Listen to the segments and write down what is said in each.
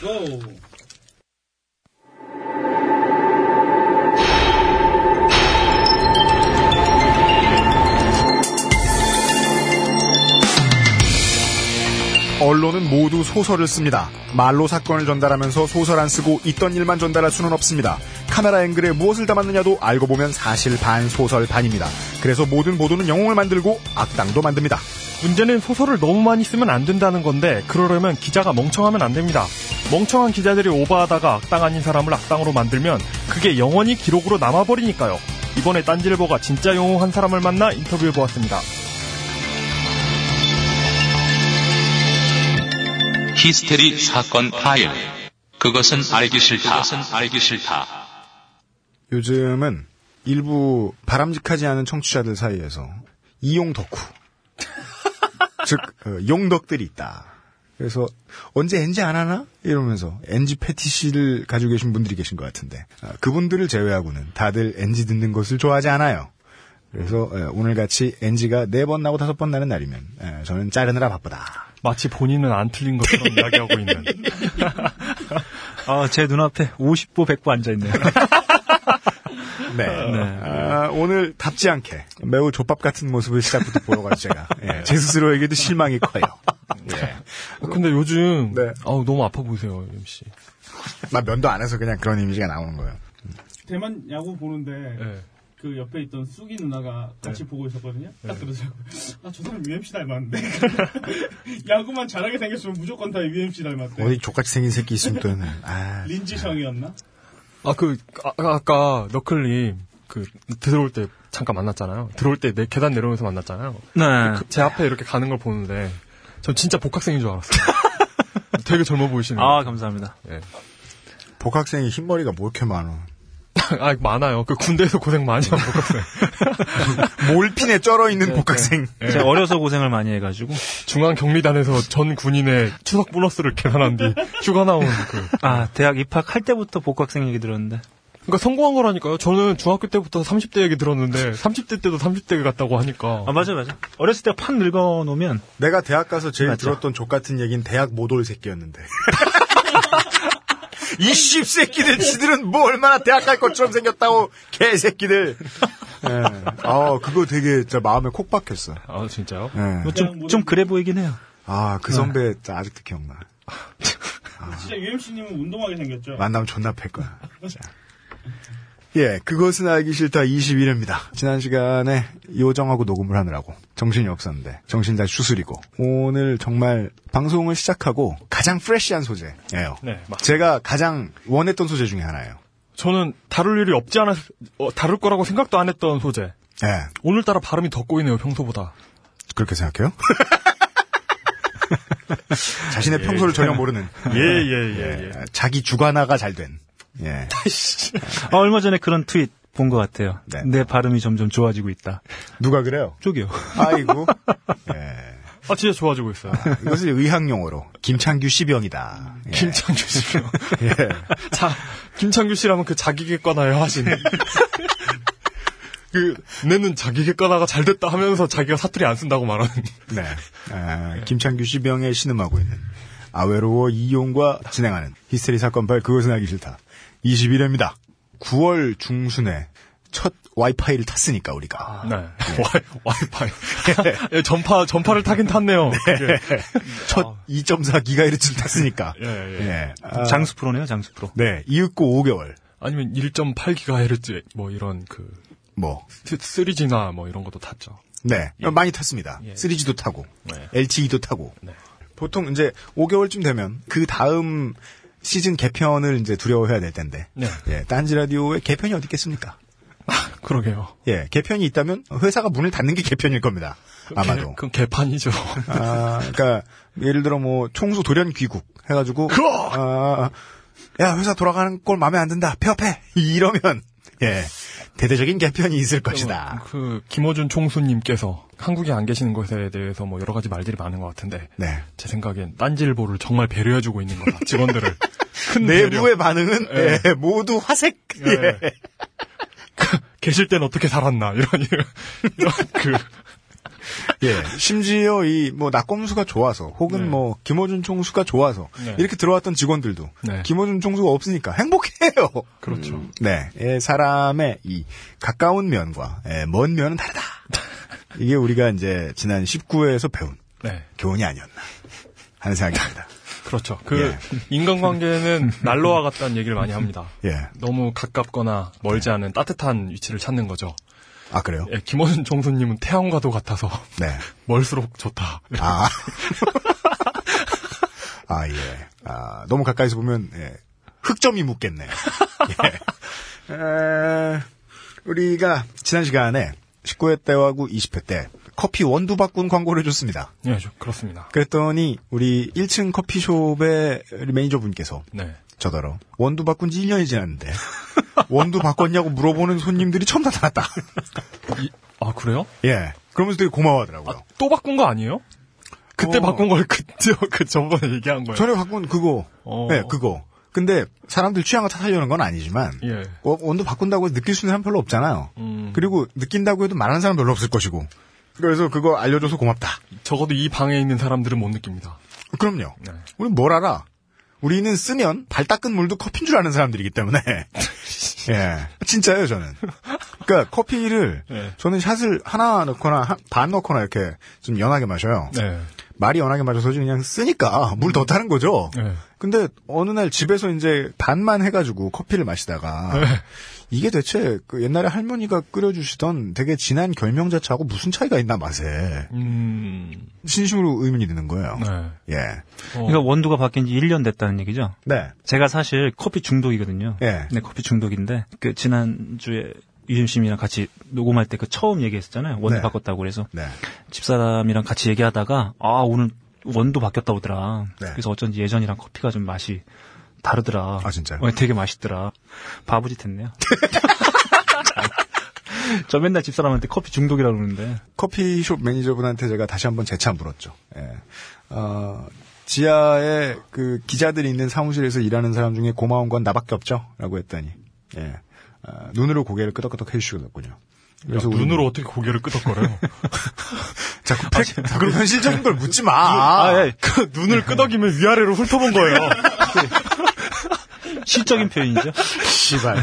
고! 언론은 모두 소설을 씁니다. 말로 사건을 전달하면서 소설 안 쓰고 있던 일만 전달할 수는 없습니다. 카메라 앵글에 무엇을 담았느냐도 알고 보면 사실 반 소설 반입니다. 그래서 모든 보도는 영웅을 만들고 악당도 만듭니다. 문제는 소설을 너무 많이 쓰면 안 된다는 건데 그러려면 기자가 멍청하면 안 됩니다. 멍청한 기자들이 오버하다가 악당 아닌 사람을 악당으로 만들면 그게 영원히 기록으로 남아버리니까요. 이번에 딴지일보가 진짜 영웅 한 사람을 만나 인터뷰해 보았습니다. 히스테리 사건 파일. 그것은 알기 싫다. 그것은 알기 싫다. 요즘은 일부 바람직하지 않은 청취자들 사이에서 이용 덕후, 즉 어, 용덕들이 있다. 그래서 언제 NG 안 하나 이러면서 NG 패티시를 가지고 계신 분들이 계신 것 같은데 아, 그분들을 제외하고는 다들 NG 듣는 것을 좋아하지 않아요. 그래서 에, 오늘 같이 NG가 네 번 나고 다섯 번 나는 날이면 에, 저는 자르느라 바쁘다. 마치 본인은 안 틀린 것처럼 이야기하고 있는. 아, 제 눈앞에 50보 100보 앉아있네요. 네. 아, 오늘 답지 않게 매우 족밥 같은 모습을 시작부터 보여가지고 제가 예, 제 스스로에게도 실망이 커요. 예. 어, 근데 요즘 네. 아우 너무 아파 보이세요, MC. 나 면도 안 해서 그냥 그런 이미지가 나오는 거예요. 대만 야구 보는데 네. 그 옆에 있던 쑥이 누나가 같이 보고 있었거든요. 딱 들으세요. 아, 저 사람 UMC 닮았는데. 야구만 잘하게 생겼으면 무조건 다 UMC 닮았대. 어디 족같이 생긴 새끼 있으면 또 아, 린지성이었나? 아, 그, 아, 아까 너클님, 그, 들어올 때 잠깐 만났잖아요. 들어올 때 내 계단 내려오면서 만났잖아요. 네. 그, 제 앞에 이렇게 가는 걸 보는데, 전 진짜 복학생인 줄 알았어요. 되게 젊어 보이시네요. 아, 감사합니다. 예. 복학생이 흰머리가 뭐 이렇게 많아. 아, 많아요. 그 군대에서 고생 많이 한 복학생. 몰핀에 쩔어 있는 복학생. 제가 어려서 고생을 많이 해가지고. 중앙 격리단에서 전 군인의 추석 보너스를 계산한 뒤 휴가 나온 그. 아, 대학 입학할 때부터 복학생 얘기 들었는데. 그러니까 성공한 거라니까요. 저는 중학교 때부터 30대 얘기 들었는데 30대 때도 30대 같다고 하니까. 아, 맞아, 맞아. 어렸을 때팍 늙어 놓으면. 내가 대학 가서 제일 맞죠. 들었던 족 같은 얘기는 대학 못 올 새끼였는데. 이 씹새끼들 지들은 뭐 얼마나 대학 갈 것처럼 생겼다고 개새끼들. 예. 아 그거 되게 진짜 마음에 콕 박혔어. 아, 진짜요? 예. 뭐 좀, 좀 그래 보이긴 해요. 아, 그 선배 진짜 아직도 기억나. 진짜 UMC님은 운동하게 생겼죠? 만나면 존나 팰 거야. 자. 예, 그것은 알기 싫다 21회입니다. 지난 시간에 요정하고 녹음을 하느라고 정신이 없었는데 정신 다시 추스리고 오늘 정말 방송을 시작하고 가장 프레시한 소재예요. 네, 맞 제가 가장 원했던 소재 중에 하나예요. 저는 다룰 일이 없지 않았, 어, 다룰 거라고 생각도 안 했던 소재. 예, 오늘따라 발음이 더 꼬이네요, 평소보다. 그렇게 생각해요? 자신의 평소를 전혀 모르는 예, 예, 예, 예. 자기 주관화가 잘 된. 예. 아, 얼마 전에 그런 트윗 본 것 같아요. 네. 내 발음이 점점 좋아지고 있다. 누가 그래요? 쪽이요. 아이고. 예. 아, 진짜 좋아지고 있어요. 이것을 의학용어로 김창규 씨병이다. 예. 김창규 씨요. 예. 자, 김창규 씨라면 그 자기객관화에 하신. 그, 내는 자기객관화가 잘 됐다 하면서 자기가 사투리 안 쓴다고 말하는. 네. 아, 김창규 씨병에 신음하고 있는 아웨로워 이용과 진행하는 히스테리 사건 발 그것은 하기 싫다. 21회입니다. 9월 중순에 첫 와이파이를 탔으니까 우리가. 네. 와이, 와이파이. 예, 전파, 전파를 타긴 탔네요. 예. 첫2.4 기가헤르츠를 탔으니까. 예, 예. 예. 아, 장수 프로네요, 장수 프로. 네. 이윽고 5개월. 아니면 1.8GHz, 뭐 이런 그, 뭐. 3G나 뭐 이런 것도 탔죠. 네. 많이 탔습니다. 예. 3G도 타고. 네. LTE도 타고. 네. 보통 이제 5개월쯤 되면 그 다음 시즌 개편을 이제 두려워해야 될 텐데. 네. 예, 딴지 라디오에 개편이 어디 있겠습니까? 그러게요. 예, 개편이 있다면 회사가 문을 닫는 게 개편일 겁니다. 아마도. 개, 그건 개판이죠. 아, 그러니까 예를 들어 뭐 총수 돌연 귀국 해가지고 아, 야 회사 돌아가는 꼴 마음에 안 든다 폐업해 이러면 예 대대적인 개편이 있을 것이다. 그 김어준 총수님께서 한국에 안 계시는 것에 대해서 뭐 여러 가지 말들이 많은 것 같은데 네. 제 생각엔 딴지일보를 정말 배려해주고 있는 거다. 직원들을 큰 배려. 내부의 반응은 예. 예, 모두 화색. 예. 예. 계실 땐 어떻게 살았나 이런 이런, 이런 그 예, 심지어 이뭐 낙검수가 좋아서 혹은 네. 뭐 김호준 총수가 좋아서 네. 이렇게 들어왔던 직원들도 네. 김호준 총수가 없으니까 행복해요. 그렇죠. 네, 예, 사람의 이 가까운 면과 예, 먼 면은 다르다. 이게 우리가 이제 지난 19회에서 배운 네. 교훈이 아니었나 하는 생각이 듭니다. 그렇죠. 그 예. 인간관계는 난로와 같다는 얘기를 많이 합니다. 예, 너무 가깝거나 멀지 않은 따뜻한 위치를 찾는 거죠. 아 그래요? 예, 김원준 총수님은 태양과도 같아서 네. 멀수록 좋다. 아. 아, 예. 아, 너무 가까이서 보면, 예. 흑점이 묻겠네. 예. 에, 우리가 지난 시간에 19회 때하고 20회 때 커피 원두 바꾼 광고를 해줬습니다. 예, 저- 그렇습니다. 그랬더니 우리 1층 커피숍의 매니저분께서 네. 저더러 원두 바꾼 지 1년이 지났는데 원두 바꿨냐고 물어보는 손님들이 처음 나타났다. 이- 아, 그래요? 예. 그러면서 되게 고마워하더라고요. 아, 또 바꾼 거 아니에요? 그때 어. 바꾼 걸 그때 그 저번에 얘기한 거예요. 전에 바꾼 그거. 어. 네, 그거. 근데 사람들 취향을 탓하려는 건 아니지만 예. 어, 원두 바꾼다고 해서 느낄 수 있는 사람 별로 없잖아요. 음. 그리고 느낀다고 해도 말하는 사람 별로 없을 것이고. 그래서 그거 알려줘서 고맙다. 적어도 이 방에 있는 사람들은 못 느낍니다. 그럼요. 네. 우리 뭘 알아? 우리는 쓰면 발 닦은 물도 커피인 줄 아는 사람들이기 때문에. 예. 진짜예요, 저는. 그러니까 커피를 네. 저는 샷을 하나 넣거나 한- 반 넣거나 이렇게 좀 연하게 마셔요. 네. 말이 연하게 마셔서 그냥 쓰니까 물 더 타는 거죠. 네. 근데 어느 날 집에서 이제 반만 해가지고 커피를 마시다가 네. 이게 대체 그 옛날에 할머니가 끓여주시던 되게 진한 결명자차하고 무슨 차이가 있나 맛에 음. 진심으로 의문이 드는 거예요. 네. 예. 어, 그러니까 원두가 바뀐 지 1년 됐다는 얘기죠. 네. 제가 사실 커피 중독이거든요. 예. 네, 커피 중독인데 그 지난주에 유심씨랑 같이 녹음할 때 그 처음 얘기했었잖아요. 원두 네. 바꿨다고 그래서 네. 집사람이랑 같이 얘기하다가 아 오늘 원두 바뀌었다 오더라. 네. 그래서 어쩐지 예전이랑 커피가 좀 맛이 다르더라. 아, 진짜요? 어, 되게 맛있더라. 바보짓 했네요. 저 맨날 집사람한테 커피 중독이라고 그러는데 커피숍 매니저분한테 제가 다시 한번 재차 물었죠. 예. 어, 지하에 그 기자들이 있는 사무실에서 일하는 사람 중에 고마운 건 나밖에 없죠? 라고 했더니, 예. 어, 눈으로 고개를 끄덕끄덕 해주시거든요. 그래서 야, 눈으로 어떻게 고개를 끄덕거려요? 자꾸 팩, 자꾸 현실적인 걸 묻지 마. 아, 예. 그 눈을 끄덕이면 위아래로 훑어본 거예요. 시적인 표현이죠. 씨발.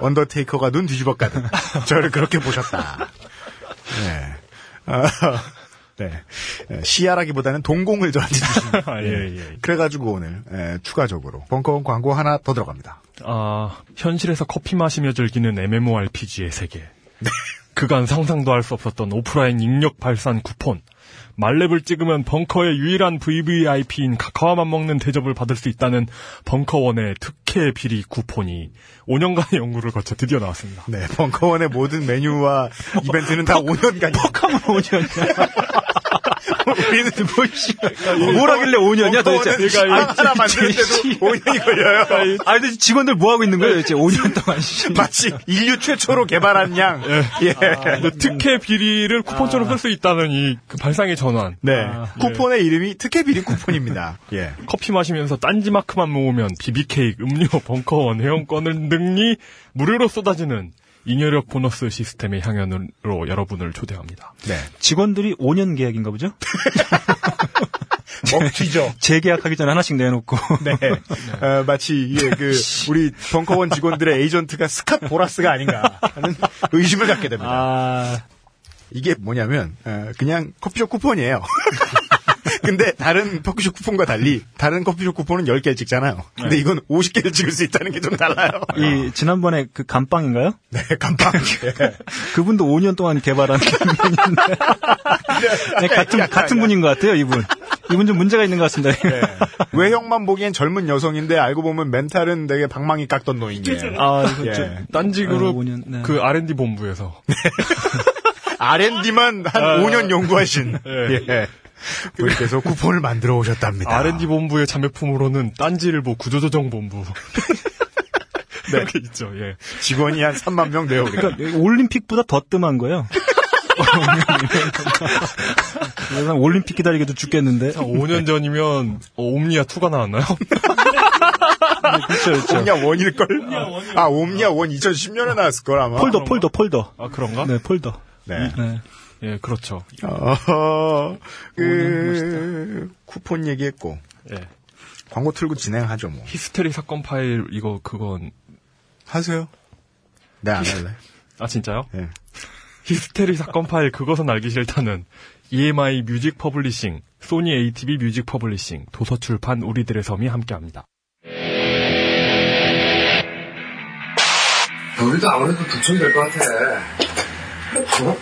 언더테이커가 눈 뒤집어 까듯 저를 그렇게 보셨다. 네. 아, 네. 예, 시야라기보다는 동공을 저한테 주신. 아, 예, 예. 그래가지고 오늘 예, 추가적으로 벙커원 광고 하나 더 들어갑니다. 아, 현실에서 커피 마시며 즐기는 MMORPG의 세계. 그간 상상도 할 수 없었던 오프라인 익력 발산 쿠폰. 말렙을 찍으면 벙커의 유일한 VVIP인 카카오만 먹는 대접을 받을 수 있다는 벙커원의 특혜 비리 쿠폰이 5년간의 연구를 거쳐 드디어 나왔습니다. 네, 벙커원의 모든 메뉴와 이벤트는 다 5년간. 퍽하면 5년이야. 우리는 뭐, 뭘 하길래 5년이야 도대체. 아, 하나 만드는 데도 5년이 걸려요. 아, 근데 직원들 뭐 하고 있는 거예요, 도대체 5년 동안. 마치 인류 최초로 개발한 양. 예. 근데 특혜 비리를 쿠폰처럼 쓸 수 있다는 이그 발상의 전환. 네. 아, 쿠폰의 이름이 특혜 비리 쿠폰입니다. 예. 커피 마시면서 딴지 마크만 모으면 비비케이크, 음료, 벙커원, 회원권을 등이 무료로 쏟아지는 잉여력 보너스 시스템의 향연으로 여러분을 초대합니다. 네. 직원들이 5년 계약인가 보죠? 먹튀죠. 재계약하기 전에 하나씩 내놓고. 네. 어, 마치 이게 그 우리 벙커원 직원들의 에이전트가 스캇 보라스가 아닌가 하는 의심을 갖게 됩니다. 아, 이게 뭐냐면 어, 그냥 커피숍 쿠폰이에요. 근데 다른 커피숍 쿠폰과 달리 다른 커피숍 쿠폰은 10개를 찍잖아요. 근데 이건 50개를 찍을 수 있다는 게 좀 달라요. 이, 지난번에 그 감빵인가요? 네, 깜빡. 예. 그분도 5년 동안 개발한 메뉴인데. 네, 같은, 약간, 같은 분인 것 같아요, 이분. 이분 좀 문제가 있는 것 같습니다. 네. 외형만 보기엔 젊은 여성인데 알고 보면 멘탈은 되게 방망이 깎던 노인이에요. 아, 이거 예. 좀. 딴지 그룹 아, 5년, 네. 그 R&D 본부에서 R&D만 한 아, 5년 연구하신 예. 예. 분께서 쿠폰을 만들어 오셨답니다. R&D 본부의 자매품으로는 딴지일보 구조조정 본부 네, 그 있죠. 예. 직원이 한 3만 명 돼요. 우리가. 그러니까 올림픽보다 더 뜸한 거예요. 그래서 올림픽 기다리기도 죽겠는데. 한 5년 전이면 어, 옴니아 2가 나왔나요? 그렇죠, 그렇죠. 옴니아 one일걸? 아, 옴니아 one 2010년에 나왔을 걸, 아마. 폴더, 폴더, 폴더. 아 그런가? 네, 폴더. 네. 네. 예, 그렇죠. 어, 그, 쿠폰 얘기했고, 예. 광고 틀고 진행하죠, 뭐. 히스테리 사건 파일 이거 그건 하세요. 네, 안 할래. 아 진짜요? 예. 히스테리 사건 파일 그것은 알기 싫다는 EMI 뮤직 퍼블리싱, 소니 ATV 뮤직 퍼블리싱, 도서출판 우리들의 섬이 함께 합니다. 우리도 아무래도 도청이 될 것 같아. 어?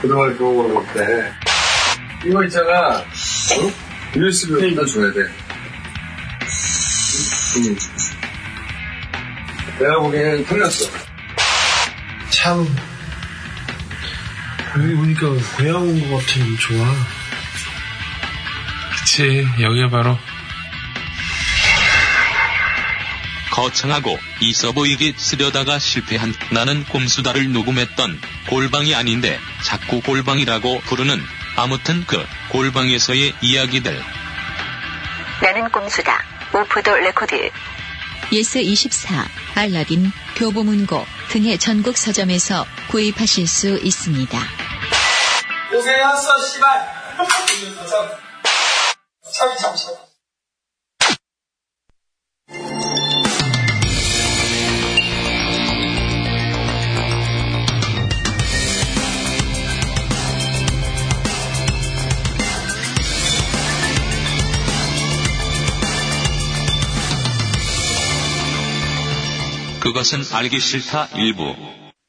그동안 그거 볼 때. 이거 있잖아. 어? USB 여기다 줘야 돼. 응. 내가 보기엔 틀렸어. 참 여기 보니까 고향 온 것 같으면 좋아. 그치, 여기가 바로 거창하고 있어 보이게 쓰려다가 실패한 나는 꼼수다를 녹음했던 골방이 아닌데 자꾸 골방이라고 부르는 아무튼 그 골방에서의 이야기들. 나는 꼼수다. off the record. 예스24, 알라딘, 교보문고 등의 전국 서점에서 구입하실 수 있습니다. 고생했어, 씨발. 참, 참, 참. 그것은 알기 싫다 일부.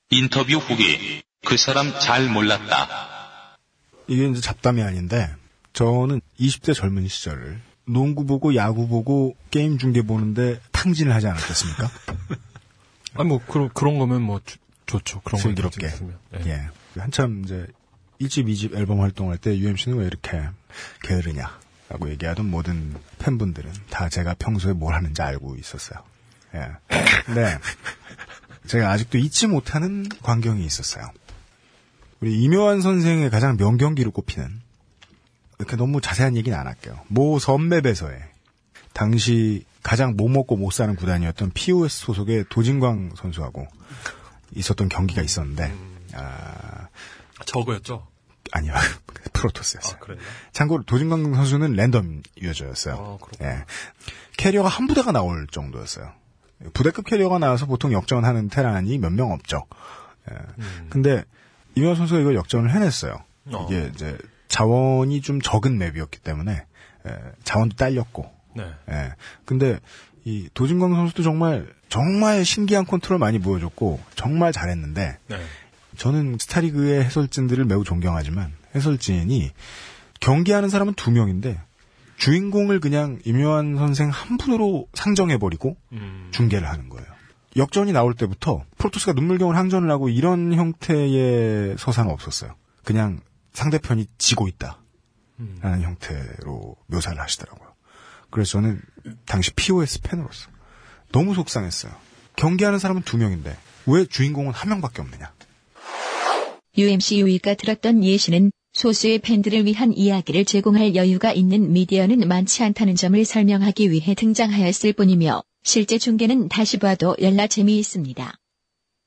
인터뷰 후기. 그 사람 잘 몰랐다. 이게 이제 잡담이 아닌데, 저는 20대 젊은 시절을 농구 보고 야구 보고 게임 중계 보는데 탕진을 하지 않았겠습니까? 아니 뭐 그런 그런 거면 뭐 주- 좋죠. 그런 거 슬기롭게. 예. 예. 한참 이제 1집, 2집 앨범 활동할 때 UMC는 왜 이렇게 게으르냐? 라고 얘기하던 모든 팬분들은 다 제가 평소에 뭘 하는지 알고 있었어요. 예. 네. 제가 아직도 잊지 못하는 광경이 있었어요. 우리 임요환 선생의 가장 명경기로 꼽히는 이렇게 너무 자세한 얘기는 안 할게요. 모 섬맵에서의 당시 가장 못 먹고 못 사는 구단이었던 POS 소속의 도진광 선수하고 있었던 경기가 있었는데 아, 저거였죠. 아니요 프로토스였어요. 아? 참고로 도진광 선수는 랜덤 유저였어요. 아. 예. 캐리어가 한 부대가 나올 정도였어요. 부대급 캐리어가 나와서 보통 역전하는 테란이 몇 명 없죠. 예. 근데 이명 선수가 이걸 역전을 해냈어요. 어. 이게 이제 자원이 좀 적은 맵이었기 때문에 예, 자원도 딸렸고. 네. 예. 근데 이 도진광 선수도 정말 정말 신기한 컨트롤 많이 보여줬고 정말 잘했는데 네. 저는 스타리그의 해설진들을 매우 존경하지만 해설진이 경기하는 사람은 두 명인데 주인공을 그냥 임요한 선생 한 분으로 상정해버리고 음. 중계를 하는 거예요. 역전이 나올 때부터 프로토스가 눈물겨운 항전을 하고 이런 형태의 서사는 없었어요. 그냥 상대편이 지고 있다. 음. 라는 형태로 묘사를 하시더라고요. 그래서 저는 당시 POS 팬으로서 너무 속상했어요. 경기하는 사람은 두 명인데 왜 주인공은 한 명밖에 없느냐. UMC 유이가 들었던 예시는 소수의 팬들을 위한 이야기를 제공할 여유가 있는 미디어는 많지 않다는 점을 설명하기 위해 등장하였을 뿐이며 실제 중계는 다시 봐도 열나 재미있습니다.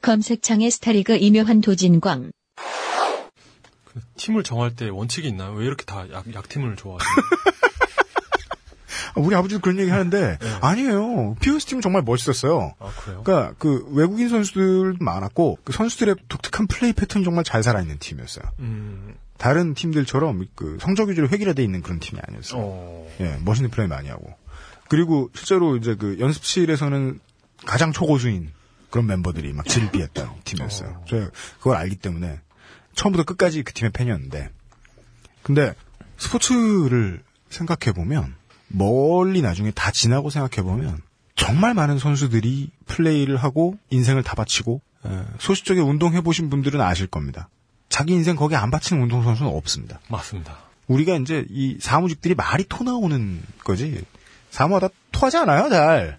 검색창에 스타리그 이묘한 도진광 그 팀을 정할 때 원칙이 있나요? 왜 이렇게 다 약, 약팀을 좋아하지? 우리 아버지도 그런 얘기 하는데 아니에요. POS 팀은 정말 멋있었어요. 아 그래요? 그러니까 그 외국인 선수들도 많았고 그 선수들의 독특한 플레이 패턴이 정말 잘 살아있는 팀이었어요. 음. 다른 팀들처럼 그 성적 위주로 획일화돼 있는 그런 팀이 아니었어요. 어. 예, 멋있는 플레이 많이 하고. 그리고 실제로 이제 그 연습실에서는 가장 초고수인 그런 멤버들이 막 질비했던 팀이었어요. 제가 그걸 알기 때문에 처음부터 끝까지 그 팀의 팬이었는데. 근데 스포츠를 생각해보면 멀리 나중에 다 지나고 생각해보면 정말 많은 선수들이 플레이를 하고 인생을 다 바치고 에, 소식적에 운동해보신 분들은 아실 겁니다. 자기 인생 거기에 안 바치는 운동선수는 없습니다. 맞습니다. 우리가 이제 이 사무직들이 말이 토 나오는 거지. 사무하다 토하지 않아요, 잘.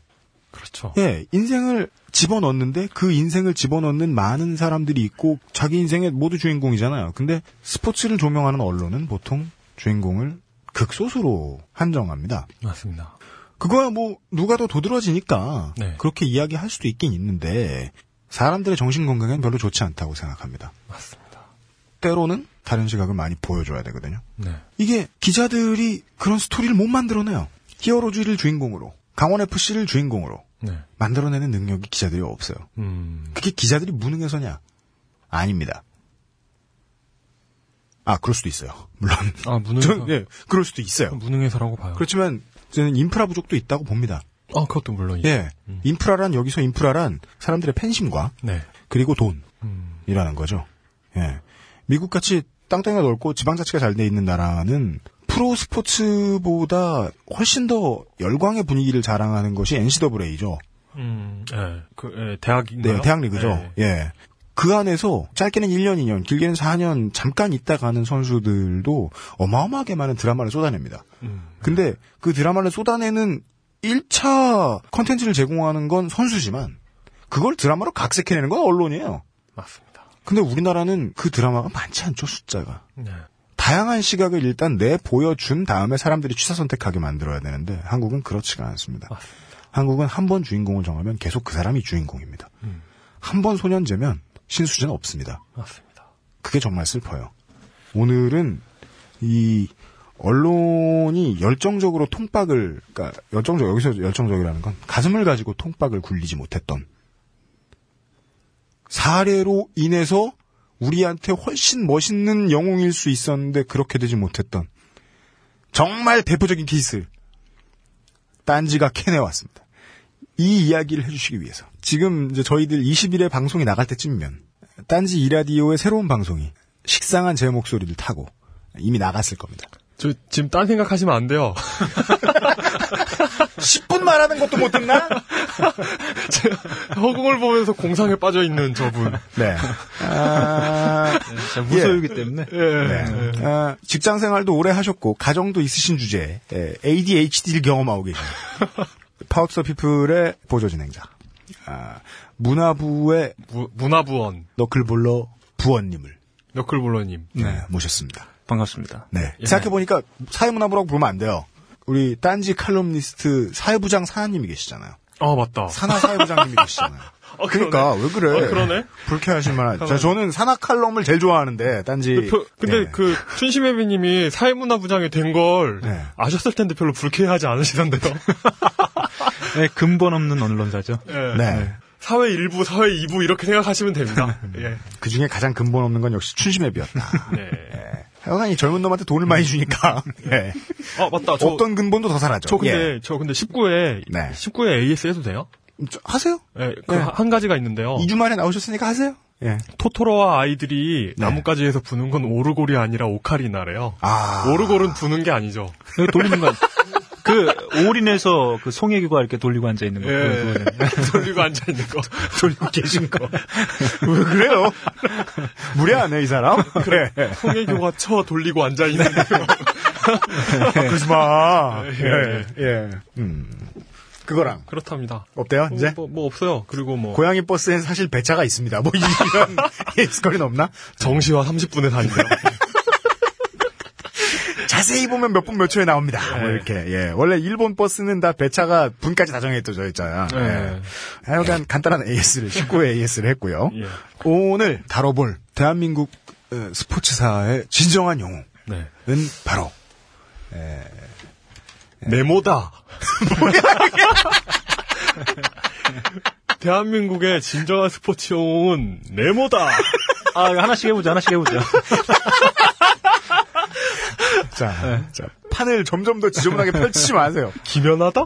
그렇죠. 예, 인생을 집어넣는데 그 인생을 집어넣는 많은 사람들이 있고 자기 인생의 모두 주인공이잖아요. 근데 스포츠를 조명하는 언론은 보통 주인공을 극소수로 한정합니다. 맞습니다. 그거야 뭐 누가 더 도드라지니까 네. 그렇게 이야기할 수도 있긴 있는데 사람들의 정신 건강에는 별로 좋지 않다고 생각합니다. 맞습니다. 때로는 다른 시각을 많이 보여줘야 되거든요. 네. 이게 기자들이 그런 스토리를 못 만들어내요. 히어로주의를 주인공으로, 강원FC를 주인공으로 네. 만들어내는 능력이 기자들이 없어요. 음. 그게 기자들이 무능해서냐? 아닙니다. 아, 그럴 수도 있어요. 물론. 아, 무능해서. 전, 예, 그럴 수도 있어요. 무능해서라고 봐요. 그렇지만 저는 인프라 부족도 있다고 봅니다. 아, 그것도 물론이죠. 예. 인프라란 여기서 인프라란 사람들의 팬심과 네. 그리고 음. 돈이라는 거죠. 예. 미국같이 땅덩이가 넓고 지방자치가 잘 돼 있는 나라는 프로 스포츠보다 훨씬 더 열광의 분위기를 자랑하는 것이 NCAA죠. 음, 예. 그, 예, 대학인가요? 네, 대학 리그죠. 예. 예. 그 안에서 짧게는 1년, 2년, 길게는 4년 잠깐 있다 가는 선수들도 어마어마하게 많은 드라마를 쏟아냅니다. 음. 근데 그 드라마를 쏟아내는 1차 컨텐츠를 제공하는 건 선수지만 그걸 드라마로 각색해내는 건 언론이에요. 맞습니다. 근데 우리나라는 그 드라마가 많지 않죠, 숫자가. 네. 다양한 시각을 일단 내 보여준 다음에 사람들이 취사 선택하게 만들어야 되는데 한국은 그렇지가 않습니다. 한국은 한 번 주인공을 정하면 계속 그 사람이 주인공입니다. 음. 한번 소년제면 신수제는 없습니다. 맞습니다. 그게 정말 슬퍼요. 오늘은 이 언론이 열정적으로 통박을 그러니까 열정적 여기서 열정적이라는 건 가슴을 가지고 통박을 굴리지 못했던 사례로 인해서 우리한테 훨씬 멋있는 영웅일 수 있었는데 그렇게 되지 못했던 정말 대표적인 케이스 딴지가 캐내왔습니다. 이 이야기를 해주시기 위해서 지금 이제 저희들 20일에 방송이 나갈 때쯤이면 딴지 이라디오의 새로운 방송이 식상한 제 목소리를 타고 이미 나갔을 겁니다. 저 지금 딴 생각하시면 안 돼요. 10분 말하는 것도 못 듣나? 허공을 보면서 공상에 빠져 있는 저분. 네. 아, 진짜 무소유기 때문에. 네. 아, 직장 생활도 오래 하셨고 가정도 있으신 주제에 예, ADHD를 경험하고 계신 파워서 피플의 보조 진행자 아, 문화부의 무, 문화부원 너클볼러 부원님을 너클볼러님. 네, 모셨습니다. 반갑습니다. 네. 예. 생각해보니까 사회문화부라고 부르면 안 돼요. 우리 딴지 칼럼니스트 사회부장 사장님이 계시잖아요. 아 맞다. 산하 사회부장님이 계시잖아요. 아, 그러니까 왜 그래? 아, 그러네. 불쾌하실 만한. 자, 저는 산하 칼럼을 제일 좋아하는데 딴지. 그, 근데 네. 그 춘심혜비님이 사회문화부장이 된걸 네. 아셨을 텐데 별로 불쾌하지 않으시던데요. 네, 근본 없는 언론사죠. 예. 네. 사회 1부, 사회 2부 이렇게 생각하시면 됩니다. 예. 그 중에 가장 근본 없는 건 역시 춘심앱이었다. 네. 하여간 이 젊은 놈한테 돈을 많이 주니까. 예. 아 맞다. 저, 없던 근본도 더 사라져. 저 근데 예. 저 근데 19회 네. 19회 AS 해도 돼요? 저, 하세요? 예, 그 네. 한 가지가 있는데요. 2주 만에 나오셨으니까 하세요. 예. 토토로와 아이들이 네. 나뭇가지에서 부는 건 오르골이 아니라 오카리나래요. 아. 오르골은 부는 게 아니죠. 그 돌리는 건, 그, 올인해서 그 송혜교가 이렇게 돌리고 앉아 있는 거. 예. 돌리고 앉아 있는 거. 돌리고 계신 거. 왜 그래요? 무례하네, 이 사람. 그래. 송혜교가 쳐 돌리고 앉아 있는 거. 그러지 마. 예. 예. 예. 음. 그거랑. 그렇답니다. 없대요, 뭐, 이제? 뭐, 뭐 없어요. 그리고 뭐 고양이 버스엔 사실 배차가 있습니다. 뭐 이런 예스거리는 없나? 정시와 30분에 다닌대요. 자세히 보면 몇 분 몇 초에 나옵니다. 뭐 네. 이렇게. 예. 원래 일본 버스는 다 배차가 분까지 다 정해져 있잖아요. 예. 네. 하여간 간단한 AS를 19회 AS를 했고요. 예. 오늘 다뤄볼 대한민국 어, 스포츠사의 진정한 영웅은 네. 바로 네모다. 대한민국의 진정한 스포츠 영웅은 네모다. 아, 하나씩 해보자, 하나씩 해보자. 자, 자, 판을 점점 더 지저분하게 펼치지 마세요. 기면하다?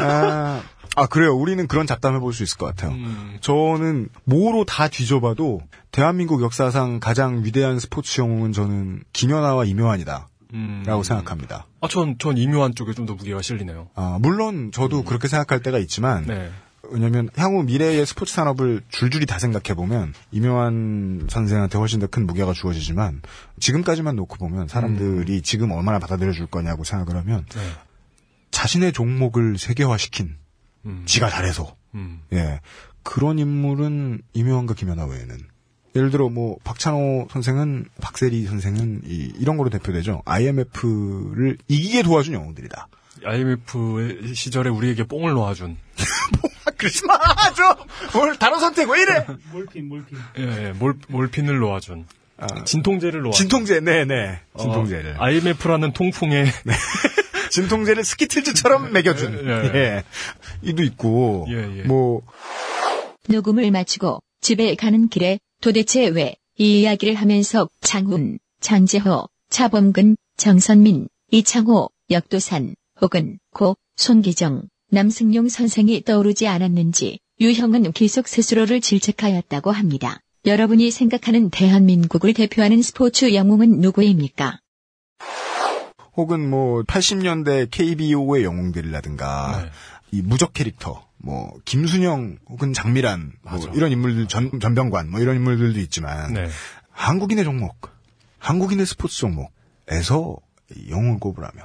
아, 아, 그래요. 우리는 그런 잡담 해볼 수 있을 것 같아요. 음. 저는 뭐로 다 뒤져봐도 대한민국 역사상 가장 위대한 스포츠 영웅은 저는 김연아와 이묘한이다. 음. 라고 생각합니다. 아, 전, 전 이묘한 쪽에 좀 더 무게가 실리네요. 아, 물론 저도 그렇게 생각할 때가 있지만 네. 왜냐면 향후 미래의 스포츠 산업을 줄줄이 다 생각해 보면 이묘한 선생한테 훨씬 더 큰 무게가 주어지지만 지금까지만 놓고 보면 사람들이 지금 얼마나 받아들여 줄 거냐고 생각을 하면 네. 자신의 종목을 세계화시킨 음. 지가 잘해서 음. 예 그런 인물은 이묘한과 김연아 외에는 예를 들어 뭐 박찬호 선생은 박세리 선생은 이, 이런 거로 대표되죠 IMF를 이기게 도와준 영웅들이다. IMF 시절에 우리에게 뽕을 놓아준. 아, 그러지 마, 좀! 오늘 단어 선택 왜 이래? 몰핀, 몰핀. 예, 예, 몰, 몰핀을 놓아준. 아, 진통제를 놓아. 진통제, 네네. 진통제를. 어, IMF라는 통풍에 진통제를 스키틀즈처럼 먹여준. 예. 예. 이도 있고. 예, 예. 뭐, 녹음을 마치고 집에 가는 길에 도대체 왜 이 이야기를 하면서 장훈, 장재호, 차범근, 정선민, 이창호, 역도산 혹은 고 손기정, 남승용 선생이 떠오르지 않았는지 유형은 계속 스스로를 질책하였다고 합니다. 여러분이 생각하는 대한민국을 대표하는 스포츠 영웅은 누구입니까? 혹은 뭐, 80년대 KBO의 영웅들이라든가, 네. 이 무적 캐릭터, 뭐, 김순영 혹은 장미란, 뭐. 이런 인물들, 전, 전병관, 뭐 이런 인물들도 있지만, 네. 한국인의 종목, 한국인의 스포츠 종목에서 이 영웅을 꼽으라면,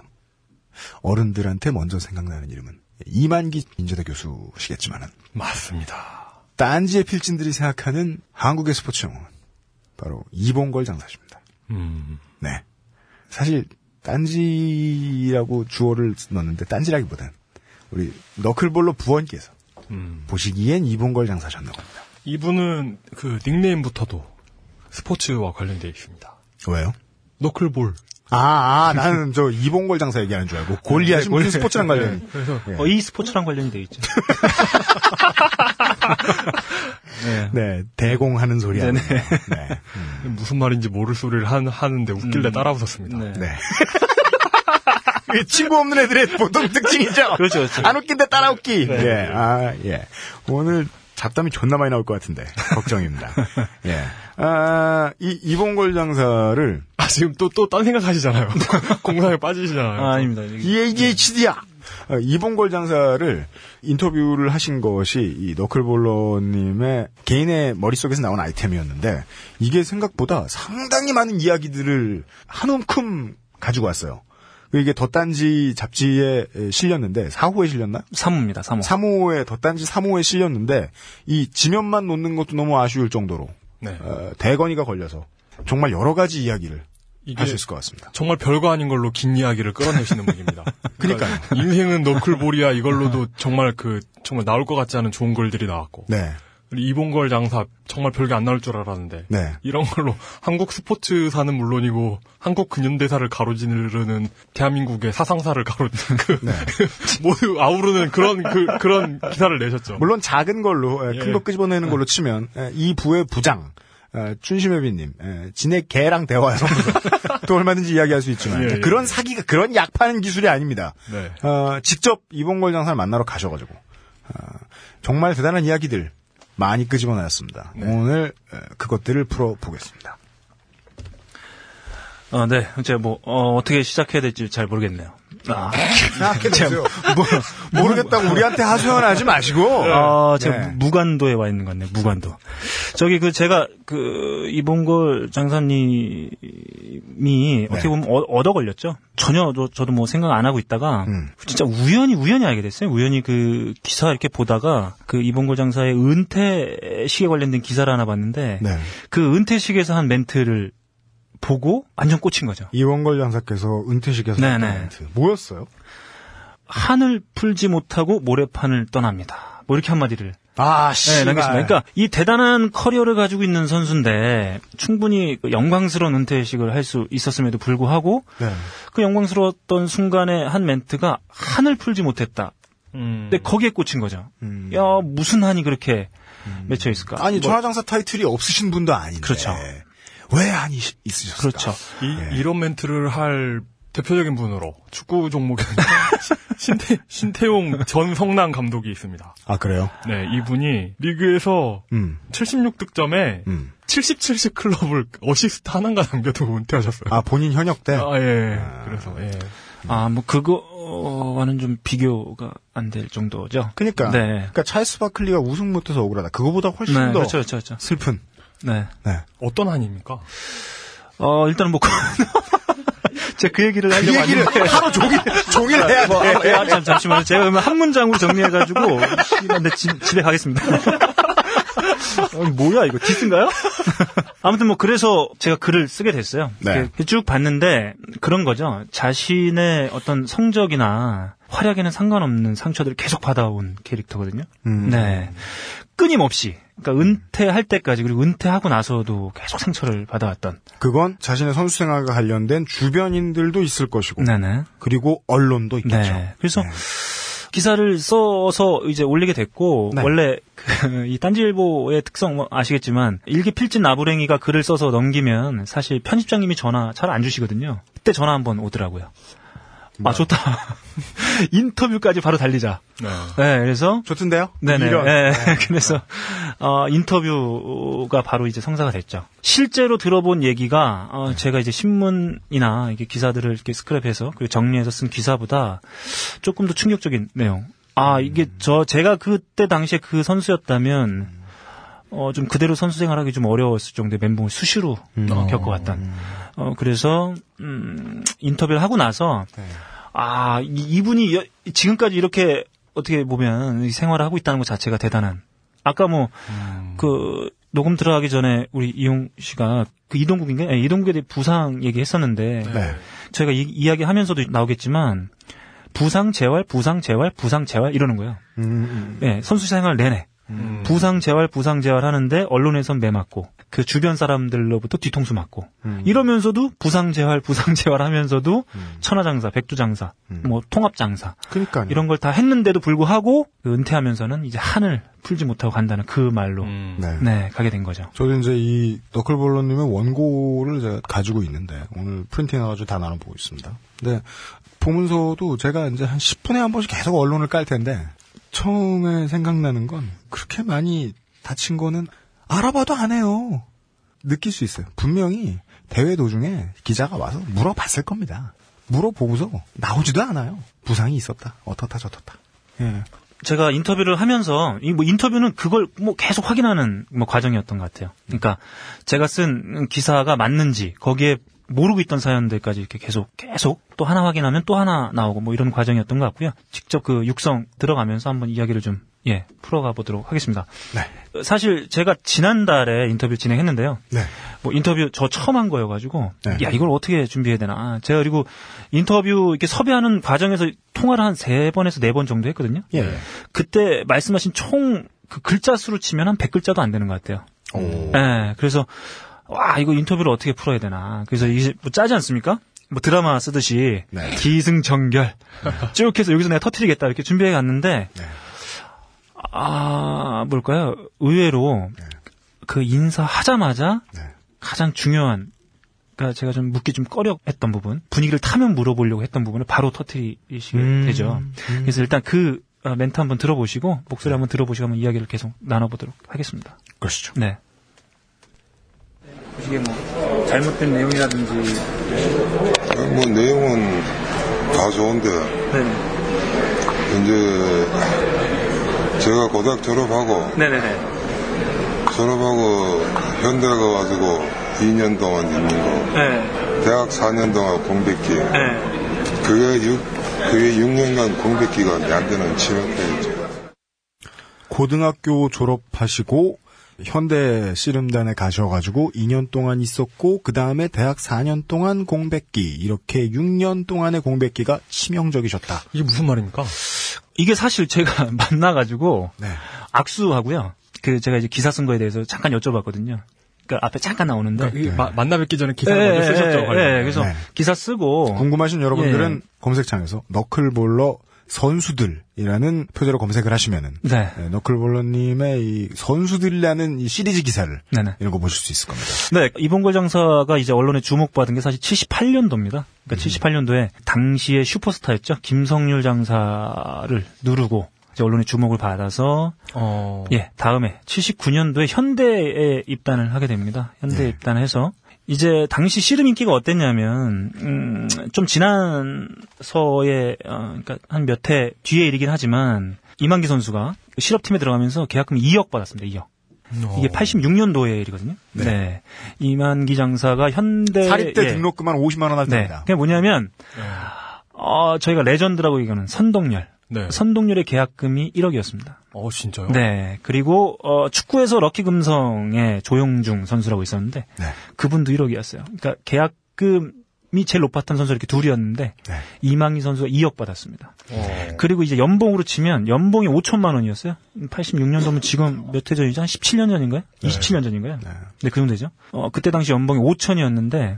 어른들한테 먼저 생각나는 이름은 이만기 민재대 교수시겠지만은, 맞습니다. 딴지의 필진들이 생각하는 한국의 스포츠 영웅은 바로 이봉걸 장사십니다. 음. 네. 사실 딴지라고 주어를 넣는데 딴지라기보단 우리 너클볼로 부원께서 음. 보시기엔 이봉걸 장사셨나고 합니다. 이분은 그 닉네임부터도 스포츠와 관련되어 있습니다. 왜요? 너클볼. 아, 아, 나는 저 이봉걸 장사 얘기하는 줄 알고 골리앗이 무슨 스포츠랑 관련이. 그래서 예. 어, 이 스포츠랑 관련이 돼 있죠. 네. 네, 대공하는 소리 네네. 거. 네. 무슨 말인지 모를 소리를 한, 하는데 웃길래 음. 따라 웃었습니다. 네. 네. 친구 없는 애들의 보통 특징이죠. 그렇죠, 그렇죠. 안 웃긴데 따라 웃기. 예, 아, 예. 오늘 잡담이 존나 많이 나올 것 같은데 걱정입니다. 예. 아, 이 이봉걸 장사를 아, 지금 또, 또, 딴 생각 하시잖아요. 공상에 빠지시잖아요. 아, 아닙니다. 이 ADHD야. 어, 이봉걸 장사를 인터뷰를 하신 것이 이 너클볼러님의 개인의 머릿속에서 나온 아이템이었는데 이게 생각보다 상당히 많은 이야기들을 한 움큼 가지고 왔어요. 이게 덧단지 잡지에 실렸는데 4호에 실렸나? 3호입니다, 3호. 3호에 덧단지 3호에 실렸는데 이 지면만 놓는 것도 너무 아쉬울 정도로 네. 어, 대건이가 걸려서 정말 여러 가지 이야기를 할 수 있을 것 같습니다. 정말 별거 아닌 걸로 긴 이야기를 끌어내시는 분입니다. 그러니까요. 인생은 너클볼이야 이걸로도 정말 그 정말 나올 것 같지 않은 좋은 글들이 나왔고 네, 이봉걸 장사 정말 별게 안 나올 줄 알았는데 네. 이런 걸로 한국 스포츠사는 물론이고 한국 근현대사를 가로지르는 대한민국의 사상사를 가로지르는 그 네. 모두 아우르는 그런 그 그런 기사를 내셨죠. 물론 작은 걸로 예. 큰거 끄집어내는 걸로 치면 에, 이 부의 부장 에, 춘심회비님 에, 진의 개랑 대화해서 또 얼마든지 이야기할 수 있지만 예, 예. 그런 사기가 그런 약 파는 기술이 아닙니다. 네. 어, 직접 이봉걸 장사를 만나러 가셔가지고 어, 정말 대단한 이야기들 많이 끄집어내었습니다. 네. 오늘 에, 그것들을 풀어보겠습니다. 어, 네. 제가 뭐, 어, 떻게 시작해야 될지 잘 모르겠네요. 아, 생각해보세요. 뭐, 모르겠다고 우리한테 하소연하지 마시고 아, 제가 네. 무관도에 와 있는 것 같네요. 무관도. 저기 그 제가 그 이봉걸 장사님이 어떻게 보면 어- 얻어 걸렸죠. 전혀 저, 저도 뭐 생각 안 하고 있다가 음. 진짜 우연히 우연히 알게 됐어요. 우연히 그 기사 이렇게 보다가 그 이봉걸 장사의 은퇴식에 관련된 기사를 하나 봤는데 네. 그 은퇴식에서 한 멘트를 보고 완전 꽂힌 거죠. 이원걸 장사께서 은퇴식에서 네네. 멘트. 뭐였어요? 한을 풀지 못하고 모래판을 떠납니다. 뭐 이렇게 한마디를 아, 네, 씨. 남겼습니다. 그러니까 이 대단한 커리어를 가지고 있는 선수인데 충분히 그 영광스러운 은퇴식을 할 수 있었음에도 불구하고 네. 그 영광스러웠던 순간에 한 멘트가 한을 풀지 못했다. 음. 근데 거기에 꽂힌 거죠. 음. 야 무슨 한이 그렇게 맺혀 있을까? 아니 뭐, 전화장사 타이틀이 없으신 분도 아닌데 그렇죠. 왜 시- 있으셨을까? 그렇죠. 이, 이런 멘트를 할 대표적인 분으로 축구 종목에 신태, 신태용 전 성남 감독이 있습니다. 아 그래요? 네, 이분이 리그에서 음, 76득점에 음. 70, 70 클럽을 어시스트 하나인가 남겨두고 은퇴하셨어요. 아 본인 현역 때. 아, 예. 그래서, 예. 아, 뭐 그거와는 좀 비교가 안 될 정도죠. 그러니까, 네. 그러니까 찰스 바클리가 우승 못해서 억울하다. 그거보다 훨씬 네, 더 그렇죠, 그렇죠, 그렇죠. 슬픈. 네. 네. 어떤 한입니까? 어, 일단은 뭐, 제가 그 얘기를 그 하려고 얘기를 왔는데. 하루 종일 종일 해야 뭐, 돼. 아, 잠, 잠시만요. 제가 그러면 한 문장으로 정리해가지고, 시간데 집에 가겠습니다. 어, 뭐야 이거 디스인가요? 아무튼 뭐 그래서 제가 글을 쓰게 됐어요. 네. 쭉 봤는데 그런 거죠. 자신의 어떤 성적이나 활약에는 상관없는 상처들을 계속 받아온 캐릭터거든요. 음. 네. 끊임없이. 그러니까 은퇴할 때까지 그리고 은퇴하고 나서도 계속 상처를 받아왔던. 그건 자신의 선수 생활과 관련된 주변인들도 있을 것이고, 네네. 그리고 언론도 있겠죠. 네. 그래서 기사를 써서 이제 올리게 됐고 네. 원래 그, 이 딴지일보의 특성 뭐 아시겠지만 일기 필진 나부랭이가 글을 써서 넘기면 사실 편집장님이 전화 잘 안 주시거든요. 그때 전화 한번 오더라고요. 아 좋다. 인터뷰까지 바로 달리자. 네. 네, 그래서 좋던데요? 네네. 이런. 네, 그래서 어, 인터뷰가 바로 이제 성사가 됐죠. 실제로 들어본 얘기가 어, 제가 이제 신문이나 이게 기사들을 이렇게 스크랩해서 그리고 정리해서 쓴 기사보다 조금 더 충격적인 내용. 아 이게 저 제가 그때 당시에 그 선수였다면 어, 좀 그대로 선수 생활하기 좀 어려웠을 정도의 멘붕을 수시로 어, 겪어왔던. 어, 그래서, 음, 인터뷰를 하고 나서, 아, 이, 이분이 여- 지금까지 이렇게 어떻게 보면 이 생활을 하고 있다는 것 자체가 대단한. 아까 뭐, 그, 녹음 들어가기 전에 우리 이용 씨가 그 이동국인가? 예, 이동국에 대해 부상 얘기했었는데, 네. 저희가 이, 이야기 하면서도 나오겠지만, 부상 재활, 부상 재활, 부상 재활 이러는 거예요. 음, 음. 예, 선수 생활 내내. 부상 재활, 부상 재활 하는데 언론에선 매 맞고 그 주변 사람들로부터 뒤통수 맞고 이러면서도 부상 재활, 부상 재활 하면서도 천하장사, 백두장사, 뭐 통합장사 그러니까요. 이런 걸 다 했는데도 불구하고 그 은퇴하면서는 이제 한을 풀지 못하고 간다는 그 말로 음. 네. 네 가게 된 거죠. 저도 이제 이 너클볼러님의 원고를 제가 가지고 있는데 오늘 프린팅 해가지고 다 나눠보고 있습니다. 근데 보면서도 제가 이제 한 10분에 한 번씩 계속 언론을 깔 텐데 처음에 생각나는 건 그렇게 많이 다친 거는 알아봐도 안 해요. 느낄 수 있어요. 분명히 대회 도중에 기자가 와서 물어봤을 겁니다. 물어보고서 나오지도 않아요. 부상이 있었다. 어떻다 저떻다. 예. 제가 인터뷰를 하면서 이 뭐 인터뷰는 그걸 뭐 계속 확인하는 뭐 과정이었던 것 같아요. 그러니까 제가 쓴 기사가 맞는지 거기에 모르고 있던 사연들까지 이렇게 계속 계속 또 하나 확인하면 또 하나 나오고 뭐 이런 과정이었던 것 같고요. 직접 그 육성 들어가면서 한번 이야기를 좀 예, 풀어가 보도록 하겠습니다. 네. 사실 제가 지난달에 인터뷰 진행했는데요. 네. 뭐 인터뷰 저 처음 한 거여가지고 네. 야 이걸 어떻게 준비해야 되나 제가 그리고 인터뷰 이렇게 섭외하는 과정에서 통화를 한 세 번에서 네 번 정도 했거든요. 예. 그때 말씀하신 총 그 글자 수로 치면 한 100글자도 안 되는 것 같아요. 오. 예, 그래서 와 이거 인터뷰를 어떻게 풀어야 되나. 그래서 이게 뭐 짜지 않습니까? 뭐 드라마 쓰듯이 네. 기승전결 쭉 해서 여기서 내가 터트리겠다 이렇게 준비해 갔는데 네. 아 뭘까요? 의외로 그 인사하자마자 네. 가장 중요한 그러니까 제가 좀 묻기 좀 꺼려 했던 부분 분위기를 타면 물어보려고 했던 부분을 바로 터트리시게 음. 되죠. 그래서 일단 그 어, 멘트 한번 들어보시고 목소리 한번 들어보시고 한번 이야기를 계속 나눠보도록 하겠습니다. 그러시죠. 네. 이게 뭐 잘못된 내용이라든지 뭐 내용은 다 좋은데 네. 이제 제가 고등학 졸업하고 네네네. 졸업하고 현대 가가지고 2년 동안 있는 거 네. 대학 4년 동안 공백기 네. 그게 6 그게 6년간 공백 기간이 안 되는 치명타였죠. 고등학교 졸업하시고 현대 씨름단에 가셔가지고 2년 동안 있었고 그 다음에 대학 4년 동안 공백기 이렇게 6년 동안의 공백기가 치명적이셨다. 이게 무슨 말입니까? 이게 사실 제가 만나가지고 네. 악수하고요. 그 제가 이제 기사 쓴 거에 대해서 잠깐 여쭤봤거든요. 그 앞에 잠깐 나오는데. 그러니까 이 마- 만나 뵙기 전에 기사 예, 먼저 예, 쓰셨죠. 예, 그래서 네. 기사 쓰고 궁금하신 여러분들은 예. 검색창에서 너클볼러 선수들이라는 표제로 검색을 하시면은 네. 네, 너클볼러님의 이 선수들이라는 이 시리즈 기사를 네네. 이런 거 보실 수 있을 겁니다. 네, 이봉걸 장사가 이제 언론에 주목받은 게 사실 78년도입니다. 그러니까 음. 78년도에 당시의 슈퍼스타였죠. 김성률 장사를 누르고 이제 언론의 주목을 받아서 어. 예, 다음에 79년도에 현대에 입단을 하게 됩니다. 현대에 예. 입단해서 이제 당시 씨름 인기가 어땠냐면 음, 좀 지난 서에 어, 그러니까 한 몇 해 뒤에 일이긴 하지만 이만기 선수가 실업팀에 들어가면서 계약금 2억 받았습니다. 2억. 어. 이게 86년도의 일이거든요. 네. 이만기 장사가 현대 사립 때 예. 등록금만 50만 원할 네. 때입니다. 그게 뭐냐면 네. 어, 저희가 레전드라고 얘기하는 선동열. 네. 선동열의 계약금이 1억이었습니다. 어, 진짜요? 네. 그리고 어, 축구에서 럭키 금성의 조용중 선수라고 있었는데 네. 그분도 1억이었어요. 그러니까 계약금이 제일 높았던 선수 이렇게 둘이었는데 네. 이망희 선수가 2억 받았습니다. 어. 그리고 이제 연봉으로 치면 연봉이 5천만 원이었어요. 86년도면 지금 몇 해 전이죠? 한 17년 전인가요? 27년 전인가요? 네. 그 정도 되죠. 어, 그때 당시 연봉이 5천이었는데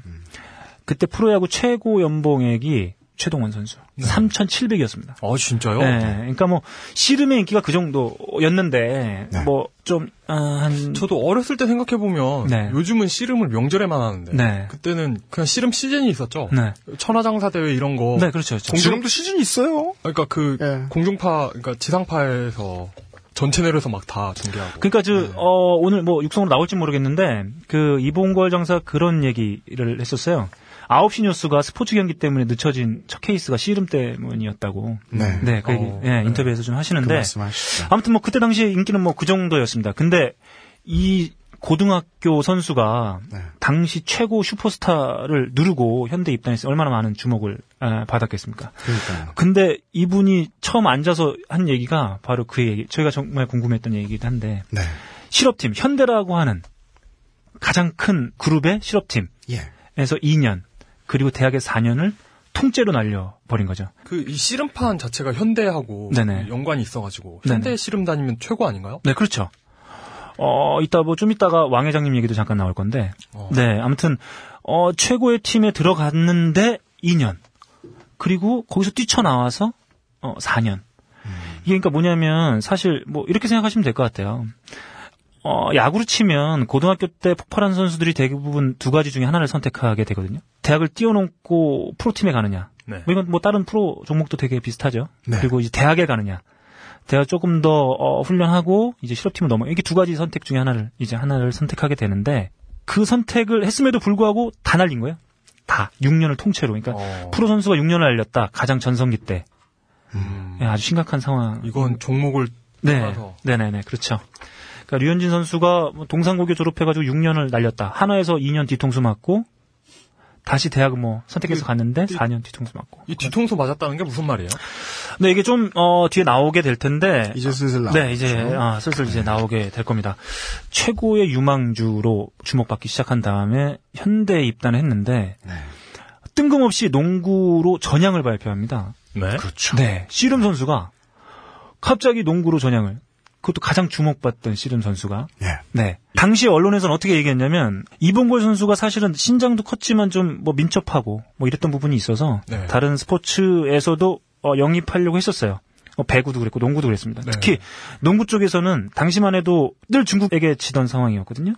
그때 프로야구 최고 연봉액이 최동원 선수 3,700이었습니다. 아, 진짜요? 네. 그러니까 뭐 씨름의 인기가 그 정도였는데 네. 뭐좀한 저도 어렸을 때 생각해보면 네. 요즘은 씨름을 명절에만 하는데 네. 그때는 그냥 씨름 시즌이 있었죠. 네. 천하장사 대회 이런 거. 네, 그렇죠. 그렇죠. 공중- 지금도 시즌이 있어요. 그러니까 그 예. 공중파, 그러니까 지상파에서 전 채널에서 막 다 중계하고. 그러니까 저 어, 오늘 뭐 육성으로 나올지 모르겠는데 그 이봉걸 장사 그런 얘기를 했었어요. 9시 뉴스가 스포츠 경기 때문에 늦춰진 첫 케이스가 씨름 때문이었다고. 네. 네, 그 얘기, 어, 예, 인터뷰에서 좀그 하시는데 말씀하시죠. 아무튼 뭐 그때 당시에 인기는 뭐 그 정도였습니다. 근데 이 고등학교 선수가 네. 당시 최고 슈퍼스타를 누르고 현대 입단해서 얼마나 많은 주목을 아, 받았겠습니까? 그러니까요. 근데 이분이 처음 앉아서 한 얘기가 바로 그 얘기, 저희가 정말 궁금했던 얘기긴 한데 네. 실업팀 현대라고 하는 가장 큰 그룹의 실업팀에서 예. 2년 그리고 대학의 4년을 통째로 날려버린 거죠. 그 이 씨름판 자체가 현대하고 네네. 연관이 있어가지고. 현대 씨름 다니면 최고 아닌가요? 네, 그렇죠. 어, 이따 뭐 좀 이따가 왕 회장님 얘기도 잠깐 나올 건데, 어. 네, 아무튼 어, 최고의 팀에 들어갔는데 2년, 그리고 거기서 뛰쳐나와서 어, 4년. 이게 그러니까 뭐냐면 사실 뭐 이렇게 생각하시면 될 것 같아요. 어, 야구로 치면 고등학교 때 폭발한 선수들이 대부분 두 가지 중에 하나를 선택하게 되거든요. 대학을 뛰어넘고 프로팀에 가느냐. 네. 뭐 이건 뭐 다른 프로 종목도 되게 비슷하죠. 네. 그리고 이제 대학에 가느냐. 대학 조금 더 어, 훈련하고 이제 실업팀을 넘어. 이게 두 가지 선택 중에 하나를 이제 하나를 선택하게 되는데 그 선택을 했음에도 불구하고 다 날린 거예요. 다 6년을 통째로. 그러니까 어. 프로 선수가 6년을 날렸다. 가장 전성기 때. 음. 예, 아주 심각한 상황. 이건 종목을 네, 떠나서. 네네네, 그렇죠. 그러니까 류현진 선수가 뭐 동산고교 졸업해가지고 6년을 날렸다. 하나에서 2년 뒤통수 맞고 다시 대학은 뭐 선택해서 그, 갔는데 그, 4년 뒤통수 맞고. 이 뒤통수 맞았다는 게 무슨 말이에요? 네, 이게 좀 어, 뒤에 나오게 될 텐데. 이제 슬슬 나오죠. 네, 이제 아, 슬슬 이제 나오게 될 겁니다. 최고의 유망주로 주목받기 시작한 다음에 현대에 입단을 했는데 네. 뜬금없이 농구로 전향을 발표합니다. 네. 그렇죠. 네, 씨름 선수가 갑자기 농구로 전향을. 그것도 가장 주목받던 씨름 선수가. 예. 네. 당시 언론에서는 어떻게 얘기했냐면 이봉골 선수가 사실은 신장도 컸지만 좀 뭐 민첩하고 뭐 이랬던 부분이 있어서 네. 다른 스포츠에서도 어, 영입하려고 했었어요. 어, 배구도 그랬고 농구도 그랬습니다. 네. 특히 농구 쪽에서는 당시만 해도 늘 중국에게 지던 상황이었거든요.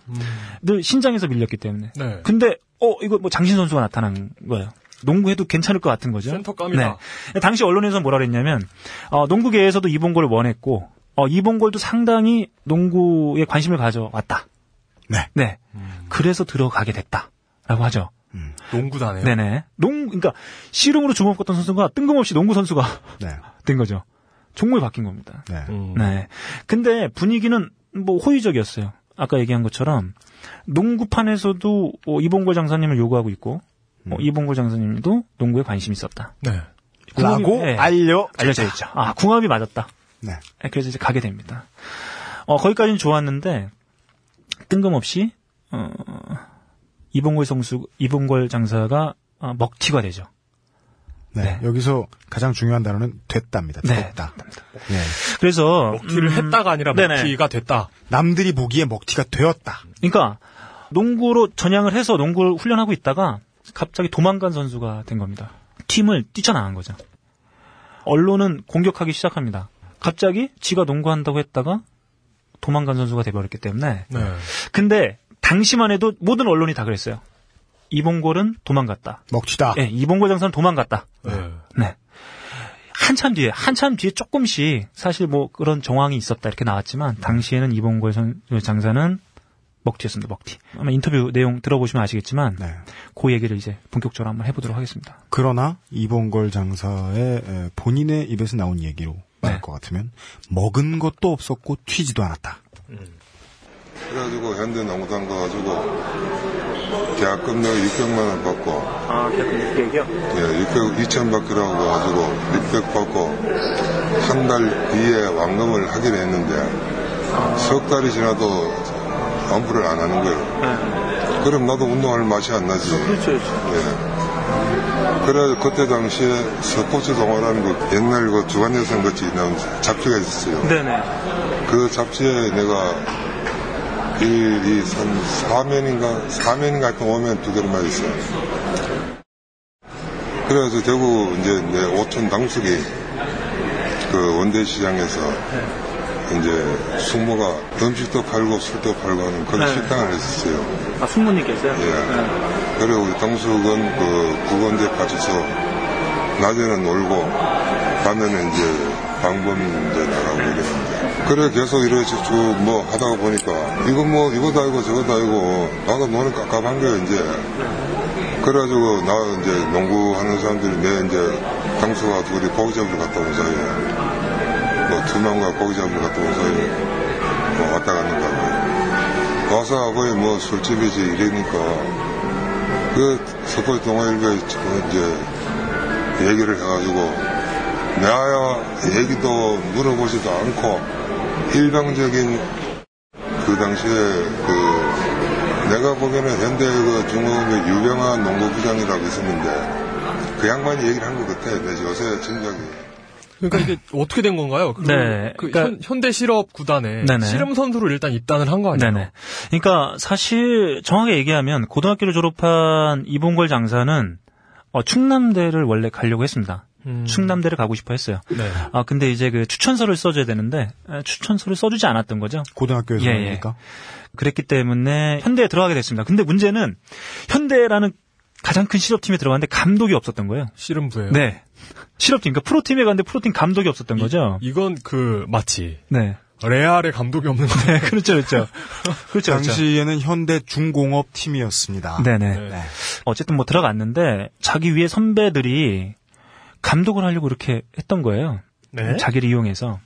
늘 신장에서 밀렸기 때문에. 네. 근데 어 이거 뭐 장신 선수가 나타난 거예요. 농구해도 괜찮을 것 같은 거죠. 센터감이다. 네. 당시 언론에서 뭐라 그랬냐면 어, 농구계에서도 이봉골을 원했고 어, 이봉골도 상당히 농구에 관심을 가져왔다. 네. 네. 그래서 들어가게 됐다라고 하죠. 농구다네요. 네네. 농 그러니까 씨름으로 주목받던 선수가 뜬금없이 농구 선수가 네. 된 거죠. 종목이 바뀐 겁니다. 네. 음. 네. 근데 분위기는 뭐 호의적이었어요. 아까 얘기한 것처럼 농구판에서도 어, 이봉골 장사님을 요구하고 있고 어, 이봉골 장사님도 농구에 관심이 있었다. 네. 라고 네. 알려 알려져 있죠. 아 궁합이 맞았다. 네. 네, 그래서 이제 가게 됩니다. 어, 거기까지는 좋았는데 뜬금없이 어, 이봉골 성수 이봉골 장사가 어, 먹튀가 되죠. 네. 네. 여기서 가장 중요한 단어는 됐답니다. 네. 됐다. 네. 그래서 먹튀를 음, 했다가 아니라 네네. 먹튀가 됐다. 남들이 보기에 먹튀가 되었다. 그러니까 농구로 전향을 해서 농구를 훈련하고 있다가 갑자기 도망간 선수가 된 겁니다. 팀을 뛰쳐나간 거죠. 언론은 공격하기 시작합니다. 갑자기 지가 농구한다고 했다가 도망간 선수가 돼버렸기 때문에. 네. 근데 당시만 해도 모든 언론이 다 그랬어요. 이봉골은 도망갔다. 먹튀다. 예, 이봉골 장사는 도망갔다. 네. 네. 한참 뒤에, 한참 뒤에 조금씩 사실 뭐 그런 정황이 있었다 이렇게 나왔지만 당시에는 이봉골 선- 장사는 먹튀였습니다, 먹튀. 아마 인터뷰 내용 들어보시면 아시겠지만 네. 그 얘기를 이제 본격적으로 한번 해보도록 하겠습니다. 그러나 이봉걸 장사의 에, 본인의 입에서 나온 얘기로 네. 말할 것 같으면 먹은 것도 없었고 튀지도 않았다. 그래가지고 현대 농구단 가가지고 계약금 내가 600만 원 받고 아, 계약금 600이요? 예, 600, 2000 받기라고 가지고 600 받고 한 달 뒤에 완금을 하기로 했는데 석 달이 지나도 완부를 안 하는 거예요. 그럼 나도 운동할 맛이 안 나지. 그렇죠, 그렇죠. 예. 그래 그때 당시에 스포츠 동아라는 그 옛날 그 주간여성 같이 나온 잡지가 있었어요. 네네. 그 잡지에 내가 1, 2, 3, 4면인가, 4면인가 하여튼 5면 두 개를 맞았어요. 그래서 대구 이제 내 오천 당숙이 그 원대시장에서 이제 숙모가 음식도 팔고 술도 팔고 하는 그런 네. 식당을 했었어요. 아, 숙모님께서요? 예. 그래 우리 당숙은 그 구건대 파출소 낮에는 놀고 밤에는 이제 방범 이제 나가고 이랬는데 그래 계속 이렇게 쭉뭐 하다가 보니까 이거 뭐 이거도 아니고 저거도 아니고 나도 노는 깝깝한 거야 이제 그래가지고 나 이제 농구하는 사람들이 내 이제 당수가 둘이 고기 잡으러 갔다 온 사이에 뭐 투명과 고기 잡으러 갔다 온 사이에 뭐 왔다 갔는가 봐요. 와서 거의 뭐 술집이지 이러니까 그 스포츠 동아일보에 이제 얘기를 해가지고 내야 얘기도 물어보지도 않고 일방적인 그 당시에 그 내가 보기에는 현대 그 중국의 유명한 농구부장이라고 있었는데 그 양반이 얘기를 한 것 같아. 내 요새 진작에. 그러니까 이게 어떻게 된 건가요? 그, 네, 그 그러니까- 현, 대 실업 구단에 네네. 씨름 선수로 일단 입단을 한 거 아니에요? 네네. 그러니까 사실 정확하게 얘기하면 고등학교를 졸업한 이봉걸 장사는 어, 충남대를 원래 가려고 했습니다. 음. 충남대를 가고 싶어 했어요. 네. 아 근데 이제 그 추천서를 써줘야 되는데 아, 추천서를 써주지 않았던 거죠. 고등학교에서 예, 예. 그랬기 때문에 현대에 들어가게 됐습니다. 근데 문제는 현대라는 가장 큰 실업팀에 들어갔는데 감독이 없었던 거예요. 씨름부예요. 네. 실업팀, 그러니까 프로팀에 갔는데 프로팀 감독이 없었던 거죠. 이건 그 마치 네. 레알의 감독이 없는 거. 네, 그렇죠, 그렇죠. 그렇죠, 그렇죠. 당시에는 현대 중공업 팀이었습니다. 네네. 네. 어쨌든 뭐 들어갔는데 자기 위에 선배들이 감독을 하려고 이렇게 했던 거예요. 네. 자기를 이용해서.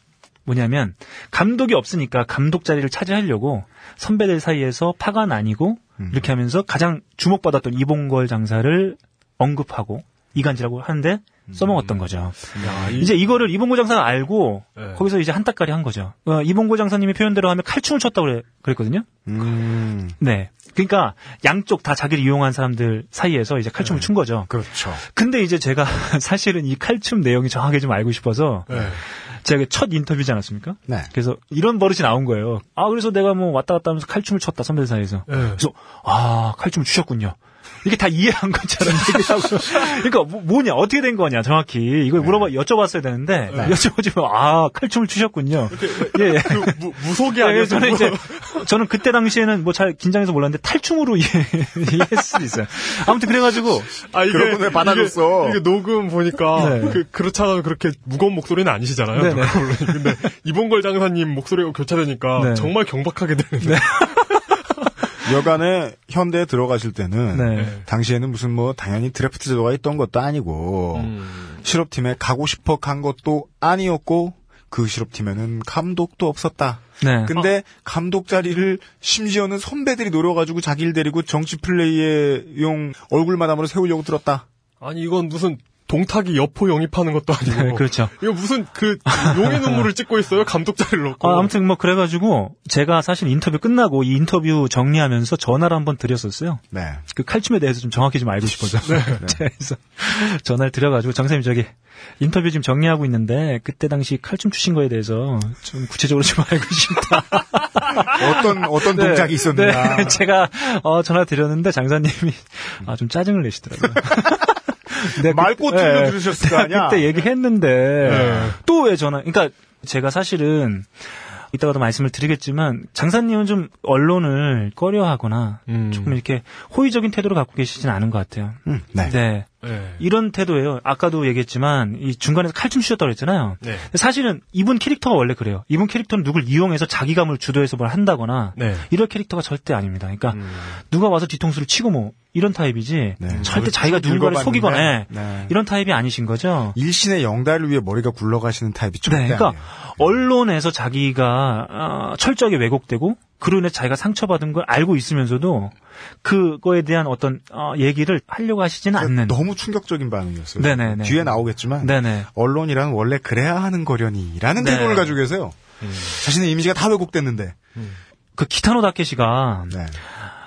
뭐냐면 감독이 없으니까 감독 자리를 차지하려고 선배들 사이에서 파가 나뉘고 이렇게 하면서 가장 주목받았던 이봉걸 장사를 언급하고 이간질하고 하는데 써먹었던 거죠. 야, 이- 이제 이거를 이봉고 장사가 알고 네. 거기서 이제 한따까리 한 거죠. 어, 이봉고 장사님의 표현대로 하면 칼춤을 췄다고 그래, 그랬거든요. 음, 네. 그러니까 양쪽 다 자기를 이용한 사람들 사이에서 이제 칼춤을 춘 거죠. 그렇죠. 근데 이제 제가 사실은 이 칼춤 내용이 정확하게 좀 알고 싶어서 네. 제가 첫 인터뷰지 않았습니까? 네. 그래서 이런 버릇이 나온 거예요. 아 그래서 내가 뭐 왔다 갔다 하면서 칼춤을 췄다 선배들 사이에서. 네. 그래서 아 칼춤을 추셨군요. 이게 다 이해한 것처럼 얘기하고 그러니까 뭐, 뭐냐 어떻게 된 거냐 정확히 이걸 물어봐 여쭤봤어야 되는데 여쭤보지만 아 칼춤을 추셨군요. 예, 예. 그 무, 무속이 예, 아니에요. 저는 이제 저는 그때 당시에는 뭐 잘 긴장해서 몰랐는데 탈춤으로 이해, 이해했을 수도 있어요. 아무튼 그래가지고 아, 이게, 거에 받아줬어. 이게, 이게 녹음 보니까, 네. 그, 그렇잖아요. 그렇게 무거운 목소리는 아니시잖아요. 네네. 물론. 근데, 이봉걸 장사님 목소리가 교차되니까, 네. 정말 경박하게 되는데. 여간에 현대에 들어가실 때는 네. 당시에는 무슨 뭐 당연히 드래프트 제도가 있던 것도 아니고 음. 실업팀에 가고 싶어 간 것도 아니었고 그 실업팀에는 감독도 없었다. 네. 근데 감독 자리를 심지어는 선배들이 노려가지고 자기를 데리고 정치 플레이에 용 얼굴 마담으로 세우려고 들었다. 아니, 이건 무슨, 동탁이 여포 영입하는 것도 아니고. 네, 그렇죠. 이거 무슨, 그, 용의 눈물을 찍고 있어요? 감독 자리를 놓고. 아, 아무튼 뭐 그래가지고 제가 사실 인터뷰 끝나고 이 인터뷰 정리하면서 전화를 한번 드렸었어요. 네. 그 칼춤에 대해서 좀 정확히 좀 알고 싶어서. 그래서 전화를 드려가지고 정사님 저기 인터뷰 지금 정리하고 있는데 그때 당시 칼춤 추신 거에 대해서 좀 구체적으로 좀 알고 싶다. 어떤 어떤 동작이 있었느냐. 네, 제가 어, 전화 드렸는데 장사님이 아, 좀 짜증을 내시더라고요. 네, 그- 말꼬투리로 네, 들으셨을 거 아니야? 그때 얘기했는데 네. 또왜 전화? 그러니까 제가 사실은 이따가도 말씀을 드리겠지만 장사님은 좀 언론을 꺼려하거나 음. 조금 이렇게 호의적인 태도를 갖고 계시진 않은 것 같아요. 음, 네. 네. 네. 이런 태도예요. 아까도 얘기했지만 이 중간에서 칼춤 추셨다고 그랬잖아요. 네. 사실은 이분 캐릭터가 원래 그래요. 이분 캐릭터는 누굴 이용해서 자기감을 주도해서 뭘 한다거나 네. 이럴 캐릭터가 절대 아닙니다. 그러니까 음. 누가 와서 뒤통수를 치고 뭐 이런 타입이지 네. 절대 쭉 자기가 누군가를 속이거나 해. 네. 이런 타입이 아니신 거죠. 일신의 영달을 위해 머리가 굴러가시는 타입이 절대 네, 그러니까 아니에요. 언론에서 자기가 어, 철저하게 왜곡되고 그로 인해 자기가 상처받은 걸 알고 있으면서도 그거에 대한 어떤 어, 얘기를 하려고 하시지는 않는. 너무 충격적인 반응이었어요. 네네네. 뒤에 나오겠지만 네네. 언론이란 원래 그래야 하는 거려니라는 네. 태도를 가지고 계세요. 자신의 이미지가 다 왜곡됐는데. 그 기타노 다케시가 네.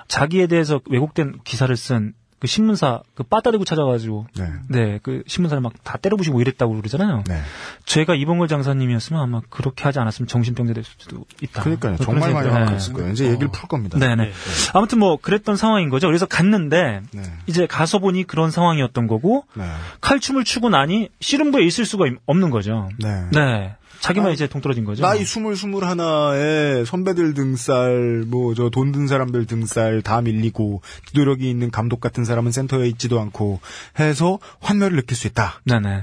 자기에 대해서 왜곡된 기사를 쓴 그 신문사 그 빠따리고 찾아가지고 네. 네그 신문사를 막 다 때려부시고 이랬다고 그러잖아요. 네. 제가 이봉걸 장사님이었으면 아마 그렇게 하지 않았으면 정신병자 됐을 수도 있다. 그러니까요. 정말 많이 생각이 나왔을 거예요. 이제 얘기를 풀 겁니다. 네네. 아무튼 뭐 그랬던 상황인 거죠. 그래서 갔는데 네. 이제 가서 보니 그런 상황이었던 거고 네. 칼춤을 추고 나니 씨름부에 있을 수가 없는 거죠. 네. 네. 자기만 아, 이제 동떨어진 거죠. 나이 스물 스물 하나에 선배들 등살, 뭐 저 돈 든 사람들 등살 다 밀리고 기도력이 있는 감독 같은 사람은 센터에 있지도 않고 해서 환멸을 느낄 수 있다. 네네.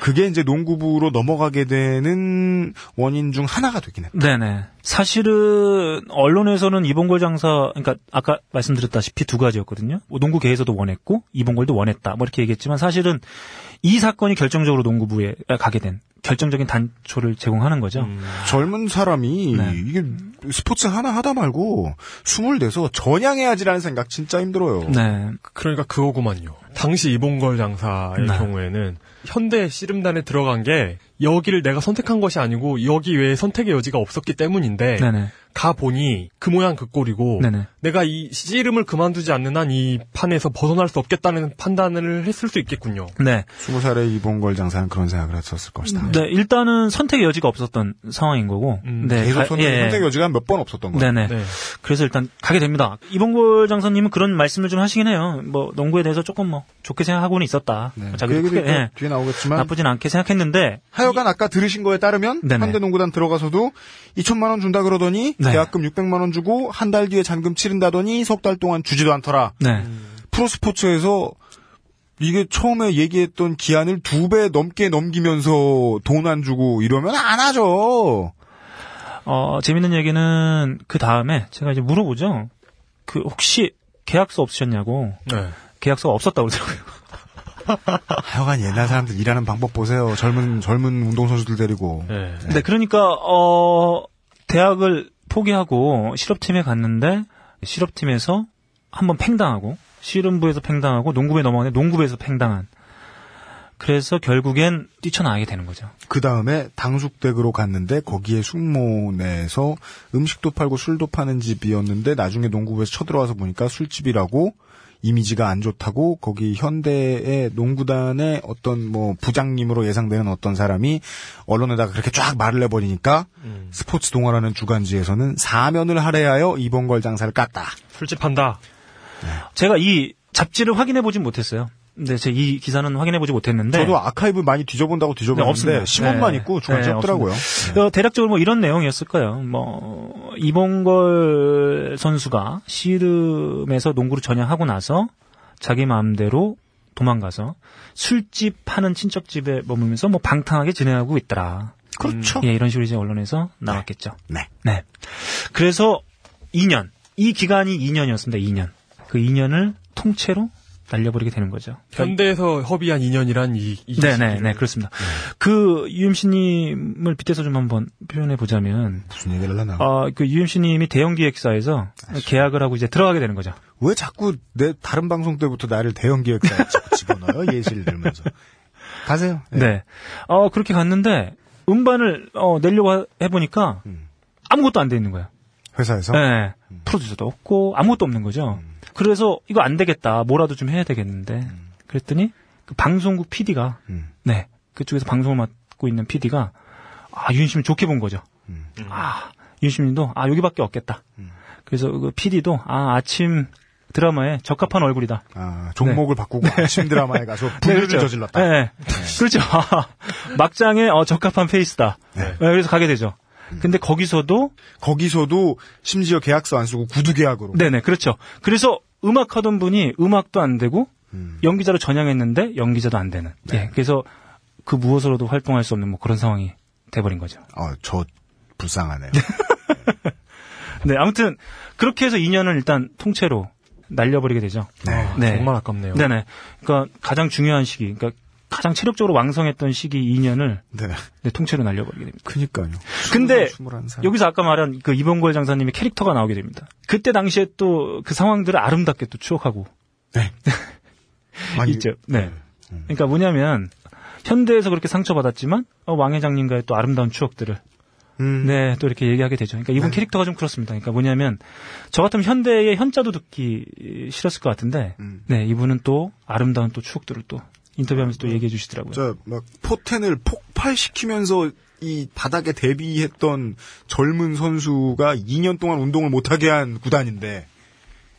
그게 이제 농구부로 넘어가게 되는 원인 중 하나가 되긴 했다. 네네. 사실은 언론에서는 이봉걸 장사, 그러니까 아까 말씀드렸다시피 두 가지였거든요. 뭐 농구계에서도 원했고 이봉걸도 원했다. 뭐 이렇게 얘기했지만 사실은 이 사건이 결정적으로 농구부에 가게 된 결정적인 단초를 제공하는 거죠. 젊은 사람이 네. 이게 스포츠 하나 하다 말고 스물 돼서 전향해야지라는 생각 진짜 힘들어요. 네. 그러니까 그거구만요. 당시 이봉걸 장사의 네. 경우에는 현대 씨름단에 들어간 게 여기를 내가 선택한 것이 아니고 여기 외에 선택의 여지가 없었기 때문인데 네네. 가 보니 그 모양 그 꼴이고 네네. 내가 이 씨름을 그만두지 않는 한 이 판에서 벗어날 수 없겠다는 판단을 했을 수 있겠군요. 네. 스무 살에 이봉걸 장사는 그런 생각을 했었을 것이다. 네, 일단은 선택의 여지가 없었던 상황인 거고. 네, 계속 가- 선택, 예, 예. 선택 여지가 몇 번 없었던 거예요. 네네. 네. 그래서 일단 가게 됩니다. 이봉골 장사님은 그런 말씀을 좀 하시긴 해요. 뭐 농구에 대해서 조금 뭐 좋게 생각하고는 있었다. 네. 자기 그 크게 예, 뒤에 나오겠지만 나쁘진 않게 생각했는데 하여간 아까 들으신 거에 따르면 네네. 현대농구단 들어가서도 2천만 원 준다 그러더니 네. 계약금 600만 원 주고 한 달 뒤에 잔금 치른다더니 석 달 동안 주지도 않더라. 네. 프로스포츠에서 이게 처음에 얘기했던 기한을 두 배 넘게 넘기면서 돈 안 주고 이러면 안 하죠. 어, 재밌는 얘기는 그 다음에 제가 이제 물어보죠. 그 혹시 계약서 없으셨냐고. 네. 계약서가 없었다고 그러더라고요. 하여간 옛날 사람들 일하는 방법 보세요. 젊은 젊은 운동선수들 데리고. 네. 네, 그러니까 어 대학을 포기하고 실업팀에 갔는데 실업팀에서 한번 팽당하고 씨름부에서 팽당하고 농구부에 넘어가는데 농구부에서 팽당한. 그래서 결국엔 뛰쳐나가게 되는 거죠. 그 다음에 당숙댁으로 갔는데 거기에 숙모내에서 음식도 팔고 술도 파는 집이었는데 나중에 농구부에서 쳐들어와서 보니까 술집이라고 이미지가 안 좋다고 거기 현대의 농구단의 어떤 뭐 부장님으로 예상되는 어떤 사람이 언론에다가 그렇게 쫙 말을 해버리니까 스포츠 동아라는 주간지에서는 사면을 할애하여 이봉걸 장사를 깠다. 술집 한다. 제가 이 잡지를 확인해 보진 못했어요. 근데 제이 기사는 확인해 보지 못했는데 저도 아카이브 많이 뒤져본다고 네, 뒤져봤는데 없습니다. 시몬만 네. 있고 주간지 네, 없더라고요. 어, 대략적으로 뭐 이런 내용이었을 거예요. 뭐 이봉걸 선수가 씨름에서 농구를 전향하고 나서 자기 마음대로 도망가서 술집 하는 친척 집에 머물면서 뭐 방탕하게 지내고 있더라. 그렇죠. 예, 이런 식으로 이제 언론에서 나왔겠죠. 네. 네. 그래서 2년 이 기간이 2년이었습니다. 2년. 그 2년을 통째로 날려버리게 되는 거죠. 현대에서 협의한 2년이란 이, 이 네네, 시기를. 네, 그렇습니다. 그, UMC님을 빗대서 좀 한번 표현해 보자면, 무슨 얘기를 하나? 어, 그 UMC님이 대형 기획사에서 계약을 하고 이제 들어가게 되는 거죠. 왜 자꾸 내 다른 방송 때부터 나를 대형 기획사에 자꾸 집어넣어요? 예시를 들면서. 가세요. 예. 네. 어, 그렇게 갔는데, 음반을, 어, 내려고 하- 해보니까, 아무것도 안 돼 있는 거야. 회사에서? 네. 프로듀서도 없고, 아무것도 없는 거죠. 그래서, 이거 안 되겠다. 뭐라도 좀 해야 되겠는데. 그랬더니, 그 방송국 PD가, 음. 네. 그쪽에서 방송을 맡고 있는 PD가, 아, 윤심을 좋게 본 거죠. 아, 윤심님도, 아, 여기밖에 없겠다. 그래서 그 PD도, 아, 아침 드라마에 적합한 얼굴이다. 아, 종목을 바꾸고 아침 드라마에 가서 네, 분류를 그렇죠. 저질렀다. 네, 네. 그렇죠. 막장에 어, 적합한 페이스다. 네, 그래서 가게 되죠. 근데 거기서도 거기서도 심지어 계약서 안 쓰고 구두 계약으로. 네네 그렇죠. 그래서 음악 하던 분이 음악도 안 되고 연기자로 전향했는데 연기자도 안 되는. 예, 그래서 그 무엇으로도 활동할 수 없는 뭐 그런 상황이 돼버린 거죠. 어, 저 불쌍하네요. 네, 아무튼 그렇게 해서 2년을 일단 통째로 날려버리게 되죠. 네. 네. 정말 아깝네요. 네네. 그러니까 가장 중요한 시기, 그러니까 가장 체력적으로 왕성했던 시기 2년을 네. 네, 통째로 날려버리게 됩니다. 그니까요. 근데 21살. 여기서 아까 말한 그 이봉걸 장사님의 캐릭터가 나오게 됩니다. 그때 당시에 또 그 상황들을 아름답게 또 추억하고 네. 많이- 있죠. 네. 그러니까 뭐냐면 현대에서 그렇게 상처받았지만 어, 왕 회장님과의 또 아름다운 추억들을 음. 네, 또 이렇게 얘기하게 되죠. 그러니까 이분 캐릭터가 좀 그렇습니다. 그러니까 뭐냐면 저 같으면 현대의 현자도 듣기 싫었을 것 같은데 음. 네, 이분은 또 아름다운 또 추억들을 또 인터뷰하면서 또 얘기해 주시더라고요. 저, 막, 포텐을 폭발시키면서 이 바닥에 대비했던 젊은 선수가 2년 동안 운동을 못하게 한 구단인데,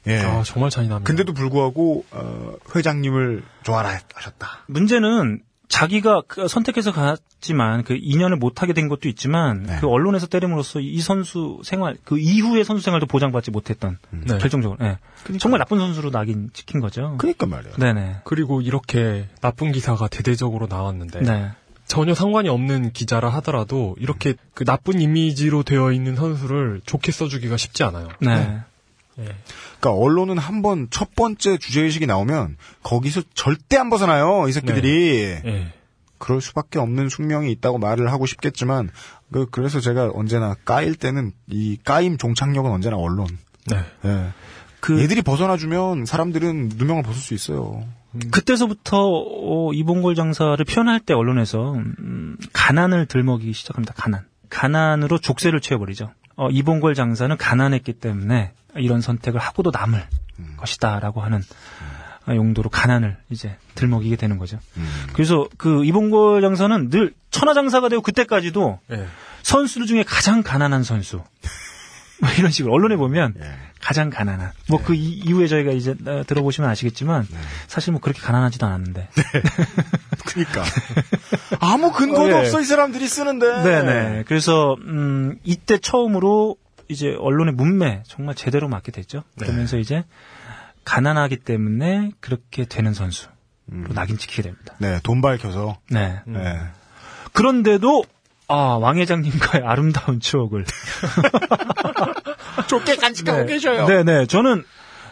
예. 아, 정말 잔인합니다. 근데도 불구하고, 어, 회장님을 좋아라 하셨다. 문제는 자기가 그 선택해서 갔지만 그 2년을 못 하게 된 것도 있지만 네. 그 언론에서 때림으로써 이 선수 생활 그 이후의 선수 생활도 보장받지 못했던 네. 결정적으로 예. 정말 나쁜 선수로 낙인 찍힌 거죠. 그니까 말이에요. 네네. 그리고 이렇게 나쁜 기사가 대대적으로 나왔는데 네. 전혀 상관이 없는 기자라 하더라도 이렇게 그 나쁜 이미지로 되어 있는 선수를 좋게 써주기가 쉽지 않아요. 네. 그러니까 언론은 한 번 첫 번째 주제 의식이 나오면 거기서 절대 안 벗어나요, 이 새끼들이. 예. 그럴 수밖에 없는 숙명이 있다고 말을 하고 싶겠지만, 그, 그래서 제가 언제나 까일 때는 이 까임 종착역은 언제나 언론. 네. 예. 그 얘들이 벗어나주면 사람들은 누명을 벗을 수 있어요. 그때서부터 어, 이봉골 장사를 표현할 때 언론에서 음, 가난을 들먹이기 시작합니다. 가난. 가난으로 족쇄를 채워버리죠. 어, 이봉골 장사는 가난했기 때문에 이런 선택을 하고도 남을 것이다라고 하는 어, 용도로 가난을 이제 들먹이게 되는 거죠. 그래서 그 이봉골 장사는 늘 천하장사가 되고 그때까지도 예. 선수들 중에 가장 가난한 선수. 뭐 이런 식으로 언론에 보면 가장 가난한. 뭐그 이후에 저희가 이제 어, 들어보시면 아시겠지만 사실 뭐 그렇게 가난하지도 않았는데. 그니까. 아무 근거도 어, 예. 없어, 이 사람들이 쓰는데. 네네. 그래서 음 이때 처음으로 이제 언론의 문매 정말 제대로 맞게 됐죠. 그러면서 이제 가난하기 때문에 그렇게 되는 선수로 낙인 찍히게 됩니다. 네, 돈 밝혀서. 네. 네. 그런데도 아, 왕 회장님과의 아름다운 추억을 좋게 간직하고 계셔요. 네 네. 저는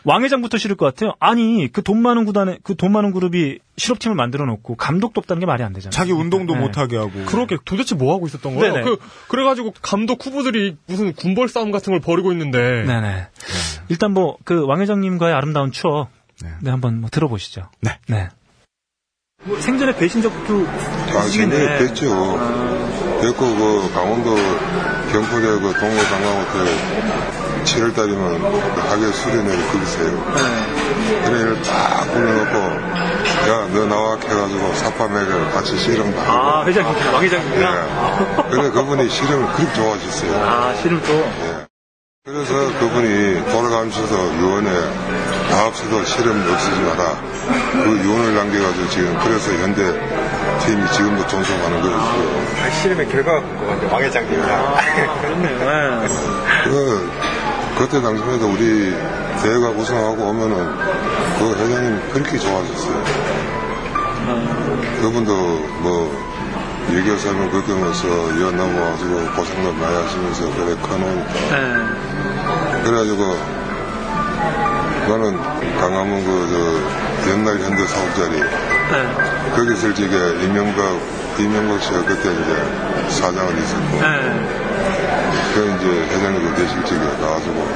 왕 회장부터 싫을 것 같아요. 아니, 그 돈 많은 구단에, 그 돈 많은 그룹이 실업팀을 만들어 놓고 감독도 없다는 게 말이 안 되잖아요. 자기 운동도 네. 못하게 하고. 그러게 도대체 뭐 하고 있었던 거예요? 네네. 그 그래가지고 감독 후보들이 무슨 군벌 싸움 같은 걸 벌이고 있는데 네네. 일단 뭐, 그 왕 회장님과의 아름다운 추억. 네. 네, 한번 뭐 들어보시죠. 네. 네. 뭐 생전에 뵈신 적도 아. 생전에 뵀죠. 뵙고, 그, 강원도 경포대 그 동호 관광호텔 7월달이면 하계 수련회를 거기서 해요. 그래, 이를 딱 불러놓고, 야, 너 나와 해가지고 사파맥을 같이 씨름 다 아, 하고. 회장님, 왕 회장님이랑? 예. 그래, 그분이 씨름을 그렇게 좋아하셨어요. 아, 씨름 또. 예. 그래서 그분이 돌아가면서도 유언에 다 없어도 실험 없애지 마라. 그 유언을 남겨가지고 지금 그래서 현대 팀이 지금도 존속하는 거죠. 씨름의 결과가 궁금한데 왕 회장님이랑 그렇네요. 그, 그때 당시에도 우리 대회가 우승하고 오면은 그 회장님 그렇게 좋아하셨어요. 그분도 뭐 얘기해서 하면 그거면서 여 넘어가지고 고생도 많이 하시면서 그래 커놓으니까 네. 그래가지고 나는 강화문 그 저 옛날 현대 사업자리 네. 거기 적에 이명박 이명박 씨가 그때 이제 사장을 있었고 네. 그 이제 회장님도 되실 적에 가가지고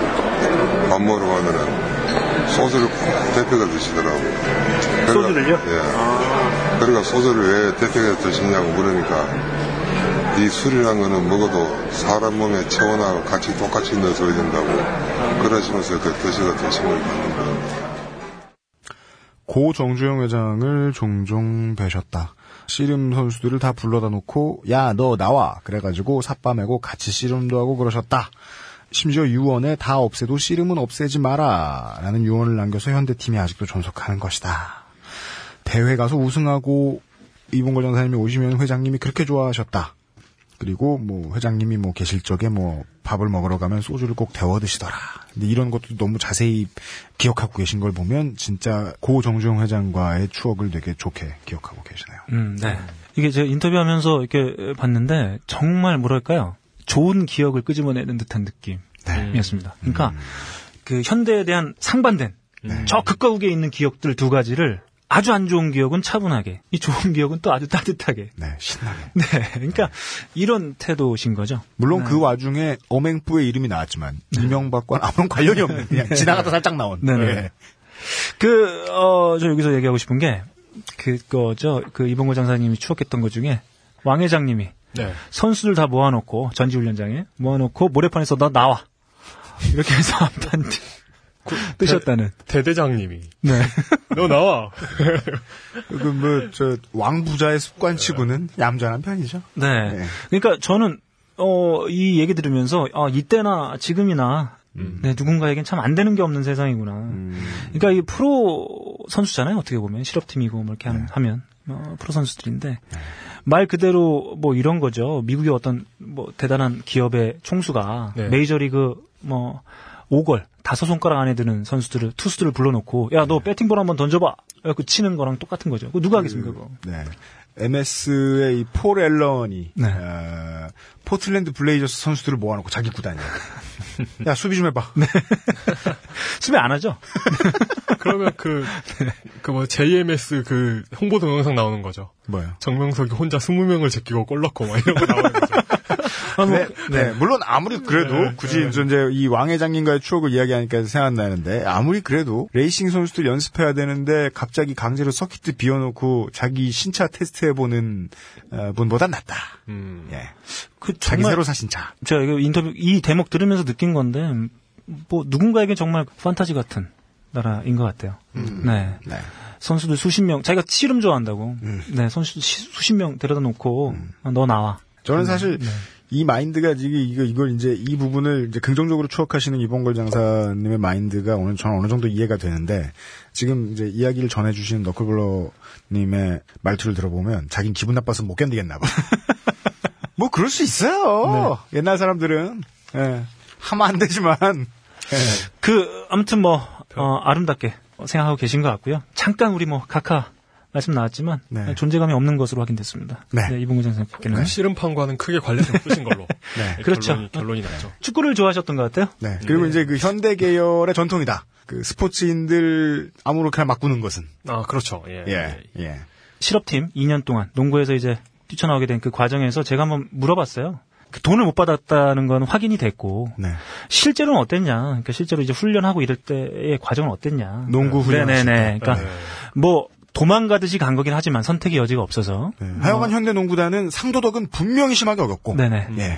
밥 먹으러 가면은 소주를 꼭 대표가 드시더라고. 그러니까- 소주를요? 예. 그러니까 소주를 왜 대표가 드시냐고 물으니까 이 술이란 거는 먹어도 사람 몸에 체온하고 같이 똑같이 넣어서 해야 된다고 그러시면서 그 드시고 드심을 받는 거예요. 고 정주영 회장을 종종 뵈셨다. 씨름 선수들을 다 불러다 놓고 야 너 나와 그래가지고 삿바 메고 같이 씨름도 하고 그러셨다. 심지어 유언에 다 없애도 씨름은 없애지 마라 라는 유언을 남겨서 현대팀이 아직도 존속하는 것이다. 대회 가서 우승하고 이봉걸 장사님이 오시면 회장님이 그렇게 좋아하셨다. 그리고 뭐 회장님이 뭐 계실 적에 뭐 밥을 먹으러 가면 소주를 꼭 데워 드시더라. 근데 이런 것도 너무 자세히 기억하고 계신 걸 보면 진짜 고 정주영 회장과의 추억을 되게 좋게 기억하고 계시네요. 음, 네. 이게 제가 인터뷰하면서 이렇게 봤는데 정말 뭐랄까요? 좋은 기억을 끄집어내는 듯한 느낌이었습니다. 그러니까 그 현대에 대한 상반된 저 극과 극에 있는 기억들 두 가지를 아주 안 좋은 기억은 차분하게, 이 좋은 기억은 또 아주 따뜻하게. 네, 신나게. 네, 그러니까 이런 태도신 거죠. 물론 네. 그 와중에 어맹부의 이름이 나왔지만 이명박과는 아무런 관련이 없는 그냥 지나가다 살짝 나온. 네네. 예. 그, 어, 저 여기서 얘기하고 싶은 게, 그거죠, 그 이봉구 장사님이 추억했던 것 중에, 왕 회장님이 네. 선수들 다 모아놓고, 전지훈련장에 모아놓고, 모래판에서 너 나와. 이렇게 해서 한판 뜨셨다는. 대 대장님이. 네. 너 나와. 그 뭐저 왕부자의 습관치고는 얌전한 편이죠. 네. 네. 그러니까 저는, 어, 이 얘기 들으면서, 아, 이때나 지금이나, 음. 네, 누군가에겐 참 안 되는 게 없는 세상이구나. 그러니까 이 프로 선수잖아요, 어떻게 보면. 실업팀이고, 뭐 이렇게 네. 하면. 어, 프로 선수들인데. 말 그대로 뭐 이런 거죠. 미국의 어떤 뭐 대단한 기업의 총수가 네. 메이저리그 뭐 5골, 다섯 손가락 안에 드는 선수들을, 투수들을 불러놓고, 야, 너 배팅볼 한번 던져봐! 그 치는 거랑 똑같은 거죠. 그거 누가 하겠습니까, 그거? 네. MS의 이 폴 앨런이 네. 어, 포틀랜드 블레이저스 선수들을 모아놓고 자기 구단이야. 야 수비 좀 해봐. 수비 안 하죠? 그러면 그, 그 뭐, JMS 그 홍보 동영상 나오는 거죠. 뭐요? 정명석이 혼자 20명을 제끼고 골 넣고 막 이런 거 나오는 거죠. 아, 뭐, 네, 네. 물론 아무리 그래도 네, 굳이 네. 저 이제 이 왕회장님과의 추억을 이야기하니까 생각나는데 아무리 그래도 레이싱 선수들 연습해야 되는데 갑자기 강제로 서킷 비워놓고 자기 신차 테스트해보는 어, 분보단 낫다. 음. 예. 그 자기 새로 사신 차. 제가 이거 인터뷰 이 대목 들으면서 느낀 건데 뭐 누군가에게 정말 판타지 같은 나라인 것 같아요. 네. 네. 선수들 수십 명 자기가 씨름 좋아한다고. 네, 선수들 시- 수십 명 데려다 놓고 어, 너 나와. 저는 사실 이 마인드가 지금 이거 이걸 이제 이 부분을 이제 긍정적으로 추억하시는 이봉걸 장사님의 마인드가 오늘 저는 어느 정도 이해가 되는데 지금 이제 이야기를 전해주신 너클블러님의 말투를 들어보면 자긴 기분 나빠서 못 견디겠나 봐. 뭐 그럴 수 있어요. 옛날 사람들은 예. 하면 안 되지만 예. 그 아무튼 뭐 어, 아름답게 생각하고 계신 것 같고요. 잠깐 우리 뭐 카카 말씀 나왔지만 네. 존재감이 없는 것으로 확인됐습니다. 네. 이봉구 장사님께는 그 씨름판과는 크게 관련이 없으신 걸로. 네. 그렇죠. 결론이, 결론이 났죠. 축구를 좋아하셨던 것 같아요. 네. 그리고 이제 그 현대 계열의 전통이다. 그 스포츠인들 아무렇게나 막 구는 것은 아, 그렇죠. 예. 예 예. 실업팀 2년 동안 농구에서 이제 뛰쳐나오게 된 그 과정에서 제가 한번 물어봤어요. 그 돈을 못 받았다는 건 확인이 됐고 네. 실제로는 어땠냐? 그러니까 실제로 이제 훈련하고 이럴 때의 과정은 어땠냐? 농구 훈련 네네네. 그러니까 네. 뭐 도망가듯이 간 거긴 하지만 선택의 여지가 없어서. 네. 하여간 현대 농구단은 상도덕은 분명히 심하게 어겼고. 네네. 예.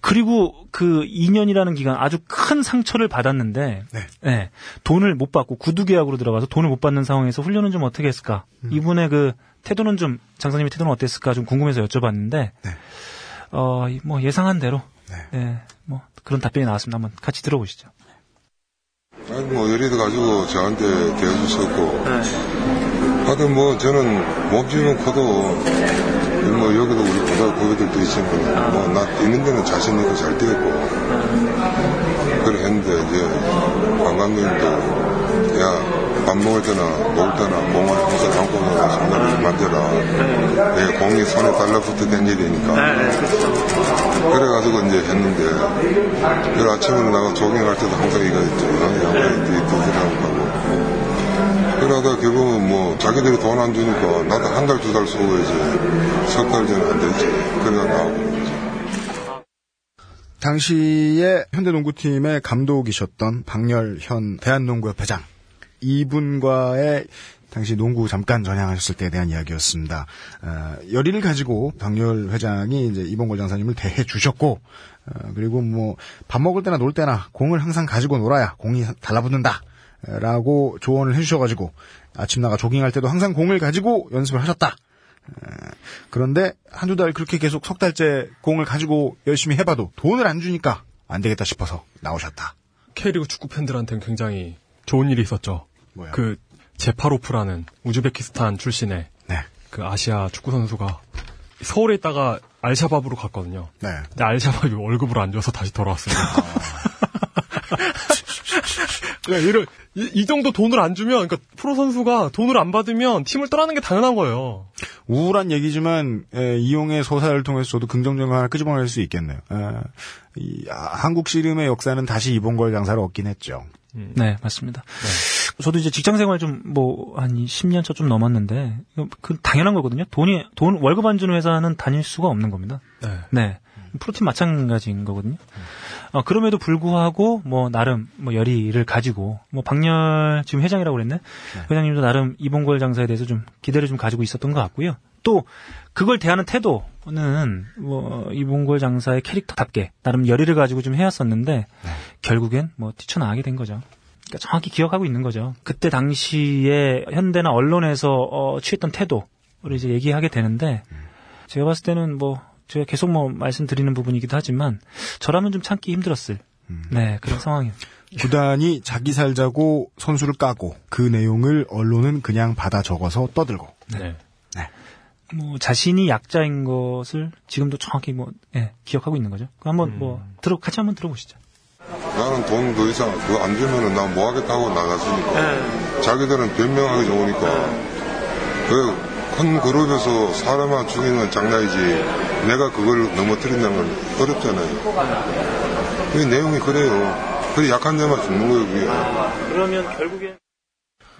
그리고 그 2년이라는 기간 아주 큰 상처를 받았는데 네. 네, 돈을 못 받고 구두 계약으로 들어가서 돈을 못 받는 상황에서 훈련은 좀 어떻게 했을까? 음. 이분의 그 태도는 좀 장사님의 태도는 어땠을까 좀 궁금해서 여쭤봤는데 네. 어, 이- 뭐 예상한 대로 네. 네, 뭐 그런 답변이 나왔습니다. 한번 같이 들어보시죠. 아니 뭐 예를 들어 가지고 저한테 대해주셨고 하여튼 뭐 저는 몸집은 커도 뭐 여기도 우리 고등 고객들도 있지만 뭐나 있는 데는 자신 있고 잘 뛰었고. 그래 했는데 이제 관광객도 야 밥 먹을 때나 놀 때나 몸을 항상 감고 놀아 손을 만져라. 내 공이 손에 달라붙어 된 일이니까. 그래가지고 이제 했는데 그 아침으로 나가 조깅할 때도 항상 이거 있죠. 양말에 두드리라고 하고 그러다 결국은 뭐 자기들이 돈 안 주니까 나도 한 달 두달 쏘고야지 석 달 전에 안 되지 그래가 나오고 당시에 현대농구팀의 감독이셨던 박열현 대한농구협회장 이분과의 당시 농구 잠깐 전향하셨을 때에 대한 이야기였습니다. 어, 열의를 가지고 박열 회장이 이제 이봉걸 장사님을 대해 주셨고 어, 그리고 뭐 밥 먹을 때나 놀 때나 공을 항상 가지고 놀아야 공이 달라붙는다. 라고 조언을 해주셔가지고 아침 나가 조깅할 때도 항상 공을 가지고 연습을 하셨다. 그런데 한두 달 그렇게 계속 석 달째 공을 가지고 열심히 해봐도 돈을 안 주니까 안 되겠다 싶어서 나오셨다. K리그 축구 팬들한테는 굉장히 좋은 일이 있었죠. 뭐야? 그 제파로프라는 우즈베키스탄 출신의 네. 그 아시아 축구 선수가 서울에 있다가 알샤밥으로 갔거든요. 네. 근데 알샤밥이 월급을 안 줘서 다시 돌아왔습니다. 그냥 이런 이, 이 정도 돈을 안 주면 그러니까 프로 선수가 돈을 안 받으면 팀을 떠나는 게 당연한 거예요. 우울한 얘기지만 에, 이용의 소사를 통해서 저도 긍정적인 거 하나 끄집어낼 수 있겠네요. 에, 이, 아, 한국 씨름의 역사는 다시 이봉걸 장사를 얻긴 했죠. 네, 맞습니다. 저도 이제 직장 생활 좀 뭐 한 10년 차 좀 넘었는데 그 당연한 거거든요. 돈이 돈 월급 안 주는 회사는 다닐 수가 없는 겁니다. 네. 네. 프로틴 마찬가지인 거거든요. 어, 그럼에도 불구하고 뭐 나름 뭐 열의를 가지고 뭐 박열 지금 회장이라고 그랬네. 회장님도 나름 이봉골 장사에 대해서 좀 기대를 좀 가지고 있었던 것 같고요. 또 그걸 대하는 태도는 뭐 이봉골 장사의 캐릭터답게 나름 열의를 가지고 좀 해왔었는데 결국엔 뭐 뛰쳐나가게 된 거죠. 그러니까 정확히 기억하고 있는 거죠. 그때 당시에 현대나 언론에서 어, 취했던 태도를 이제 얘기하게 되는데 제가 봤을 때는 뭐 제가 계속 뭐 말씀드리는 부분이기도 하지만 저라면 좀 참기 힘들었을 네 그런 상황이에요. 구단이 자기 살자고 선수를 까고 그 내용을 언론은 그냥 받아 적어서 떠들고. 네. 뭐 자신이 약자인 것을 지금도 정확히 뭐 예, 기억하고 있는 거죠. 그 한번 뭐 들어 같이 한번 들어보시죠. 나는 돈 더 이상 그거 안 주면은 나 뭐 하겠다 하고 나갔으니까. 자기들은 변명하기 좋으니까. 그큰 그룹에서 사람만 죽이는 건 장난이지. 내가 그걸 넘어뜨린다는 건 어렵잖아요. 그 내용이 그래요. 그래 약한 데만 죽는 거예요, 그게. 그러면 결국에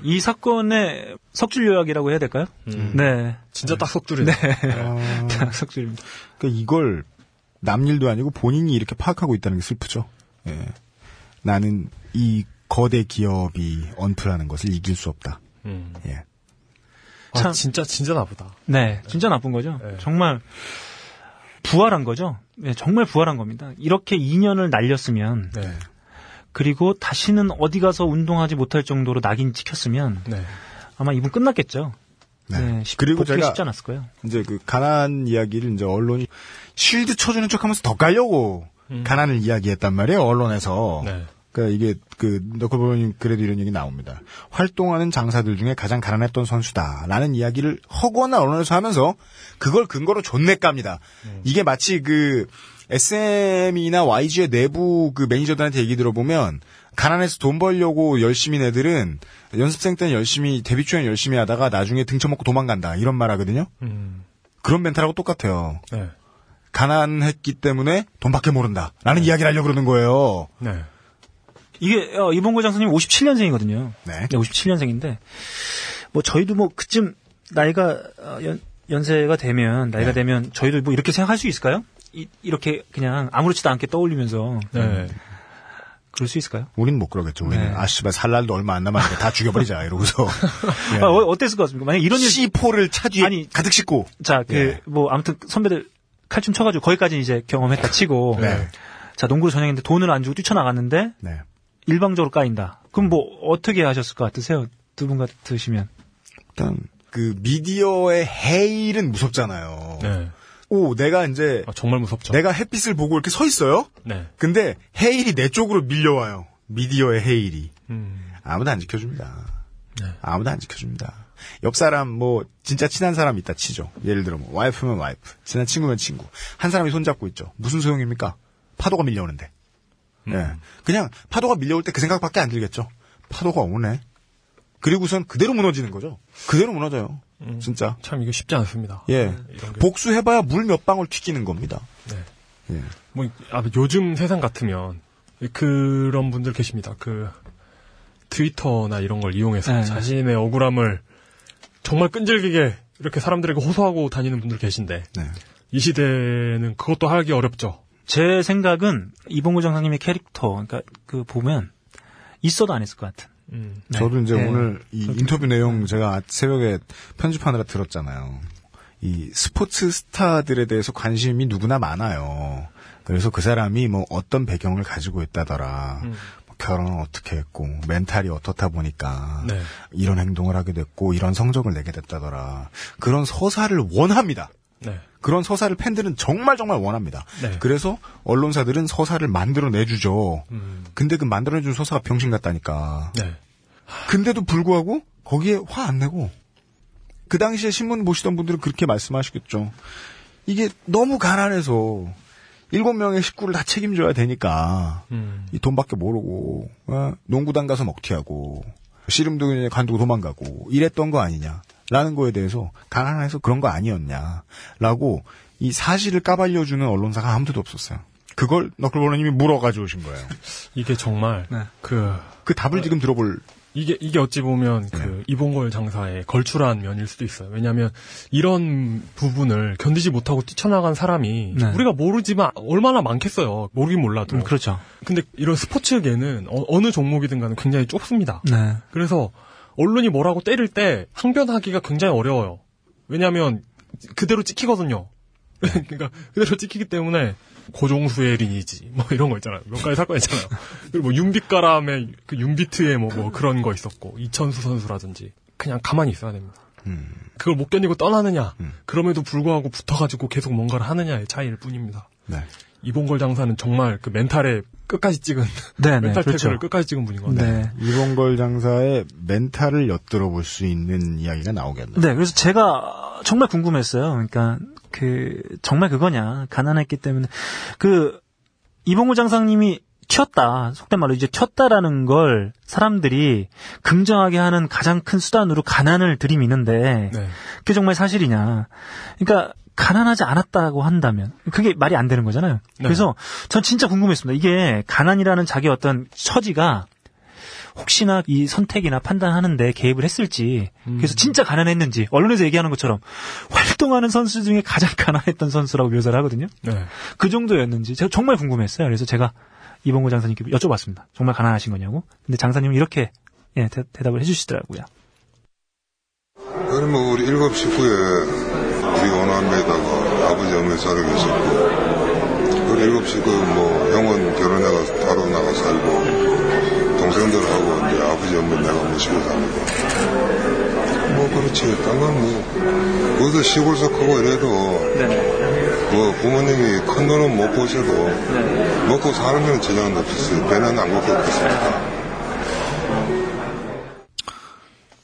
이 사건의 석줄 요약이라고 해야 될까요? 네. 진짜 딱 석줄이네. 네. 딱 석줄입니다. 그러니까 이걸 남 일도 아니고 본인이 이렇게 파악하고 있다는 게 슬프죠. 예. 나는 이 거대 기업이 언플하는 것을 이길 수 없다. 음. 예. 아, 참- 진짜 진짜 나쁘다. 네, 진짜 나쁜 거죠. 네. 정말 부활한 거죠. 네, 정말 부활한 겁니다. 이렇게 2년을 날렸으면 네. 그리고 다시는 어디 가서 운동하지 못할 정도로 낙인 찍혔으면 네. 아마 이분 끝났겠죠. 네. 네, 쉽- 그리고 복귀가 제가 쉽지 않았을 거예요. 이제 그 가난 이야기를 이제 언론이 쉴드 쳐주는 척하면서 더 깔려고 가난을 이야기했단 말이에요 언론에서. 네. 그러니까 이게 그 너클보님 그래도 이런 얘기 나옵니다. 활동하는 장사들 중에 가장 가난했던 선수다라는 이야기를 허구나 언론에서 하면서 그걸 근거로 존내 깝니다. 이게 마치 그 SM이나 YG의 내부 그 매니저들한테 얘기 들어보면 가난해서 돈 벌려고 열심히 애들은 연습생 때는 열심히 데뷔 초엔 열심히 하다가 나중에 등쳐먹고 도망간다 이런 말 하거든요. 음. 그런 멘탈하고 똑같아요. 네. 가난했기 때문에 돈밖에 모른다라는 이야기를 하려고 그러는 거예요. 네. 이게 어, 이봉구 장사님 57년생이거든요. 네. 57년생인데 뭐 저희도 뭐 그쯤 나이가 어, 연, 연세가 되면 나이가 네. 되면 저희도 뭐 이렇게 생각할 수 있을까요? 이, 렇게 그냥 아무렇지도 않게 떠올리면서 네. 그럴 수 있을까요? 우리는 못 그러겠죠. 우리는 네. 아 씨발 살 날도 얼마 안 남았는데 다 죽여버리자 이러고서 예. 아, 어, 어땠을 것 같습니까? 만약 이런 일 C4를 차 뒤에 아니, 가득 싣고 자, 그, 예. 뭐, 아무튼 선배들 칼춤 쳐가지고 거기까지 이제 경험했다 치고. 네. 자, 농구를 전형인데 돈을 안 주고 뛰쳐나갔는데 네. 일방적으로 까인다. 그럼 뭐, 어떻게 하셨을 것 같으세요? 두 분 같으시면. 일단 그 미디어의 해일은 무섭잖아요. 네. 오 내가 이제 아, 정말 무섭죠. 내가 햇빛을 보고 이렇게 서 있어요. 네. 근데 해일이 내 쪽으로 밀려와요. 미디어의 해일이 음. 아무도 안 지켜줍니다. 네. 아무도 안 지켜줍니다. 옆 사람 뭐 진짜 친한 사람 있다 치죠. 예를 들어 뭐 와이프면 와이프, 친한 친구면 친구. 한 사람이 손잡고 있죠. 무슨 소용입니까? 파도가 밀려오는데. 음. 예. 그냥 파도가 밀려올 때 그 생각밖에 안 들겠죠. 파도가 오네. 그리고선 그대로 무너지는 거죠. 그대로 무너져요. 음. 진짜. 참 이거 쉽지 않습니다. 예. 게. 복수해봐야 물 몇 방울 튀기는 겁니다. 네. 예. 뭐 아, 요즘 세상 같으면 그런 분들 계십니다. 그 트위터나 이런 걸 이용해서 네. 자신의 억울함을 정말 끈질기게 이렇게 사람들에게 호소하고 다니는 분들 계신데 네. 이 시대는 그것도 하기 어렵죠. 제 생각은 이봉구 장사님의 캐릭터, 그러니까 그 보면 있어도 안 했을 것 같은. 음. 네. 저도 이제 네. 오늘 이 인터뷰 내용 제가 새벽에 편집하느라 들었잖아요. 이 스포츠 스타들에 대해서 관심이 누구나 많아요. 그래서 그 사람이 뭐 어떤 배경을 가지고 있다더라. 음. 뭐 결혼을 어떻게 했고 멘탈이 어떻다 보니까 네. 이런 행동을 하게 됐고 이런 성적을 내게 됐다더라. 그런 서사를 원합니다. 네. 그런 서사를 팬들은 정말 정말 원합니다. 네. 그래서 언론사들은 서사를 만들어 내주죠. 음. 근데 그 만들어준 서사가 병신 같다니까. 네. 근데도 불구하고 거기에 화 안 내고 그 당시에 신문 보시던 분들은 그렇게 말씀하시겠죠. 이게 너무 가난해서 일곱 명의 식구를 다 책임져야 되니까 음. 이 돈밖에 모르고 어? 농구단 가서 먹튀하고 씨름도 관두고 도망가고 이랬던 거 아니냐 라는 거에 대해서 가난해서 그런 거 아니었냐라고 이 사실을 까발려주는 언론사가 아무도 없었어요. 그걸 너클볼러님이 물어가지고 오신 거예요. 이게 정말 네. 그 그 답을 지금 들어볼 이게 이게 어찌 보면 그 이봉걸 장사의 걸출한 면일 수도 있어요. 왜냐하면 이런 부분을 견디지 못하고 뛰쳐나간 사람이 네. 우리가 모르지만 얼마나 많겠어요. 모르긴 몰라도. 음, 그렇죠. 근데 이런 스포츠계는 어, 느 종목이든 간에 굉장히 좁습니다. 네. 그래서 언론이 뭐라고 때릴 때 항변하기가 굉장히 어려워요. 왜냐하면 그대로 찍히거든요. 그러니까 그대로 찍히기 때문에 고종수의 리니지 뭐 이런 거 있잖아요. 몇 가지 사건 있잖아요. 그리고 뭐 윤빛가람의 그 윤비트의 뭐, 뭐 그런 거 있었고 이천수 선수라든지 그냥 가만히 있어야 됩니다. 그걸 못 견디고 떠나느냐 그럼에도 불구하고 붙어가지고 계속 뭔가를 하느냐의 차이일 뿐입니다. 네. 이봉걸 장사는 정말 그 멘탈에 끝까지 찍은 네, 네, 멘탈 그렇죠. 태그를 끝까지 찍은 분인 것 같아요. 네. 이봉걸 장사의 멘탈을 엿들어 볼 수 있는 이야기가 나오겠네요. 네, 그래서 제가 정말 궁금했어요. 그러니까 그 정말 그거냐 가난했기 때문에 그 이봉구 장상님이 튀었다 속된 말로 이제 튀었다라는 걸 사람들이 긍정하게 하는 가장 큰 수단으로 가난을 들이미는데 네. 그게 정말 사실이냐? 그러니까 가난하지 않았다고 한다면 그게 말이 안 되는 거잖아요. 네. 그래서 전 진짜 궁금했습니다. 이게 가난이라는 자기 어떤 처지가 혹시나 이 선택이나 판단하는데 개입을 했을지 그래서 진짜 가난했는지 언론에서 얘기하는 것처럼 활동하는 선수 중에 가장 가난했던 선수라고 묘사를 하거든요. 네. 그 정도였는지 제가 정말 궁금했어요. 그래서 제가 이봉구 장사님께 여쭤봤습니다. 정말 가난하신 거냐고. 근데 장사님은 이렇게 예, 대, 답을 해주시더라고요. 그러면 우리 일곱 식구에 우리 오남매에다가 아버지 어머니 살고 계셨고 우리 일곱 식구 뭐 형은 결혼해 가서 따로 나가 살고 동생들하고 이제 아버지 어머니 내가 모시고 살고. 뭐 그렇지. 딴건뭐 어디 시골서 크고 이래도 뭐 부모님이 큰 돈은 못 보셔도 먹고 사는 데는 지장은 없었어요. 배는 안 고팠겠습니다.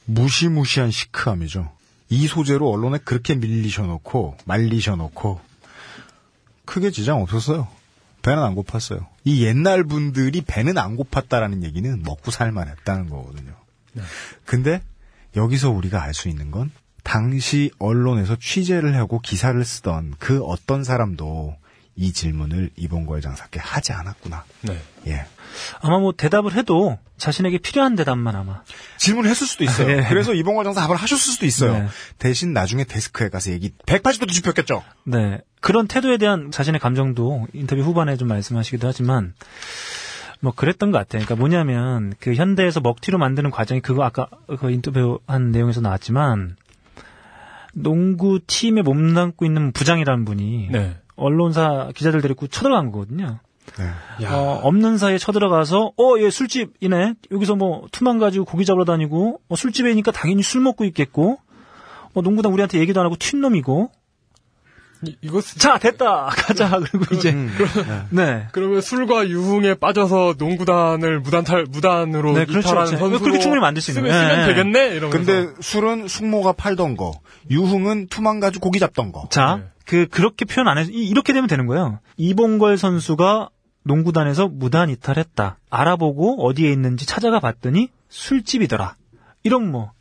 무시무시한 시크함이죠. 이 소재로 언론에 그렇게 밀리셔놓고 말리셔놓고 크게 지장 없었어요. 배는 안 고팠어요. 이 옛날 분들이 배는 안 고팠다라는 얘기는 먹고 살만했다는 거거든요. 근데 여기서 우리가 알 수 있는 건 당시 언론에서 취재를 하고 기사를 쓰던 그 어떤 사람도 이 질문을 이봉걸 장사께 하지 않았구나. 네. 예. 아마 뭐 대답을 해도 자신에게 필요한 대답만 아마 질문을 했을 수도 있어요. 예. 그래서 이봉걸 장사 답을 하셨을 수도 있어요. 네. 대신 나중에 데스크에 가서 얘기 180도 뒤집혔겠죠. 네. 그런 태도에 대한 자신의 감정도 인터뷰 후반에 좀 말씀하시기도 하지만, 뭐, 그랬던 것 같아요. 그러니까 뭐냐면, 그 현대에서 먹튀로 만드는 과정이 그거 아까 그 인터뷰 한 내용에서 나왔지만, 농구 팀에 몸담고 있는 부장이라는 분이, 네. 언론사 기자들 데리고 쳐들어간 거거든요. 네. 어, 없는 사이에 쳐들어가서, 어, 얘 술집이네? 여기서 뭐, 투망 가지고 고기 잡으러 다니고, 어, 술집이니까 당연히 술 먹고 있겠고, 어, 농구단 우리한테 얘기도 안 하고 튄 놈이고, 이거 자 됐다 가자 그리고 이제 네 그러면 술과 유흥에 빠져서 농구단을 무단탈 무단으로 네, 그렇죠, 이탈하는 그렇죠. 선수로 그렇게 충분히 만들 수 있는 쓰면, 거예요. 쓰면 예. 되겠네 이러면서 근데 술은 숙모가 팔던 거, 유흥은 투망 가지고 고기 잡던 거. 자, 그 그렇게 표현 안 해서 이- 이렇게 되면 되는 거예요. 이봉걸 선수가 농구단에서 무단 이탈했다. 알아보고 어디에 있는지 찾아가 봤더니 술집이더라. 이런 뭐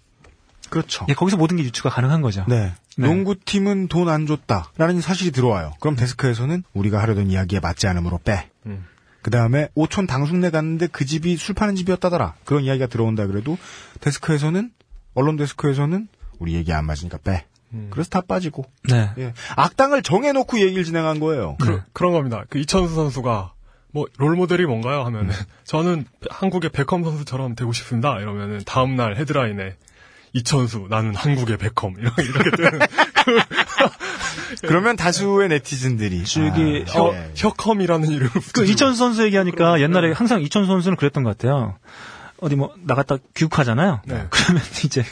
그렇죠. 예, 거기서 모든 게 유추가 가능한 거죠. 네. 네. 농구팀은 돈 안 줬다라는 사실이 들어와요. 그럼 데스크에서는 우리가 하려던 이야기에 맞지 않으므로 빼. 음. 그 다음에 오촌 당숙네 갔는데 그 집이 술 파는 집이었다더라. 그런 이야기가 들어온다 그래도 데스크에서는 언론 데스크에서는 우리 얘기 안 맞으니까 빼. 그래서 다 빠지고. 네. 예. 악당을 정해놓고 얘기를 진행한 거예요. 그, 그런 겁니다. 그 이천수 선수가 뭐 롤모델이 뭔가요? 하면은 저는 한국의 베컴 선수처럼 되고 싶습니다. 이러면은 다음 날 헤드라인에 이천수 나는 한국의 베컴 이렇게 이렇게 뜨는 그러면 다수의 네티즌들이 저기 아, 어, 예. 혁컴이라는 이름을 그. 이천수 선수 얘기하니까 옛날에 항상 이천수 선수는 그랬던 것 같아요. 어디 뭐 나갔다 귀국하잖아요. 네. 그러면 이제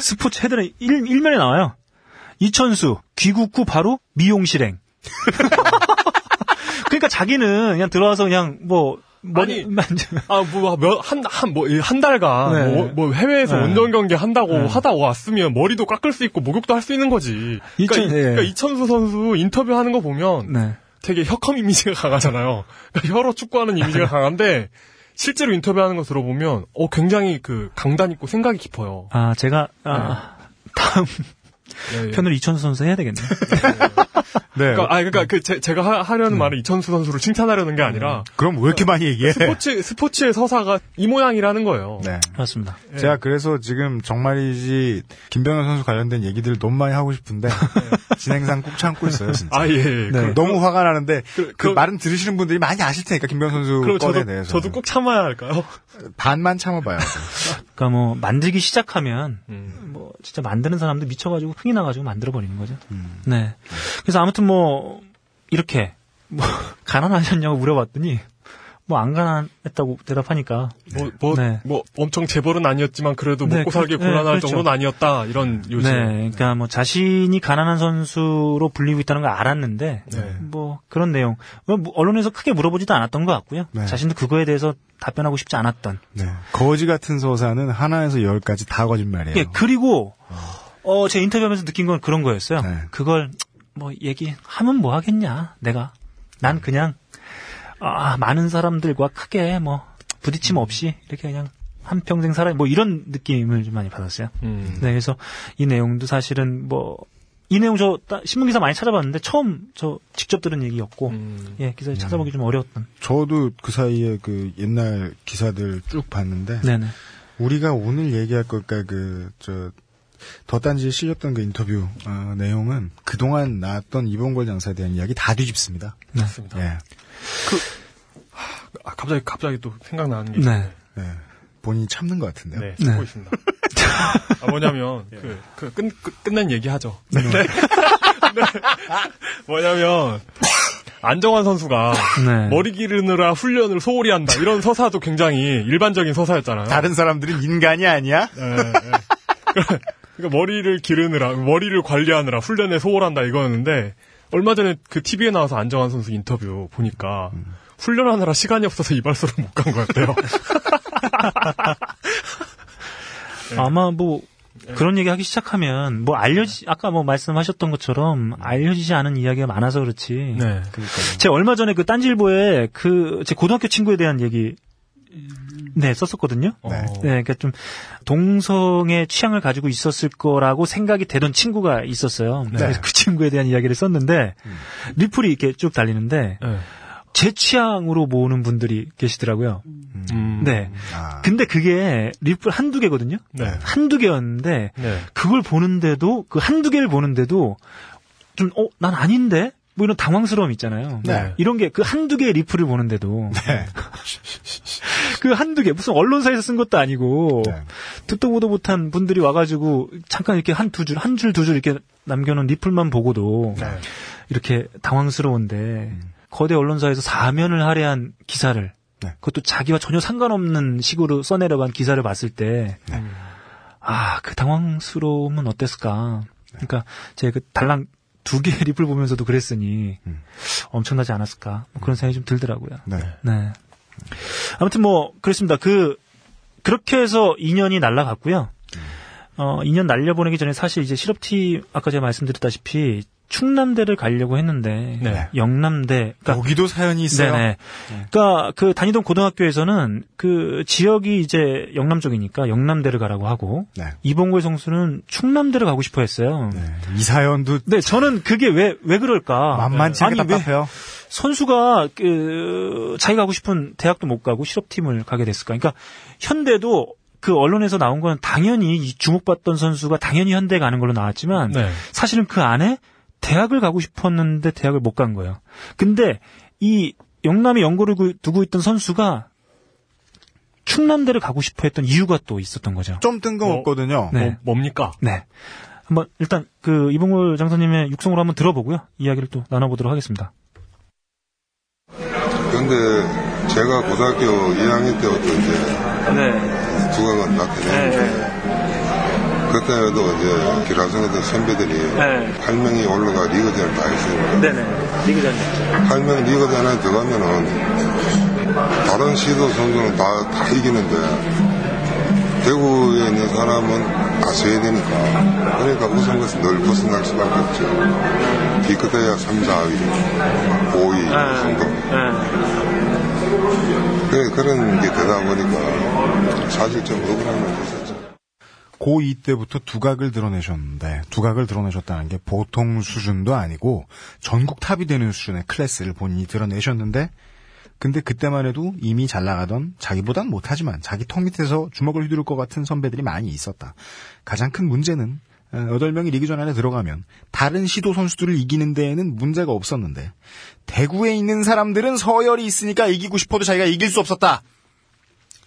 스포츠 헤드라인 일, 일면에 나와요. 이천수 귀국 후 바로 미용 실행. 그러니까 자기는 그냥 들어와서 그냥 뭐 머리 만져. 아뭐몇한한뭐한 달간 네. 뭐, 뭐 해외에서 네. 원정 경기 한다고 네. 하다 왔으면 머리도 깎을 수 있고 목욕도 할 수 있는 거지. 그러니까, 이천- 이- 예. 그러니까 이천수 선수 인터뷰 하는 거 보면 네. 되게 혁컴 이미지가 강하잖아요. 그러니까 혀로 축구하는 이미지가 강한데 실제로 인터뷰하는 거 들어보면 어 굉장히 그 강단 있고 생각이 깊어요. 아 제가 아, 다음 예, 예. 편으로 이천수 선수 해야 되겠네. 네. 그러니까, 아, 그러니까 그 제, 가 하 려는 말은 이천수 선수를 칭찬하려는 게 아니라 그럼 왜 이렇게 많이 얘기해? 스포츠 스포츠의 서사가 이 모양이라는 거예요. 네. 맞습니다. 제가 그래서 지금 정말이지 김병현 선수 관련된 얘기들을 너무 많이 하고 싶은데 진행상 꾹 참고 있어요. 진짜. 아 예. 예. 네, 그럼- 너무 화가 나는데 그, 그럼- 말은 들으시는 분들이 많이 아실 테니까 김병현 선수 건에 저도 대해서 저도 꼭 참아야 할까요? 반만 참아봐요. 그러니까 뭐 만들기 시작하면 음. 뭐 진짜 만드는 사람도 미쳐가지고 흥이 나가지고 만들어 버리는 거죠. 음. 네. 그래서 아무튼 뭐 이렇게 뭐 가난하셨냐고 물어봤더니 뭐 안 가난했다고 대답하니까 뭐, 뭐, 네. 뭐 엄청 재벌은 아니었지만 그래도 네, 먹고 살기 그- 네, 곤란할 그렇죠. 정도는 아니었다 이런 요즘. 네, 그러니까 뭐 자신이 가난한 선수로 불리고 있다는 걸 알았는데 네. 뭐 그런 내용 뭐 언론에서 크게 물어보지도 않았던 것 같고요. 네. 자신도 그거에 대해서 답변하고 싶지 않았던. 네. 거지 같은 서사는 하나에서 열까지 다 거짓말이에요. 예, 그리고 어, 제 인터뷰하면서 느낀 건 그런 거였어요. 네. 그걸 뭐 얘기하면 뭐 하겠냐, 내가. 난 그냥 아, 많은 사람들과 크게 뭐 부딪힘 없이 이렇게 그냥 한 평생 살아 뭐 이런 느낌을 좀 많이 받았어요. 음. 네, 그래서 이 내용도 사실은 뭐 이 내용 저 따- 신문 기사 많이 찾아봤는데 처음 저 직접 들은 얘기였고 음. 예 기사 찾아보기 좀 어려웠던. 저도 그 사이에 그 옛날 기사들 쭉 봤는데 네네. 우리가 오늘 얘기할 걸까 그저 덧단지에 실렸던 그 인터뷰 어, 내용은 그동안 나왔던 이봉걸 장사에 대한 이야기 다 뒤집습니다. 맞습니다. 예. 아, 갑자기 갑자기 또 생각나는 게 네. 네. 본인이 참는 것 같은데요. 네, 참고 네. 있습니다. 아, 뭐냐면, 그, 그, 끝, 끝, 끝낸 얘기 하죠. 네. 뭐냐면, 안정환 선수가 네. 머리 기르느라 훈련을 소홀히 한다. 이런 서사도 굉장히 일반적인 서사였잖아요. 다른 사람들은 인간이 아니야? 네, 네. 그러니까 머리를 기르느라, 머리를 관리하느라 훈련에 소홀한다 이거였는데, 얼마 전에 그 TV에 나와서 안정환 선수 인터뷰 보니까, 훈련하느라 시간이 없어서 이발소를 못 간 것 같아요. 아마 뭐 그런 얘기 하기 시작하면 뭐 알려지 아까 뭐 말씀하셨던 것처럼 알려지지 않은 이야기가 많아서 그렇지. 네. 제가 얼마 전에 그 딴지일보에 그 제 고등학교 친구에 대한 얘기 네 썼었거든요. 네. 네, 그러니까 좀 동성의 취향을 가지고 있었을 거라고 생각이 되던 친구가 있었어요. 그래서 그 친구에 대한 이야기를 썼는데 리플이 이렇게 쭉 달리는데 네. 제 취향으로 모으는 분들이 계시더라고요. 음. 네. 아, 근데 그게 리플 한두 개거든요. 네. 한두 개였는데 네. 그걸 보는데도 그 한두 개를 보는데도 좀 어 난 아닌데 뭐 이런 당황스러움 있잖아요. 네. 이런 게 그 한두 개의 리플을 보는데도 네. 그 한두 개 무슨 언론사에서 쓴 것도 아니고 네. 듣도 보도 못한 분들이 와가지고 잠깐 이렇게 한 두 줄 한 줄 두줄 이렇게 남겨놓은 리플만 보고도 네. 이렇게 당황스러운데 거대 언론사에서 사면을 할애한 기사를 네. 그것도 자기와 전혀 상관없는 식으로 써내려간 기사를 봤을 때, 아, 그 당황스러움은 어땠을까. 그러니까, 제그 달랑 두 개의 립을 보면서도 그랬으니, 음. 엄청나지 않았을까. 뭐 그런 생각이 좀 들더라고요. 네. 네. 아무튼 뭐, 그렇습니다. 그, 그렇게 해서 2년이 날라갔고요. 어, 2년 날려보내기 전에 사실 이제 실업팀, 아까 제가 말씀드렸다시피, 충남대를 가려고 했는데, 네. 영남대, 그러니까 여기도 사연이 있어요. 네네. 그러니까 그 다니던 고등학교에서는 그 지역이 이제 영남 쪽이니까 영남대를 가라고 하고 네. 이봉구의 성수는 충남대를 가고 싶어 했어요. 네. 이 사연도 네, 저는 그게 왜왜 그럴까? 만만치 않게 아니, 왜 답답해요. 선수가 그 자기가 가고 싶은 대학도 못 가고 실업팀을 가게 됐을까? 그러니까 현대도 그 언론에서 나온 건 당연히 이 주목받던 선수가 당연히 현대 가는 걸로 나왔지만 네. 사실은 그 안에 대학을 가고 싶었는데 대학을 못 간 거예요. 근데 이 영남에 연고를 그- 두고 있던 선수가 충남대를 가고 싶어 했던 이유가 또 있었던 거죠. 좀 뜬금없거든요. 네. 뭐, 뭡니까? 네. 한번 일단 그 이봉골 장사님의 육성으로 한번 들어보고요. 이야기를 또 나눠보도록 하겠습니다. 근데 제가 고등학교 2학년 때부터 이제 네. 두각은 나타냈는데 그때도 이제 기라성했던 선배들이 네. 8명이 올라가 리그전을 다 했으니까 네네. 리그전. 8명 리그전에 들어가면은 다른 시도 선수는 다, 다 이기는데 대구에 있는 사람은 아셔야 되니까 그러니까 우선 것은 늘 벗어날 수밖에 없죠. 기껏해야 3, 4위, 5위 정도. 그래, 그런 게 되다 보니까 사실 좀 억울한 건 있었죠. 고2 때부터 두각을 드러내셨는데 두각을 드러내셨다는 게 보통 수준도 아니고 전국 탑이 되는 수준의 클래스를 본인이 드러내셨는데 근데 그때만 해도 이미 잘 나가던 자기보단 못하지만 자기 턱 밑에서 주먹을 휘두를 것 같은 선배들이 많이 있었다. 가장 큰 문제는 8명이 리그전 안에 들어가면 다른 시도 선수들을 이기는 데에는 문제가 없었는데 대구에 있는 사람들은 서열이 있으니까 이기고 싶어도 자기가 이길 수 없었다.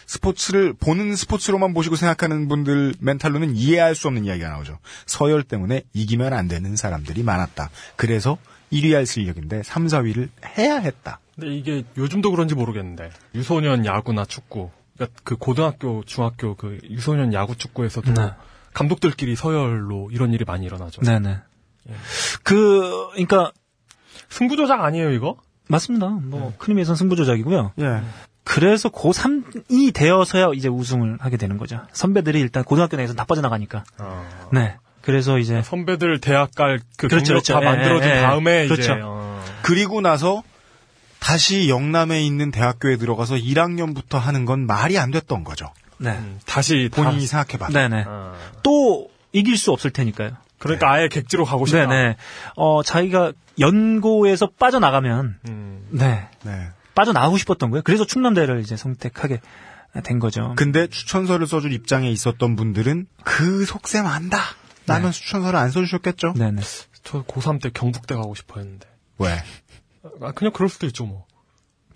스포츠를 보는 스포츠로만 보시고 생각하는 분들 멘탈로는 이해할 수 없는 이야기가 나오죠. 서열 때문에 이기면 안 되는 사람들이 많았다. 그래서 1위 할 실력인데 3, 4위를 해야 했다. 근데 이게 요즘도 그런지 모르겠는데 유소년 야구나 축구, 그러니까 그 고등학교, 중학교 그 유소년 야구 축구에서도 네. 감독들끼리 서열로 이런 일이 많이 일어나죠. 네네. 그, 그러니까 승부 조작 아니에요 이거? 맞습니다. 뭐큰 의미에서는 승부 조작이고요. 예. 그래서 고3이 되어서야 이제 우승을 하게 되는 거죠. 선배들이 일단 고등학교 내에서 다 빠져나가니까. 네. 그래서 이제 선배들 대학 갈그 그렇죠, 경력 다 그렇죠. 예, 만들어진 예, 예. 다음에 그렇죠. 이제 어. 그리고 나서 다시 영남에 있는 대학교에 들어가서 1학년부터 하는 건 말이 안 됐던 거죠. 네. 다시 본인이 다- 생각해봐. 네네. 또 이길 수 없을 테니까요. 그러니까 아예 객지로 가고 싶다. 네네. 어, 자기가 연고에서 빠져나가면, 음. 네. 네. 빠져나가고 싶었던 거예요. 그래서 충남대를 이제 선택하게 된 거죠. 근데 추천서를 써줄 입장에 있었던 분들은 그 속셈 안다. 라면 추천서를 안 써주셨겠죠? 네네. 저 고3 때 경북대 가고 싶어 했는데. 왜? 아, 그냥 그럴 수도 있죠 뭐.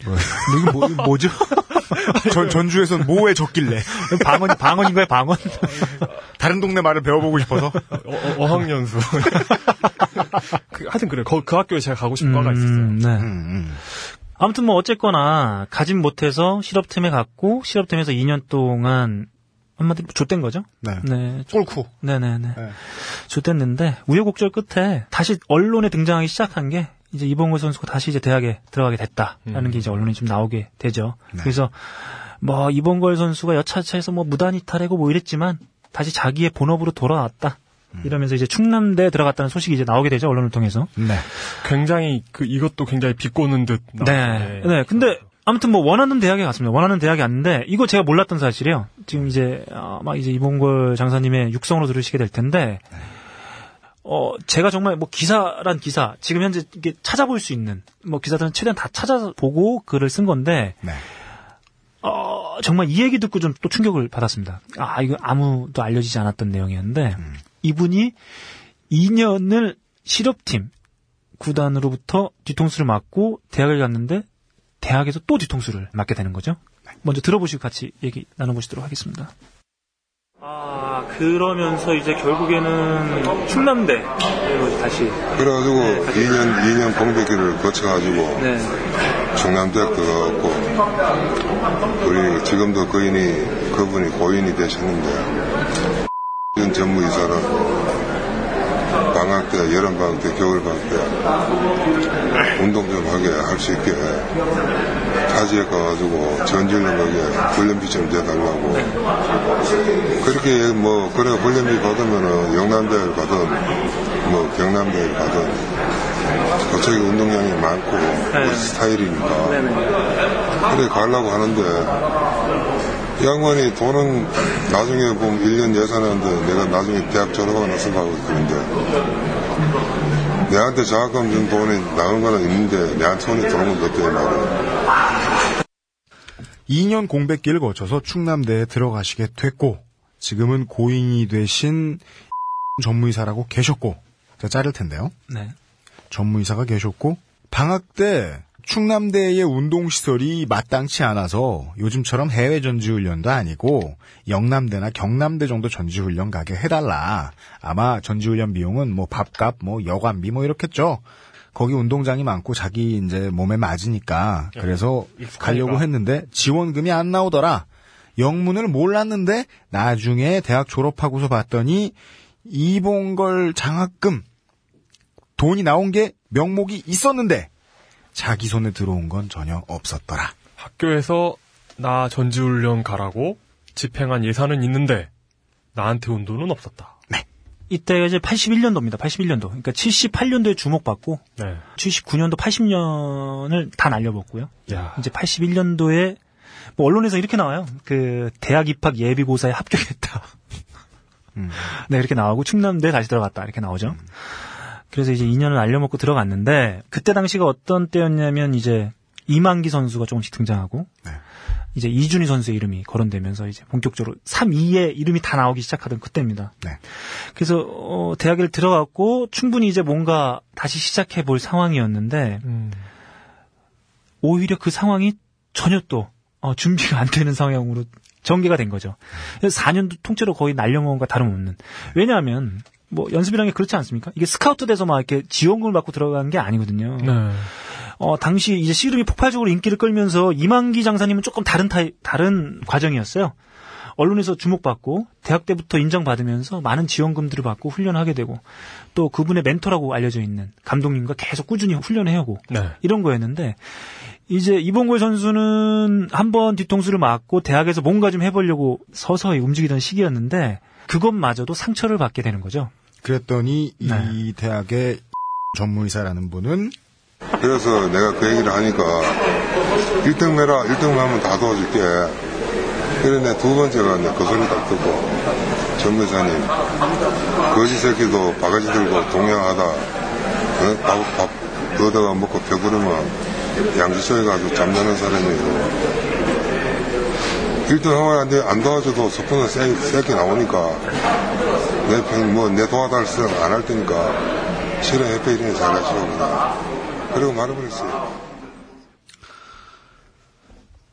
뭐, 이거 뭐, 뭐죠? 전, 전주에선 뭐에 적길래? 방언, 방언인 거예요, 방언? 다른 동네 말을 배워보고 싶어서? 어, 학연수 그, 하여튼 그래. 거, 그 학교에 제가 가고 싶은 과가 있었어요. 음, 네. 음, 아무튼 뭐 어쨌거나 가진 못해서 실업팀에 갔고 실업팀에서 2년 동안 한마디로 좆된 거죠. 네. 네. 꿀쿠. 네네네. 네. 좆됐는데 우여곡절 끝에 다시 언론에 등장하기 시작한 게 이제 이봉걸 선수가 다시 이제 대학에 들어가게 됐다라는 음. 게 이제 언론에 좀 나오게 되죠. 네. 그래서 뭐 이봉걸 선수가 여차차해서 뭐 무단 이탈하고 뭐 이랬지만 다시 자기의 본업으로 돌아왔다. 음. 이러면서 이제 충남대에 들어갔다는 소식이 이제 나오게 되죠 언론을 통해서. 네. 굉장히 그 이것도 굉장히 비꼬는 듯. 네. 나왔는데. 네. 근데 아무튼 뭐 원하는 대학에 갔습니다. 원하는 대학이 왔는데 이거 제가 몰랐던 사실이에요. 지금 이제 아마 이제 이봉걸 장사님의 육성으로 들으시게 될 텐데 어 제가 정말 뭐 기사란 기사 지금 현재 이게 찾아볼 수 있는 뭐 기사들은 최대한 다 찾아보고 글을 쓴 건데 네. 어 정말 이 얘기 듣고 좀 또 충격을 받았습니다. 아 이거 아무도 알려지지 않았던 내용이었는데 이분이 2년을 실업팀 구단으로부터 뒤통수를 맞고 대학을 갔는데 대학에서 또 뒤통수를 맞게 되는 거죠. 먼저 들어보시고 같이 얘기 나눠보시도록 하겠습니다. 아 그러면서 이제 결국에는 충남대로 다시 그래가지고 2년, 2년 공백기를 거쳐가지고 네. 중남대학 들어가고 우리 지금도 거인이 그분이 고인이 되셨는데 이런 전무이사는 방학 때, 여름 방학 때, 겨울 방학 때 운동 좀 하게 할 수 있게 타지에 가가지고 전진력하게 훈련비 좀 내달라고. 그렇게 뭐 그래 훈련비 받으면은 영남대를 가든 뭐 경남대를 가든 어차피 운동량이 많고 그 스타일이니까. 그래 가려고 하는데 이 양반이 돈은 나중에 보면 1년 예산하는데 내가 나중에 대학 졸업하고 나서 가고 그런데 내한테 장학금 준 돈이 나온 거는 있는데 내한테 손에 들어온 건 어때 말이야 2년 공백기를 거쳐서 충남대에 들어가시게 됐고 지금은 고인이 되신 전무이사라고 계셨고 제가 자를 텐데요. 네. 전무이사가 계셨고 방학 때 충남대의 운동시설이 마땅치 않아서 요즘처럼 해외 전지훈련도 아니고 영남대나 경남대 정도 전지훈련 가게 해달라. 아마 전지훈련 비용은 뭐 밥값, 뭐 여관비 뭐 이렇겠죠. 거기 운동장이 많고 자기 이제 몸에 맞으니까 그래서 가려고 했는데 지원금이 안 나오더라. 영문을 몰랐는데 나중에 대학 졸업하고서 봤더니 이봉걸 장학금 돈이 나온 게 명목이 있었는데 자기 손에 들어온 건 전혀 없었더라. 학교에서 나 전지훈련 가라고 집행한 예산은 있는데 나한테 온 돈은 없었다. 이때가 이제 81년도입니다. 81년도. 그러니까 78년도에 주목받고 네. 79년도 80년을 다 날려먹고요. 야. 이제 81년도에 뭐 언론에서 이렇게 나와요. 그 대학 입학 예비고사에 합격했다. 네, 이렇게 나오고 충남대 다시 들어갔다 이렇게 나오죠. 그래서 이제 2년을 날려먹고 들어갔는데 그때 당시가 어떤 때였냐면 이제 이만기 선수가 조금씩 등장하고 이제 이준희 선수의 이름이 거론되면서 이제 본격적으로 3, 2의 이름이 다 나오기 시작하던 그때입니다. 그래서 어, 대학을 들어갔고 충분히 이제 뭔가 다시 시작해 볼 상황이었는데 오히려 그 상황이 전혀 또 어, 준비가 안 되는 상황으로 전개가 된 거죠. 그래서 4년도 통째로 거의 날려먹은 거 다름없는. 왜냐하면 뭐 연습이라는 게 그렇지 않습니까? 이게 스카우트 돼서 막 이렇게 지원금을 받고 들어간 게 아니거든요. 어, 당시 이제 씨름이 폭발적으로 인기를 끌면서 이만기 장사님은 조금 다른 타입, 다른 과정이었어요. 언론에서 주목받고 대학 때부터 인정받으면서 많은 지원금들을 받고 훈련하게 되고 또 그분의 멘토라고 알려져 있는 감독님과 계속 꾸준히 훈련해오고 이런 거였는데 이제 이봉골 선수는 한 번 뒤통수를 맞고 대학에서 뭔가 좀 해보려고 서서히 움직이던 시기였는데 그것마저도 상처를 받게 되는 거죠. 그랬더니 네. 이 대학의 전무이사라는 분은 그래서 내가 그 얘기를 하니까 1등 매라 1등만 하면 다 도와줄게 그래 내두 번째가 이제 그 소리 딱 듣고 전무사님 거지 새끼도 바가지 들고 동양하다 어? 밥, 밥 얻어가 먹고 배부르면 양지소에 가서 잠자는 사람이에요 1등 하면 안, 돼. 안 도와줘도 석분은 세, 세게 나오니까 내 편, 뭐, 내 도와달 생각 안할 테니까 싫어 해페 이름에 잘하시라고 그냥. 그리고 말해버렸어요.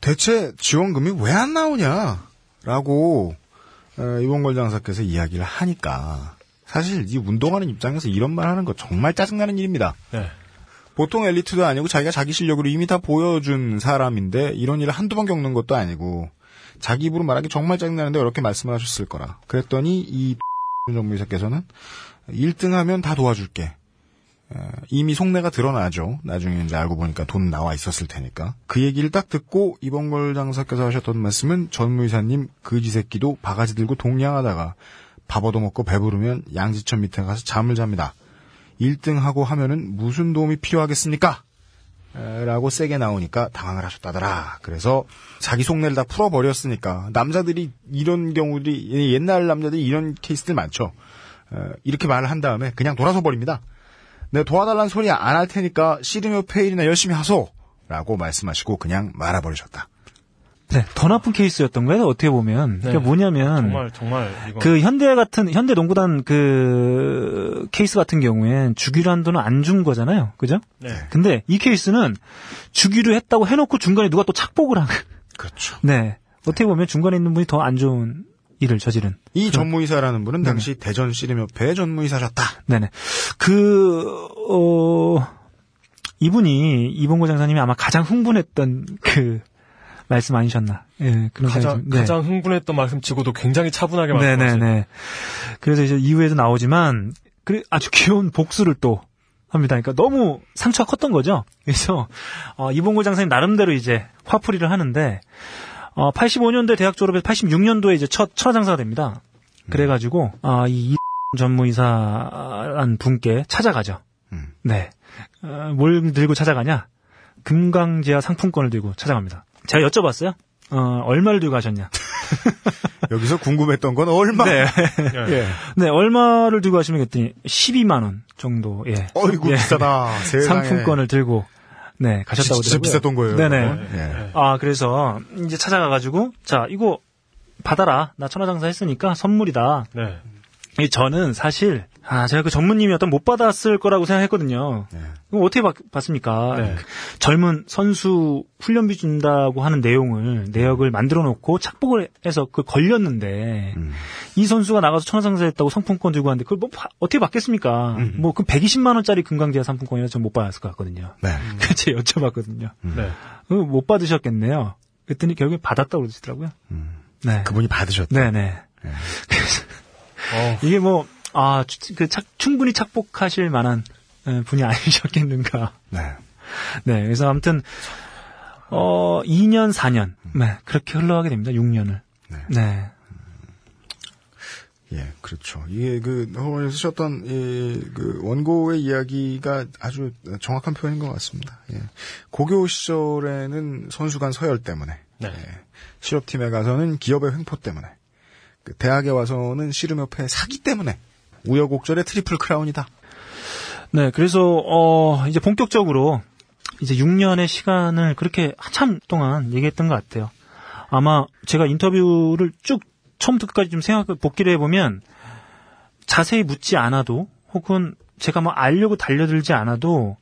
대체 지원금이 왜 안 나오냐 라고 어, 이봉걸 장사께서 이야기를 하니까 사실 이 운동하는 입장에서 이런 말 하는 거 정말 짜증나는 일입니다. 보통 엘리트도 아니고 자기가 자기 실력으로 이미 다 보여준 사람인데 이런 일을 한두 번 겪는 것도 아니고 자기 입으로 말하기 정말 짜증나는데 이렇게 말씀을 하셨을 거라. 그랬더니 이 정무이사께서는 1등 하면 다 도와줄게. 어, 이미 속내가 드러나죠. 나중에 이제 알고 보니까 돈 나와 있었을 테니까. 그 얘기를 딱 듣고 이봉걸 장사께서 하셨던 말씀은 전무이사님 그지 새끼도 바가지 들고 동냥하다가 밥 얻어먹고 배부르면 양지천 밑에 가서 잠을 잡니다. 1등하고 하면은 무슨 도움이 필요하겠습니까? 에, 라고 세게 나오니까 당황을 하셨다더라. 그래서 자기 속내를 다 풀어버렸으니까 남자들이 이런 경우들이 옛날 남자들이 이런 케이스들 많죠. 에, 이렇게 말을 한 다음에 그냥 돌아서 버립니다. 내 도와달라는 소리 안 할 테니까 씨름협회 일이나 열심히 하소! 라고 말씀하시고 그냥 말아버리셨다. 네, 더 나쁜 케이스였던 거예요. 어떻게 보면. 그러니까 네. 뭐냐면 정말 정말 이거 그 현대 같은 현대 농구단 그 케이스 같은 경우엔 주기로 한 돈을 안준 거잖아요. 그죠? 네. 근데 이 케이스는 주기로 했다고 해놓고 중간에 누가 또 착복을 한. 그렇죠. 네. 어떻게 보면 중간에 있는 분이 더 안 좋은 일을 저지른. 이 전무이사라는 분은 네네. 당시 대전 씨름협회 전무이사셨다. 네네. 그, 어, 이분이, 이봉고 장사님이 아마 가장 흥분했던 그, 말씀 아니셨나. 예, 그런 가장 네. 가장 흥분했던 말씀치고도 굉장히 차분하게 말씀하셨어요. 네네네. 그래서 이제 이후에도 나오지만, 그 아주 귀여운 복수를 또 합니다. 그러니까 너무 상처가 컸던 거죠. 그래서, 어, 이봉고 장사님 나름대로 이제 화풀이를 하는데, 어, 85년도에 대학 졸업해서 86년도에 이제 첫 천하장사가 됩니다. 그래가지고, 아, 이 전무이사란 분께 찾아가죠. 네. 어, 뭘 들고 찾아가냐? 금강지하 상품권을 들고 찾아갑니다. 제가 여쭤봤어요. 어, 얼마를 들고 가셨냐? 여기서 궁금했던 건 얼마? 네. 예. 네, 얼마를 들고 가시면 그랬더니 12만원 정도, 예. 어이구, 예. 비싸다. 세상에. 상품권을 들고, 네, 가셨다고 진짜 하더라고요. 비쌌던 거예요. 네네. 그건. 예. 아, 그래서 이제 찾아가가지고, 자, 이거 받아라. 나 천하장사 했으니까 선물이다. 네. 이 저는 사실, 아, 제가 그 전무님이었던 못 받았을 거라고 생각했거든요. 그럼 어떻게 받, 받습니까? 네. 그 젊은 선수 훈련비 준다고 하는 내용을, 내역을 만들어 놓고 착복을 해서 그 걸렸는데, 이 선수가 나가서 천하장사 했다고 상품권 들고 왔는데, 그걸 뭐, 바- 어떻게 받겠습니까? 뭐, 그 120만 원짜리 금강지하 상품권이라 전 못 받았을 것 같거든요. 네. 그래서 제가 여쭤봤거든요. 네. 어, 못 받으셨겠네요. 그랬더니 결국에 받았다고 그러시더라고요. 네. 그분이 받으셨다. 네네. 그래서 이게 뭐, 아, 추- 그 착- 충분히 착복하실 만한 에, 분이 아니셨겠는가. 네. 네, 그래서 아무튼, 어, 2년, 4년. 네, 그렇게 흘러가게 됩니다. 6년을. 네. 예, 그렇죠. 이게 그, 허원에 쓰셨던, 이, 그, 원고의 이야기가 아주 정확한 표현인 것 같습니다. 예. 고교 시절에는 선수 간 서열 때문에. 네. 예. 실업팀에 가서는 기업의 횡포 때문에. 그 대학에 와서는 씨름협회 사기 때문에 우여곡절의 트리플 크라운이다. 네, 그래서 어 이제 본격적으로 이제 6년의 시간을 그렇게 한참 동안 얘기했던 것 같아요. 아마 제가 인터뷰를 쭉 처음부터 끝까지 좀 생각을 복기를 해보면 자세히 묻지 않아도 혹은 제가 뭐 알려고 달려들지 않아도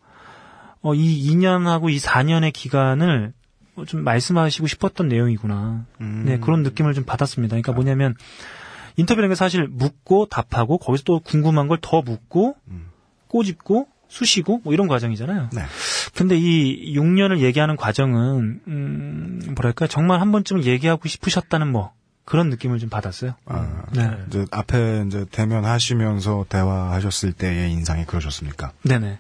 어, 이 2년하고 이 4년의 기간을 뭐좀 말씀하시고 싶었던 내용이구나. 네, 그런 느낌을 좀 받았습니다. 그러니까 뭐냐면 인터뷰라는 게 사실 묻고 답하고 거기서 또 궁금한 걸 더 묻고 꼬집고 쑤시고 뭐 이런 과정이잖아요. 네. 근데 이 6년을 얘기하는 과정은 음, 뭐랄까 정말 한 번쯤 얘기하고 싶으셨다는 뭐 그런 느낌을 좀 받았어요. 아, 네. 이제 앞에 이제 대면하시면서 대화하셨을 때의 인상이 그러셨습니까? 네네.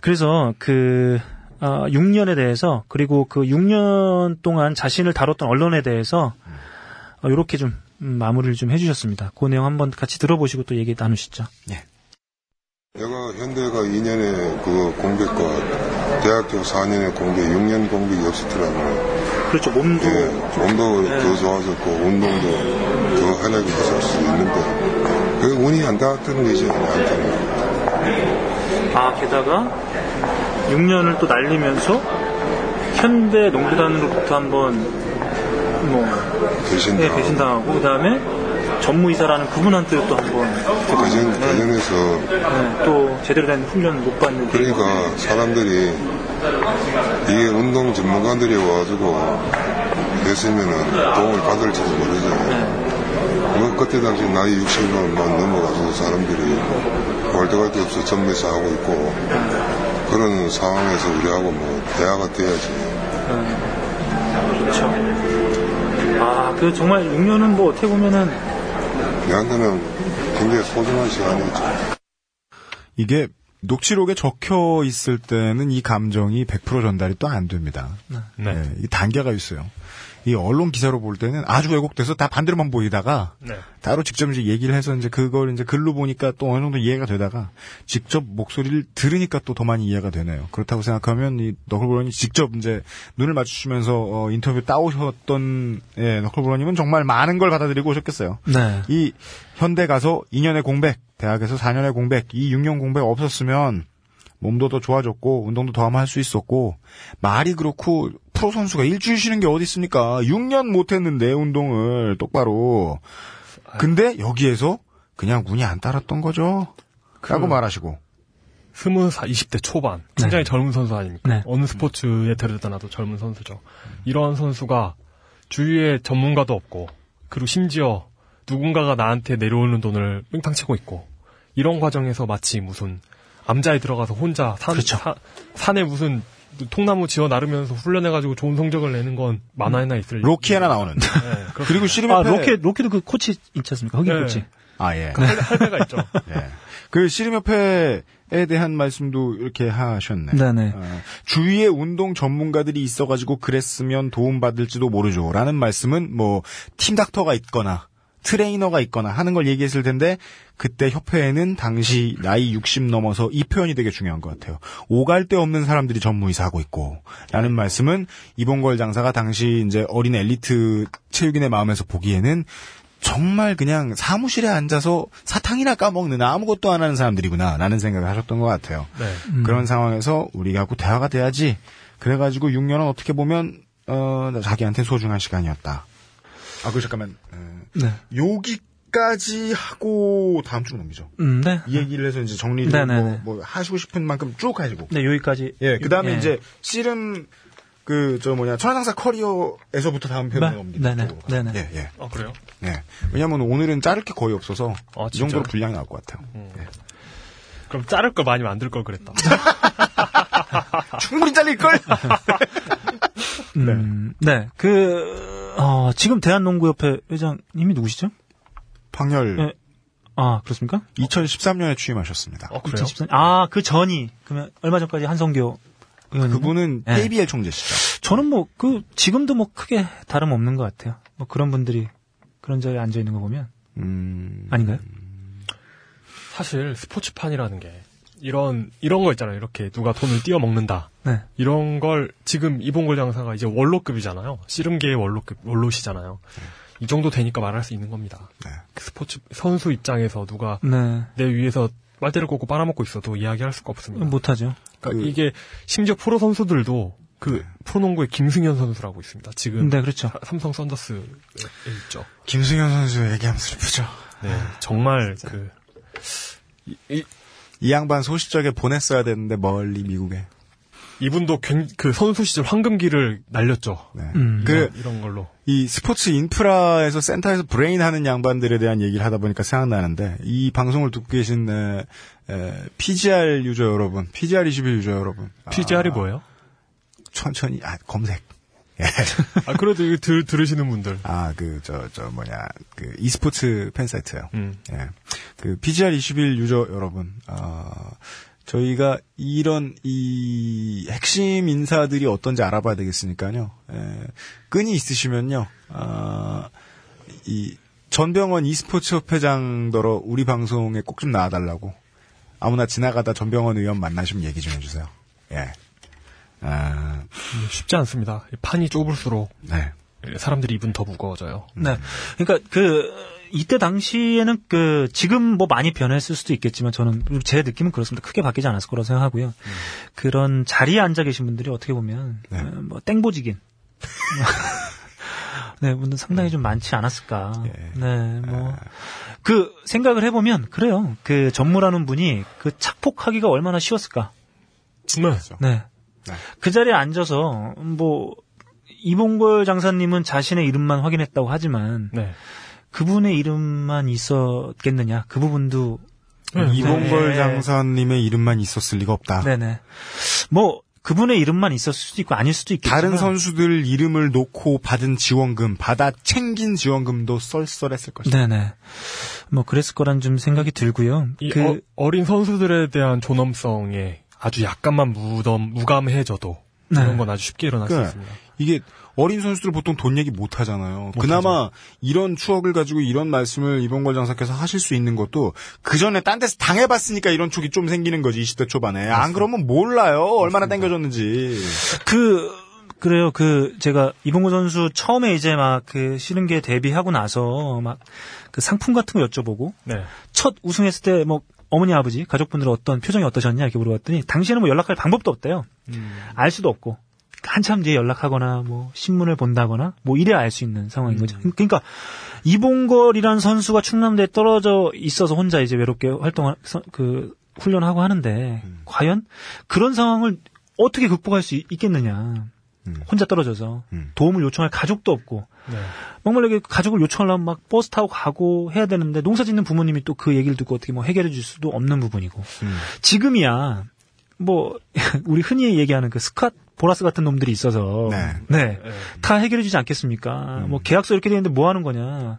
그래서 그 어, 6년에 대해서 그리고 그 6년 동안 자신을 다뤘던 언론에 대해서 어, 이렇게 좀 음, 마무리를 좀 해주셨습니다. 그 내용 한번 같이 들어보시고 또 얘기 나누시죠. 내가 현대가 2년의 그 공백과 대학교 4년의 공백, 6년 공백이 없었더라면 그렇죠. 몸도 예, 몸도 더 좋아졌고 운동도 더 활약이 있을 수 있는데 그 운이 안 닿았던 거지 나한테는. 아 게다가 6년을 또 날리면서 현대 농구단으로부터 한번 뭐 배신당. 네, 배신당하고 그다음에 전무이사라는 그분한테 또 한번 대전, 대전에서 네, 또 제대로 된 훈련 못 받는 그러니까 사람들이 이게 운동 전문가들이 와가지고 했으면은 도움을 받을지도 모르잖아요. 뭐 그때 당시 나이 60만 넘어가지고 사람들이 월드갈 데 없어 전매사 하고 있고 그런 상황에서 우리하고 뭐 대화가 돼야지. 그렇죠. 아, 그 정말 6년은 뭐 어떻게 보면은 내한테는 굉장히 소중한 시간이었죠. 이게 녹취록에 적혀 있을 때는 이 감정이 100% 전달이 또 안 됩니다. 네. 이 단계가 있어요. 이 언론 기사로 볼 때는 아주 왜곡돼서 다 반대로만 보이다가 네. 따로 직접 이제 얘기를 해서 이제 그걸 이제 글로 보니까 또 어느 정도 이해가 되다가 직접 목소리를 들으니까 또 더 많이 이해가 되네요. 그렇다고 생각하면 이 너클브로님 직접 이제 눈을 맞추시면서 어, 인터뷰 따오셨던 예, 너클브로님은 정말 많은 걸 받아들이고 오셨겠어요. 네. 이 현대 가서 2년의 공백, 대학에서 4년의 공백, 이 6년 공백 없었으면 몸도 더 좋아졌고 운동도 더 하면 할 수 있었고 말이 그렇고 프로 선수가 일주일 쉬는 게 어디 있습니까? 6년 못 했는데 운동을 똑바로. 근데 여기에서 그냥 운이 안 따랐던 거죠. 라고 말하시고. 스무 살 20대 초반 굉장히 젊은 선수 아닙니까? 네. 어느 스포츠에 들여다놔도 젊은 선수죠. 이런 선수가 주위에 전문가도 없고 그리고 심지어 누군가가 나한테 내려오는 돈을 삥땅 치고 있고 이런 과정에서 마치 무슨 암자에 들어가서 혼자 산, 사- 산에 무슨 통나무 지어 나르면서 훈련해가지고 좋은 성적을 내는 건 만화에나 있을 로키에나 나오는. 네, 그리고 아, 씨름협회 로키 로키도 그 코치 있지 않습니까? 흑인 네. 코치. 아 예. 할, 할 때가 있죠. 예. 그 씨름협회에 대한 말씀도 이렇게 하셨네. 네네. 어, 주위에 운동 전문가들이 있어가지고 그랬으면 도움 받을지도 모르죠. 라는 말씀은 뭐, 팀 닥터가 있거나, 트레이너가 있거나 하는 걸 얘기했을 텐데, 그때 협회에는 당시 나이 60 넘어서 이 표현이 되게 중요한 것 같아요. 오갈 데 없는 사람들이 전무이사 하고 있고, 라는 말씀은 이봉걸 장사가 당시 이제 어린 엘리트 체육인의 마음에서 보기에는 정말 그냥 사무실에 앉아서 사탕이나 까먹는 아무것도 안 하는 사람들이구나, 라는 생각을 하셨던 것 같아요. 네. 그런 상황에서 우리하고 대화가 돼야지. 그래가지고 6년은 어떻게 보면 어 자기한테 소중한 시간이었다. 아, 그 잠깐만. 어, 네. 여기까지 하고 다음 주로 넘기죠. 음, 네. 이 얘기를 해서 이제 정리를 네네네. 뭐, 뭐 하시고 싶은 만큼 쭉 하시고. 네, 여기까지. 예, 그 다음에 예. 이제 씨름 그 저 뭐냐 천하장사 커리어에서부터 다음 편으로 네, 넘깁니다. 네네, 쪽으로. 네네. 예, 예. 아 그래요? 예. 왜냐면 오늘은 자를 게 거의 없어서 아, 이 정도로? 분량이 나올 것 같아요. 그럼 자를 걸 많이 만들 걸 그랬다. 충분히 잘릴 걸. 음, 네. 그, 어, 지금 대한농구협회 회장님이 누구시죠? 황열 예. 아, 그렇습니까? 2013년에 취임하셨습니다. 어 그래요? 2014년. 아, 그 전이. 그러면 얼마 전까지 한성교 의원님. 그분은 예. KBL 총재시죠. 저는 뭐, 그, 지금도 뭐 크게 다름 없는 것 같아요. 뭐 그런 분들이 그런 자리에 앉아 있는 거 보면. 음. 아닌가요? 사실 스포츠판이라는 게 이런 이런 거 있잖아요. 이렇게 누가 돈을 띄어 먹는다. 네. 이런 걸 지금 이봉걸 장사가 이제 원로급이잖아요. 씨름계의 원로급 원로시잖아요. 이 정도 되니까 말할 수 있는 겁니다. 네. 그 스포츠 선수 입장에서 누가 네. 내 위에서 빨대를 꽂고 빨아먹고 있어도 이야기할 수가 없습니다. 못하죠. 그러니까 이게 심지어 프로 선수들도 그 프로농구의 김승현 선수라고 있습니다. 지금 네, 그렇죠. 사- 삼성 썬더스에 있죠. 김승현 선수 얘기하면 슬프죠. 네, 정말 그 이 양반 소시적에 보냈어야 되는데 멀리 미국에. 이분도 굉- 그 선수 시절 황금기를 날렸죠. 네. 음. 그 이런, 이런 걸로. 이 스포츠 인프라에서 센터에서 브레인 하는 양반들에 대한 얘기를 하다 보니까 생각나는데 이 방송을 듣고 계신 에, 에, PGR 유저 여러분, PGR 21 유저 여러분. PGR이 아, 뭐예요? 천천히 아 검색. 예. 아 그래도 이거 들, 들으시는 분들. 아, 그, 저, 저, 뭐냐, 그, e스포츠 팬 사이트요. 음. 예. 그, PGR21 유저 여러분, 어, 저희가 이런, 이, 핵심 인사들이 어떤지 알아봐야 되겠으니까요. 예. 끈이 있으시면요, 아, 이, 전병원 e스포츠 협회장더러 우리 방송에 꼭 좀 나와달라고. 아무나 지나가다 전병원 의원 만나시면 얘기 좀 해주세요. 예. 아, 쉽지 않습니다. 판이 좁을수록 네. 사람들이 입은 더 무거워져요. 네. 그러니까 그 이때 당시에는 그 지금 뭐 많이 변했을 수도 있겠지만 저는 제 느낌은 그렇습니다. 크게 바뀌지 않았을 거라고 생각하고요. 그런 자리에 앉아 계신 분들이 어떻게 보면 어, 뭐 땡보직인 네, 분들 상당히 좀 많지 않았을까. 네, 뭐. 그 생각을 해보면 그래요. 그 전무라는 분이 그 착폭하기가 얼마나 쉬웠을까. 네. 네. 그 자리에 앉아서 뭐 이봉걸 장사님은 자신의 이름만 확인했다고 하지만 네. 그분의 이름만 있었겠느냐 그 부분도 이봉걸 네. 장사님의 이름만 있었을 리가 없다. 네네 뭐 그분의 이름만 있었을 수도 있고 아닐 수도 있겠지만 다른 선수들 이름을 놓고 받은 지원금, 받아 챙긴 지원금도 썰썰했을 것이다. 네네 뭐 그랬을 거란 좀 생각이 들고요. 이그 어, 린 선수들에 대한 존엄성에 아주 약간만 무덤, 무감해져도 네. 그런 건 아주 쉽게 일어날 수 그러니까 있습니다. 이게 어린 선수들 보통 돈 얘기 못 하잖아요. 그나마 이런 추억을 가지고 이런 말씀을 이봉걸 장사께서 하실 수 있는 것도 그 전에 딴 데서 당해봤으니까 이런 촉이 좀 생기는 거지 20대 초반에. 안 그러면 몰라요. 얼마나 땡겨졌는지. 그 그래요. 그 제가 이봉구 선수 처음에 이제 막그 씨름계 데뷔하고 나서 막 그 상품 같은 거 여쭤보고 네. 첫 우승했을 때 뭐 어머니 아버지 가족분들 어떤 표정이 어떠셨냐 이렇게 물어봤더니 당시에는 뭐 연락할 방법도 없대요. 알 수도 없고 한참 뒤에 연락하거나 뭐 신문을 본다거나 뭐 이래야 알 수 있는 상황인 거죠. 그러니까 이봉걸이라는 선수가 충남대에 떨어져 있어서 혼자 이제 외롭게 활동을 서- 그 훈련하고 하는데 과연 그런 상황을 어떻게 극복할 수 있- 있겠느냐. 혼자 떨어져서 도움을 요청할 가족도 없고 네. 막말하게 가족을 요청하려면 막 버스 타고 가고 해야 되는데 농사 짓는 부모님이 또 그 얘기를 듣고 어떻게 뭐 해결해 줄 수도 없는 부분이고. 지금이야 뭐 우리 흔히 얘기하는 그 스캇 보라스 같은 놈들이 있어서 네. 다 해결해 주지 않겠습니까? 뭐 계약서 이렇게 되는데 뭐 하는 거냐?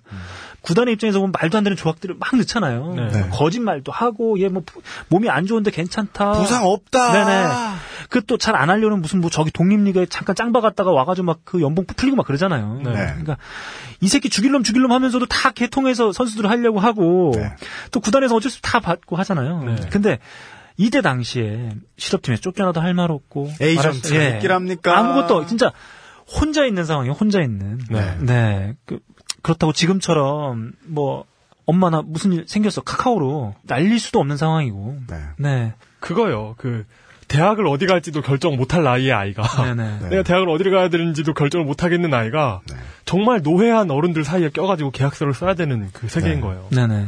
구단의 입장에서 보면 말도 안 되는 조각들을 막 넣잖아요. 네. 거짓말도 하고 얘 뭐 몸이 안 좋은데 괜찮다. 부상 없다. 네네. 그 또 잘 안 하려는 무슨 뭐 저기 독립리그에 잠깐 짱 박았다가 와가지고 막 그 연봉 풀리고 막 그러잖아요. 네. 그러니까 이 새끼 죽일 놈 죽일 놈 하면서도 다 개통해서 선수들 하려고 하고 또 구단에서 어쩔 수다 받고 하잖아요. 근데 이때 당시에 실업팀에 쫓겨나도 할 말 없고 에이전트가 알았- 있길 합니까? 아무것도 진짜 혼자 있는 상황이에요. 혼자 있는. 네. 그, 그렇다고 지금처럼 뭐 엄마 나 무슨 일 생겼어 카카오로 날릴 수도 없는 상황이고. 네. 그거요. 그 대학을 어디 갈지도 결정 못할 나이의 아이가 네네. 내가 대학을 어디를 가야 되는지도 결정을 못 하겠는 아이가 정말 노회한 어른들 사이에 껴가지고 계약서를 써야 되는 그 세계인 거예요. 네네.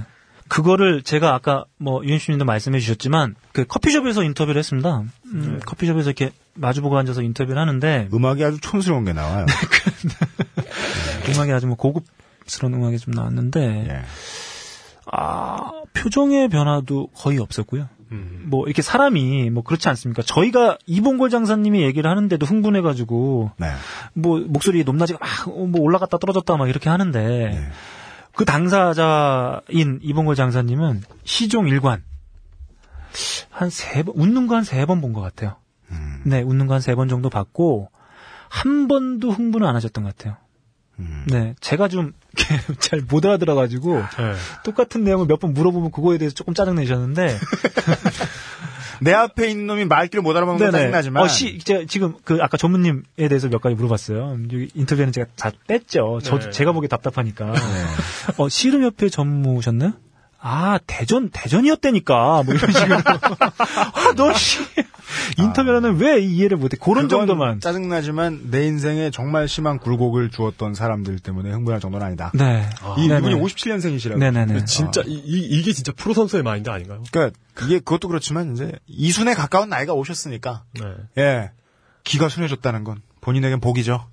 그거를 제가 아까 뭐 유현수님도 말씀해 주셨지만 그 커피숍에서 인터뷰를 했습니다. 음, 커피숍에서 이렇게 마주보고 앉아서 인터뷰를 하는데 음악이 아주 촌스러운 게 나와요. 음악이 아주 뭐 고급스러운 음악이 좀 나왔는데 아 표정의 변화도 거의 없었고요. 뭐 이렇게 사람이 뭐 그렇지 않습니까? 저희가 이봉골 장사님이 얘기를 하는데도 흥분해가지고 뭐 목소리 높낮이가 막 뭐 올라갔다 떨어졌다 막 이렇게 하는데 그 당사자인 이봉골 장사님은 시종 일관 한 세 번 웃는 거 한 세 번 본 것 같아요. 네 웃는 거 한 세 번 정도 봤고 한 번도 흥분을 안 하셨던 것 같아요. 네, 제가 좀 잘 못 알아들어가지고 똑같은 내용을 몇 번 물어보면 그거에 대해서 조금 짜증 내셨는데 내 앞에 있는 놈이 말귀를 못 알아먹는 건 짜증나지만. 어, 시, 제가 지금 그 아까 전무님에 대해서 몇 가지 물어봤어요. 여기 인터뷰에는 제가 다 뺐죠. 저도 네. 제가 보기 답답하니까. 어, 씨름협회 전무셨나요? 아, 대전, 대전이었다니까. 뭐 이런 식으로. 아, 너, 씨. 인터뷰는 왜 이해를 못해? 그런 정도만. 짜증나지만 내 인생에 정말 심한 굴곡을 주었던 사람들 때문에 흥분할 정도는 아니다. 네. 이 네네. 이분이 57년생이시라고. 네네네. 진짜 이, 이- 이게 진짜 프로 선수의 마인드 아닌가요? 그러니까 이게 그것도 그렇지만 이제 이순에 가까운 나이가 오셨으니까 네. 예 기가 순해졌다는 건 본인에겐 복이죠.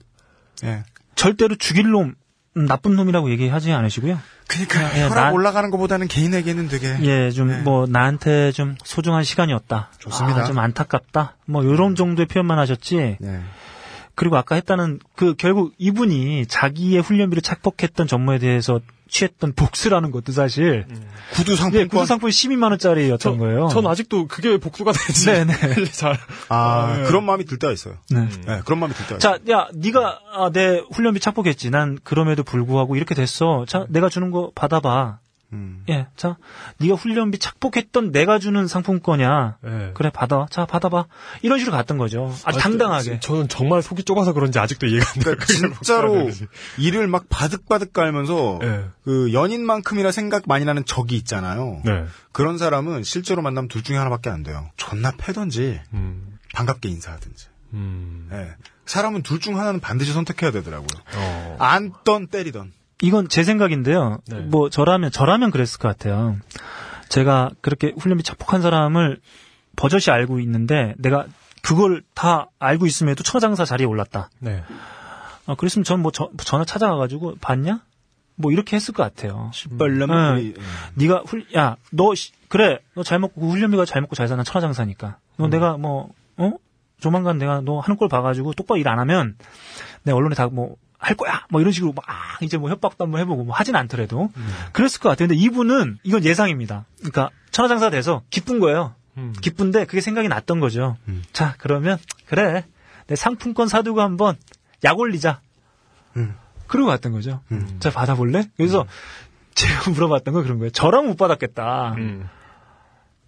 예. 절대로 죽일 놈, 음, 나쁜 놈이라고 얘기하지 않으시고요. 그러니까 예, 혈압 나- 올라가는 것보다는 개인에게는 되게 예, 좀, 뭐, 나한테 좀 소중한 시간이었다. 좋습니다. 아, 좀 안타깝다. 뭐, 요런 정도의 표현만 하셨지. 예. 그리고 아까 했다는, 그, 결국 이분이 자기의 훈련비를 착복했던 전무에 대해서 취했던 복수라는 것도 사실. 구두 상품권. 예, 구두 상품 12만 원짜리였던 거예요. 전 아직도 그게 복수가 되지. 네네. 잘. 아, 네. 그런 마음이 들 때가 있어요. 네. 예, 그런 마음이 들 때가 있어요. 자, 야, 네가 아, 내 훈련비 착복했지. 난 그럼에도 불구하고 이렇게 됐어. 자, 내가 주는 거 받아봐. 음. 예, 자, 네가 훈련비 착복했던 내가 주는 상품권이야. 네. 그래, 받아. 자, 받아봐. 이런 식으로 갔던 거죠. 아주 아, 당당하게. 저, 는 정말 속이 좁아서 그런지 아직도 이해가 안 돼요. 그러니까 진짜로. 일을 막 바득바득 깔면서 예. 그 연인만큼이나 생각 많이 나는 적이 있잖아요. 네. 그런 사람은 실제로 만나면 둘 중에 하나밖에 안 돼요. 존나 패던지 음. 반갑게 인사하든지. 음. 예. 사람은 둘 중 하나는 반드시 선택해야 되더라고요. 어. 안던 때리던. 이건 제 생각인데요. 네. 뭐 저라면 저라면 그랬을 것 같아요. 제가 그렇게 훈련비 착복한 사람을 버젓이 알고 있는데 내가 그걸 다 알고 있음에도 천하장사 자리에 올랐다. 네. 아, 그랬으면 전 뭐 전화 찾아가가지고 봤냐? 뭐 이렇게 했을 것 같아요. 빨라면 네. 네가 훌, 야, 너 씨, 그래, 너 잘 먹고 그 훈련비가 잘 먹고 잘 사는 천하장사니까. 너 내가 뭐 어? 조만간 내가 너 하는 걸 봐가지고 똑바로 일 안 하면 내 언론에 다 뭐할 거야. 뭐 이런 식으로 막 이제 뭐 협박도 한번 해보고 뭐 하진 않더라도 그랬을 것 같아요. 근데 이분은 이건 예상입니다. 그러니까 천하장사가 돼서 기쁜 거예요. 음. 기쁜데 그게 생각이 났던 거죠. 자 그러면 그래 내 상품권 사두고 한번 약 올리자. 그러고 갔던 거죠. 자 받아볼래? 그래서 제가 물어봤던 건 그런 거예요. 저랑 못 받았겠다. 음.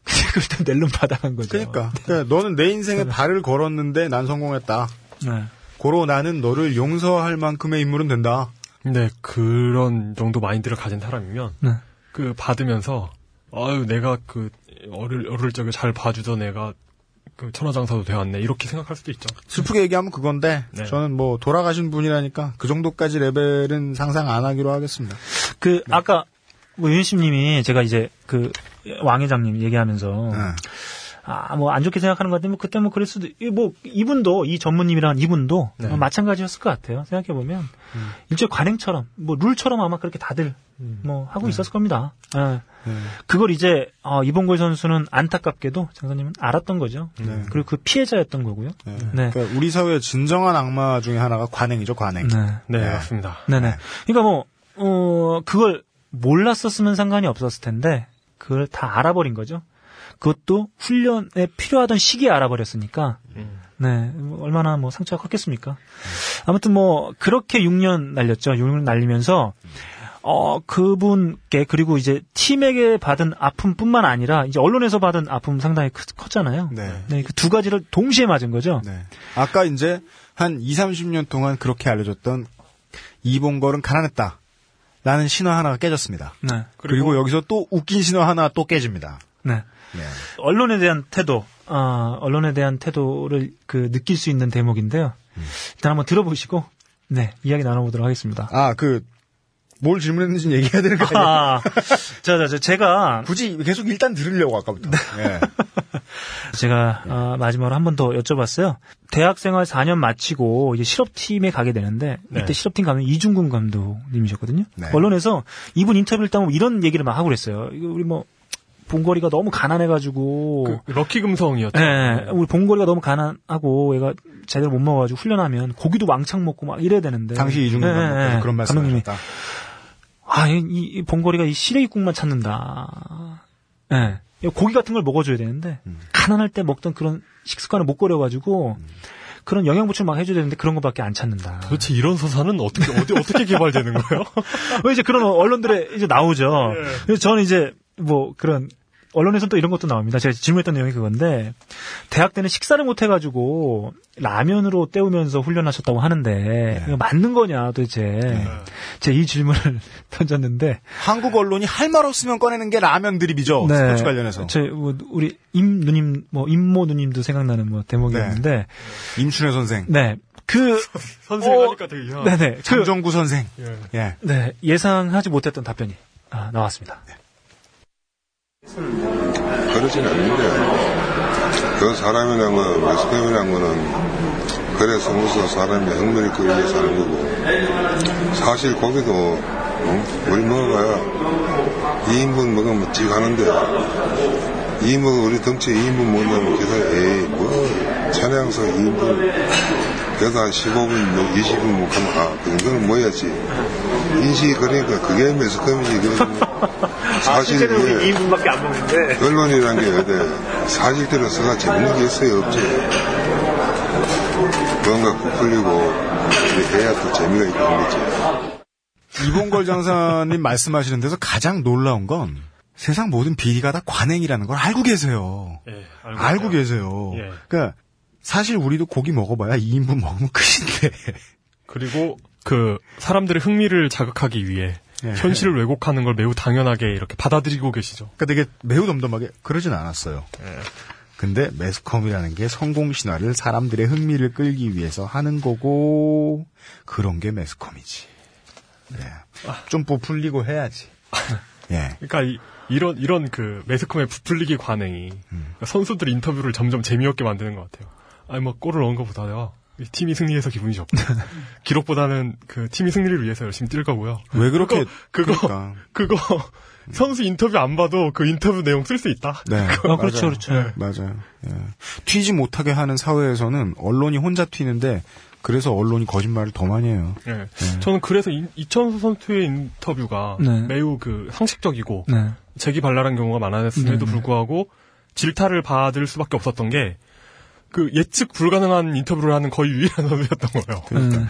그걸 또 낼름 받아간 거죠. 그러니까. 그러니까 너는 내 인생에 발을 걸었는데 난 성공했다. 네. 고로 나는 너를 용서할 만큼의 인물은 된다. 근데 그런 정도 마인드를 가진 사람이면 네. 그 받으면서 아유 내가 그 어릴 어릴 적에 잘 봐주던 애가 그 천하장사도 되었네 이렇게 생각할 수도 있죠. 슬프게 얘기하면 그건데 네. 저는 뭐 돌아가신 분이라니까 그 정도까지 레벨은 상상 안 하기로 하겠습니다. 그 아까 뭐 유현심님이 제가 이제 그 왕 회장님 얘기하면서 네. 아 뭐 안 좋게 생각하는 것 같은데 뭐 그때 뭐 그럴 수도 이- 뭐 이분도 이 전무님이란 이분도 네. 어, 마찬가지였을 것 같아요. 생각해 보면 일종의 관행처럼 뭐 룰처럼 아마 그렇게 다들 뭐 하고 있었을 겁니다. 예. 그걸 이제 어, 이봉골 선수는 안타깝게도 장사님은 알았던 거죠. 네. 그리고 그 피해자였던 거고요. 네. 네. 그러니까 우리 사회의 진정한 악마 중에 하나가 관행이죠, 관행. 네. 네, 네. 맞습니다. 네네. 그러니까 뭐, 어, 그걸 몰랐었으면 상관이 없었을 텐데, 그걸 다 알아버린 거죠. 그것도 훈련에 필요하던 시기에 알아버렸으니까, 네, 뭐 얼마나 뭐 상처가 컸겠습니까. 아무튼 뭐, 그렇게 6년 날렸죠. 6년 날리면서, 어, 그분께, 그리고 이제 팀에게 받은 아픔뿐만 아니라, 이제 언론에서 받은 아픔 상당히 크- 컸잖아요. 네. 네, 그 두 가지를 동시에 맞은 거죠. 네. 아까 이제 한 2, 30년 동안 그렇게 알려졌던 이봉걸은 가난했다. 라는 신화 하나가 깨졌습니다. 네. 그리고, 여기서 또 웃긴 신화 하나 또 깨집니다. 네. 네. 언론에 대한 태도, 아, 언론에 대한 태도를 그 느낄 수 있는 대목인데요. 일단 한번 들어보시고, 네, 이야기 나눠보도록 하겠습니다. 아, 그, 뭘 질문했는지 얘기해야 되는 거 아니에요? 아, 자, 자, 자, 제가, 굳이 계속 일단 들으려고 아까부터. 네. 제가, 아, 마지막으로 한 번 더 여쭤봤어요. 대학생활 4년 마치고 이제 실업팀에 가게 되는데, 네. 이때 실업팀 가면 이중근 감독님이셨거든요. 네. 언론에서 이분 인터뷰를 따면 이런 얘기를 막 하고 그랬어요. 이거 우리 뭐, 봉거리가 너무 가난해가지고, 그 럭키 금성이었죠. 예, 우리 봉거리가 너무 가난하고 얘가 제대로 못 먹어가지고 훈련하면 고기도 왕창 먹고 막 이래야 되는데. 당시 이중근 예, 감독께서 예, 그런 말씀을 감독님이 하셨다. 아, 이, 이 봉거리가 이 시래기국만 찾는다. 예. 이 고기 같은 걸 먹어줘야 되는데 음. 가난할 때 먹던 그런 식습관을 못 버려가지고 그런 영양 보충 막 해줘야 되는데 그런 것밖에 안 찾는다. 도대체 이런 서사는 어떻게 어디 어떻게 개발되는 거예요? 왜 이제 그런 언론들에 이제 나오죠. 네. 그래서 저는 이제 뭐 그런 언론에서는 또 이런 것도 나옵니다. 제가 질문했던 내용이 그건데 대학 때는 식사를 못 해가지고 라면으로 때우면서 훈련하셨다고 하는데 이거 맞는 거냐 도대체 제가 이 질문을 던졌는데 한국 언론이 할 말 없으면 꺼내는 게 라면 드립이죠. 스포츠 관련해서. 제, 뭐, 우리 임 누님 뭐 임모 누님도 생각나는 뭐 대목이었는데 임춘혜 선생. 네. 그 선생 하니까 되게 이상. 네네. 그, 장정구 선생. 예. 예. 네. 예상하지 못했던 답변이 아, 나왔습니다. 그러진 않는데 그 사람이란 거 매스컴이란 거는 그래서 무슨 사람이 흥미를 끌기 위해서 하는 거고 사실 거기도 응? 우리 먹어봐야 2인분 먹으면 찌 가는데 2인분 우리 덩치 2인분 먹는다면 계산 에이 뭐 차량서 2인분 그래서 한 15분 20분 못 하면 아그 정도는 뭐야지 인식이 그러니까 그게 매스컴이지 그래서 뭐 사실 실제로 이게 우리 2인분밖에 안 먹는데 언론이란 게 어때 사실대로 써가 재밌는 게 있어요 없지 뭔가 부풀리고 해야 또 재미가 있다는 거지 이봉걸 장사님 말씀하시는 데서 가장 놀라운 건 세상 모든 비리가 다 관행이라는 걸 알고 계세요. 예, 알고, 계세요. 예. 그러니까 사실 우리도 고기 먹어봐야 2인분 먹으면 끝인데. 그리고 그 사람들의 흥미를 자극하기 위해 예. 현실을 왜곡하는 걸 매우 당연하게 이렇게 받아들이고 계시죠. 그러니까 되게 매우 덤덤하게 그러진 않았어요. 예. 근데 매스컴이라는 게 성공 신화를 사람들의 흥미를 끌기 위해서 하는 거고 그런 게 매스컴이지. 네. 좀 부풀리고 해야지. 예. 그러니까 이, 이런 이런 그 매스컴의 부풀리기 관행이 그러니까 선수들 인터뷰를 점점 재미없게 만드는 것 같아요. 아니 뭐 골을 넣은 것보다요. 이 팀이 승리해서 기분이 좋고 기록보다는 그 팀이 승리를 위해서 열심히 뛸 거고요. 왜 그렇게 그거 그러니까. 그거 선수 인터뷰 안 봐도 그 인터뷰 내용 쓸 수 있다. 네. 아, 그렇죠, 맞아요. 그렇죠. 네, 맞아요. 예. 튀지 못하게 하는 사회에서는 언론이 혼자 튀는데 그래서 언론이 거짓말을 더 많이 해요. 예. 저는 그래서 이, 이천수 선수의 인터뷰가 네. 매우 그 상식적이고 네. 재기발랄한 경우가 많았음에도 네, 네. 불구하고 질타를 받을 수밖에 없었던 게 그 예측 불가능한 인터뷰를 하는 거의 유일한 선수였던 거예요. 음.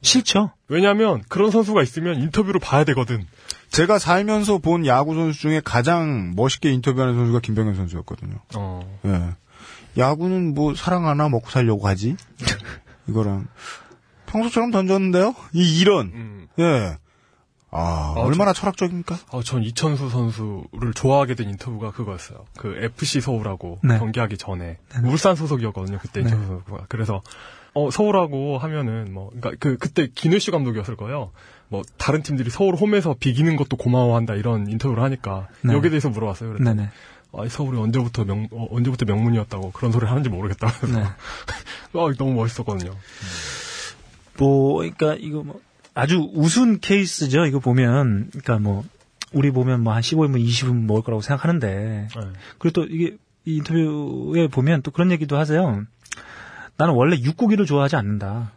싫죠. 왜냐하면 그런 선수가 있으면 인터뷰를 봐야 되거든. 제가 살면서 본 야구 선수 중에 가장 멋있게 인터뷰하는 선수가 김병현 선수였거든요. 어. 예. 야구는 뭐 사랑 하나 먹고 살려고 하지. 이거랑 평소처럼 던졌는데요. 이 이런 음. 예. 아, 얼마나 철학적입니까? 어, 전 이천수 선수를 좋아하게 된 인터뷰가 그거였어요. 그 FC 서울하고 네. 경기하기 전에 울산 소속이었거든요. 그때 네. 이천수 선수가. 그래서 어 서울하고 하면은 뭐 그러니까 그 그때 기누슈 감독이었을 거예요. 뭐 다른 팀들이 서울 홈에서 비기는 것도 고마워한다 이런 인터뷰를 하니까 네. 여기에 대해서 물어봤어요. 그랬더니 네네. 아, 서울이 언제부터 명 어, 언제부터 명문이었다고 그런 소리를 하는지 모르겠다. 그래서 네. 아, 너무 멋있었거든요. 뭐, 그러니까 이거 뭐 아주 우스운 케이스죠. 이거 보면, 그러니까 뭐 우리 보면 뭐 한 15인분, 20인 먹을 거라고 생각하는데, 네. 그리고 또 이게 이 인터뷰에 보면 또 그런 얘기도 하세요. 나는 원래 육고기를 좋아하지 않는다.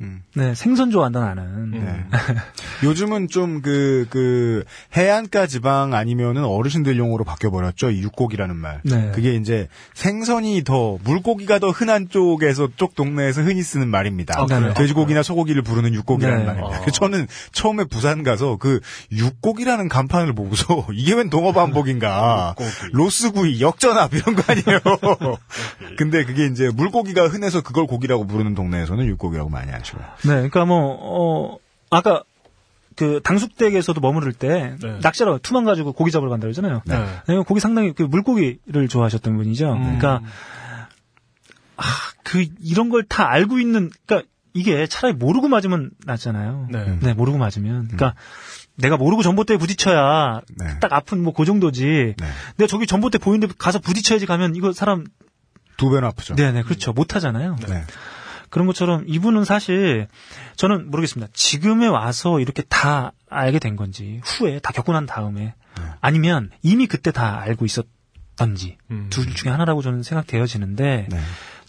음. 네, 생선 좋아한다 나는. 네. 요즘은 좀 그, 그, 해안가 지방 아니면은 어르신들 용어로 바뀌어 버렸죠. 이 육고기라는 말. 네. 그게 이제 생선이 더, 물고기가 더 흔한 쪽에서, 쪽 동네에서 흔히 쓰는 말입니다. 아? 돼지고기나 소고기를 부르는 육고기라는 네. 말입니다. 아. 그래서 저는 처음에 부산 가서 그 육고기라는 간판을 보고서 이게 웬 동어 반복인가. 로스구이, 역전압 이런 거 아니에요. 근데 그게 이제 물고기가 흔해서 그걸 고기라고 부르는 동네에서는 육고기라고 많이 하죠. 네, 그러니까 뭐, 어, 아까 그 당숙댁에서도 머무를 때 네. 낚시하러 투망 가지고 고기 잡으러 간다 그러잖아요. 네. 왜냐면 고기 상당히 그 물고기를 좋아하셨던 분이죠. 음. 그러니까 아, 그 이런 걸 다 알고 있는 그러니까 이게 차라리 모르고 맞으면 낫잖아요. 네. 모르고 맞으면. 그러니까 내가 모르고 전봇대에 부딪혀야 네. 딱 아픈 뭐 그 정도지. 네. 내가 저기 전봇대 보이는데 가서 부딪혀야지 가면 이거 사람 두 배는 아프죠. 네 네 그렇죠 못 하잖아요. 네. 그런 것처럼 이분은 사실 저는 모르겠습니다. 지금에 와서 이렇게 다 알게 된 건지 후에 다 겪고 난 다음에 아니면 이미 그때 다 알고 있었던지 음. 둘 중에 하나라고 저는 생각되어지는데 네.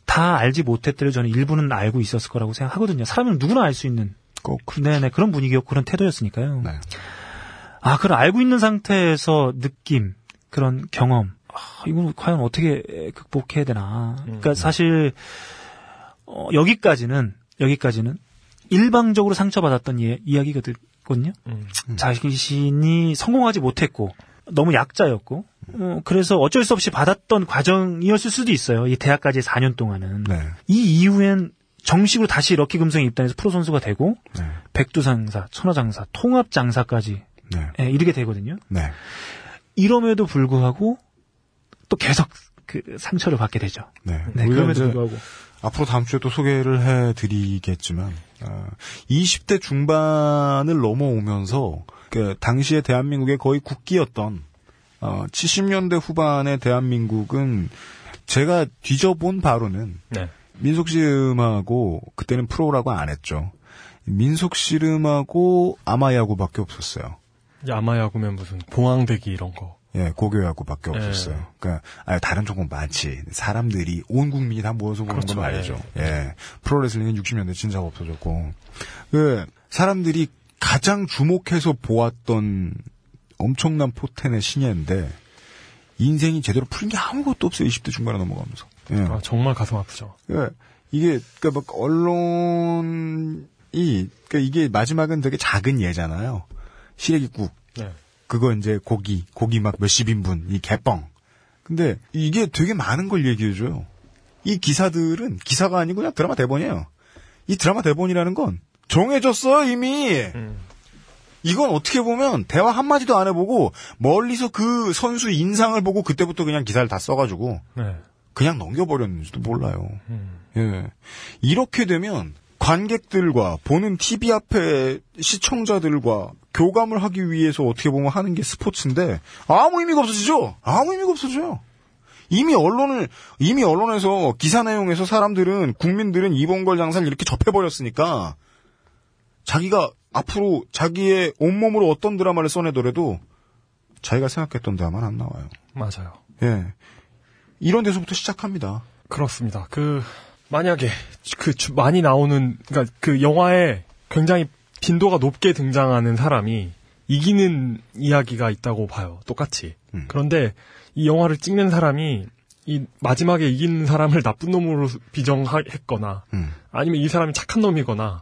다 알지 못했더니 저는 일부는 알고 있었을 거라고 생각하거든요. 사람은 누구나 알 수 있는 꼭. 네네 그런 분위기였고 그런 태도였으니까요. 네. 아 그걸 알고 있는 상태에서 느낌 그런 경험 아, 이건 과연 어떻게 극복해야 되나. 그러니까 사실 어, 여기까지는 여기까지는 일방적으로 상처받았던 예- 이야기거든요. 음. 자신이 성공하지 못했고 너무 약자였고 어, 그래서 어쩔 수 없이 받았던 과정이었을 수도 있어요. 이 대학까지 4년 동안은. 네. 이 이후엔 정식으로 다시 럭키 금성에 입단해서 프로 선수가 되고 네. 백두장사, 천하장사, 통합장사까지 네. 예, 이르게 되거든요. 네. 이럼에도 불구하고 또 계속 그 상처를 받게 되죠. 네. 네, 그럼에도 불구하고. 앞으로 다음 주에 또 소개를 해드리겠지만, 어, 20대 중반을 넘어오면서, 그, 당시에 대한민국의 거의 국기였던, 어, 70년대 후반의 대한민국은 제가 뒤져본 바로는, 네. 민속 씨름하고, 그때는 프로라고 안 했죠. 민속 씨름하고 아마야구밖에 없었어요. 야마야구면 무슨 봉황대기 이런 거. 예, 고교야구밖에 예. 없었어요. 그러니까 아니, 다른 종목 많지. 사람들이 온 국민이 다 모여서 보는 그렇죠. 건 말이죠. 예. 프로레슬링은 60년대 진짜 없어졌고, 그 사람들이 가장 주목해서 보았던 엄청난 포텐의 신예인데 인생이 제대로 풀린 게 아무것도 없어요. 20대 중반에 넘어가면서. 예. 아, 정말 가슴 아프죠. 예. 이게 그러니까 막 언론이 그러니까 이게 마지막은 되게 작은 예잖아요. 시래기국. 네. 그거 이제 고기, 고기 막 몇십 인분, 이 개뻥. 근데 이게 되게 많은 걸 얘기해줘요. 이 기사들은 기사가 아니고 그냥 드라마 대본이에요. 이 드라마 대본이라는 건 정해졌어요, 이미. 이건 어떻게 보면 대화 한마디도 안 해보고 멀리서 그 선수 인상을 보고 그때부터 그냥 기사를 다 써가지고 네. 그냥 넘겨버렸는지도 몰라요. 예. 이렇게 되면 관객들과 보는 TV 앞에 시청자들과 교감을 하기 위해서 어떻게 보면 하는 게 스포츠인데 아무 의미가 없어지죠. 아무 의미가 없어져요. 이미 언론을 이미 언론에서 기사 내용에서 사람들은 국민들은 이봉걸 장사를 이렇게 접해 버렸으니까 자기가 앞으로 자기의 온몸으로 어떤 드라마를 써내더라도 자기가 생각했던 드라마는 안 나와요. 맞아요. 예. 이런 데서부터 시작합니다. 그렇습니다. 그 만약에 그 주- 많이 나오는 그러니까 그 영화에 굉장히 빈도가 높게 등장하는 사람이 이기는 이야기가 있다고 봐요. 똑같이. 음. 그런데 이 영화를 찍는 사람이 이 마지막에 이기는 사람을 나쁜 놈으로 비정했거나 음. 아니면 이 사람이 착한 놈이거나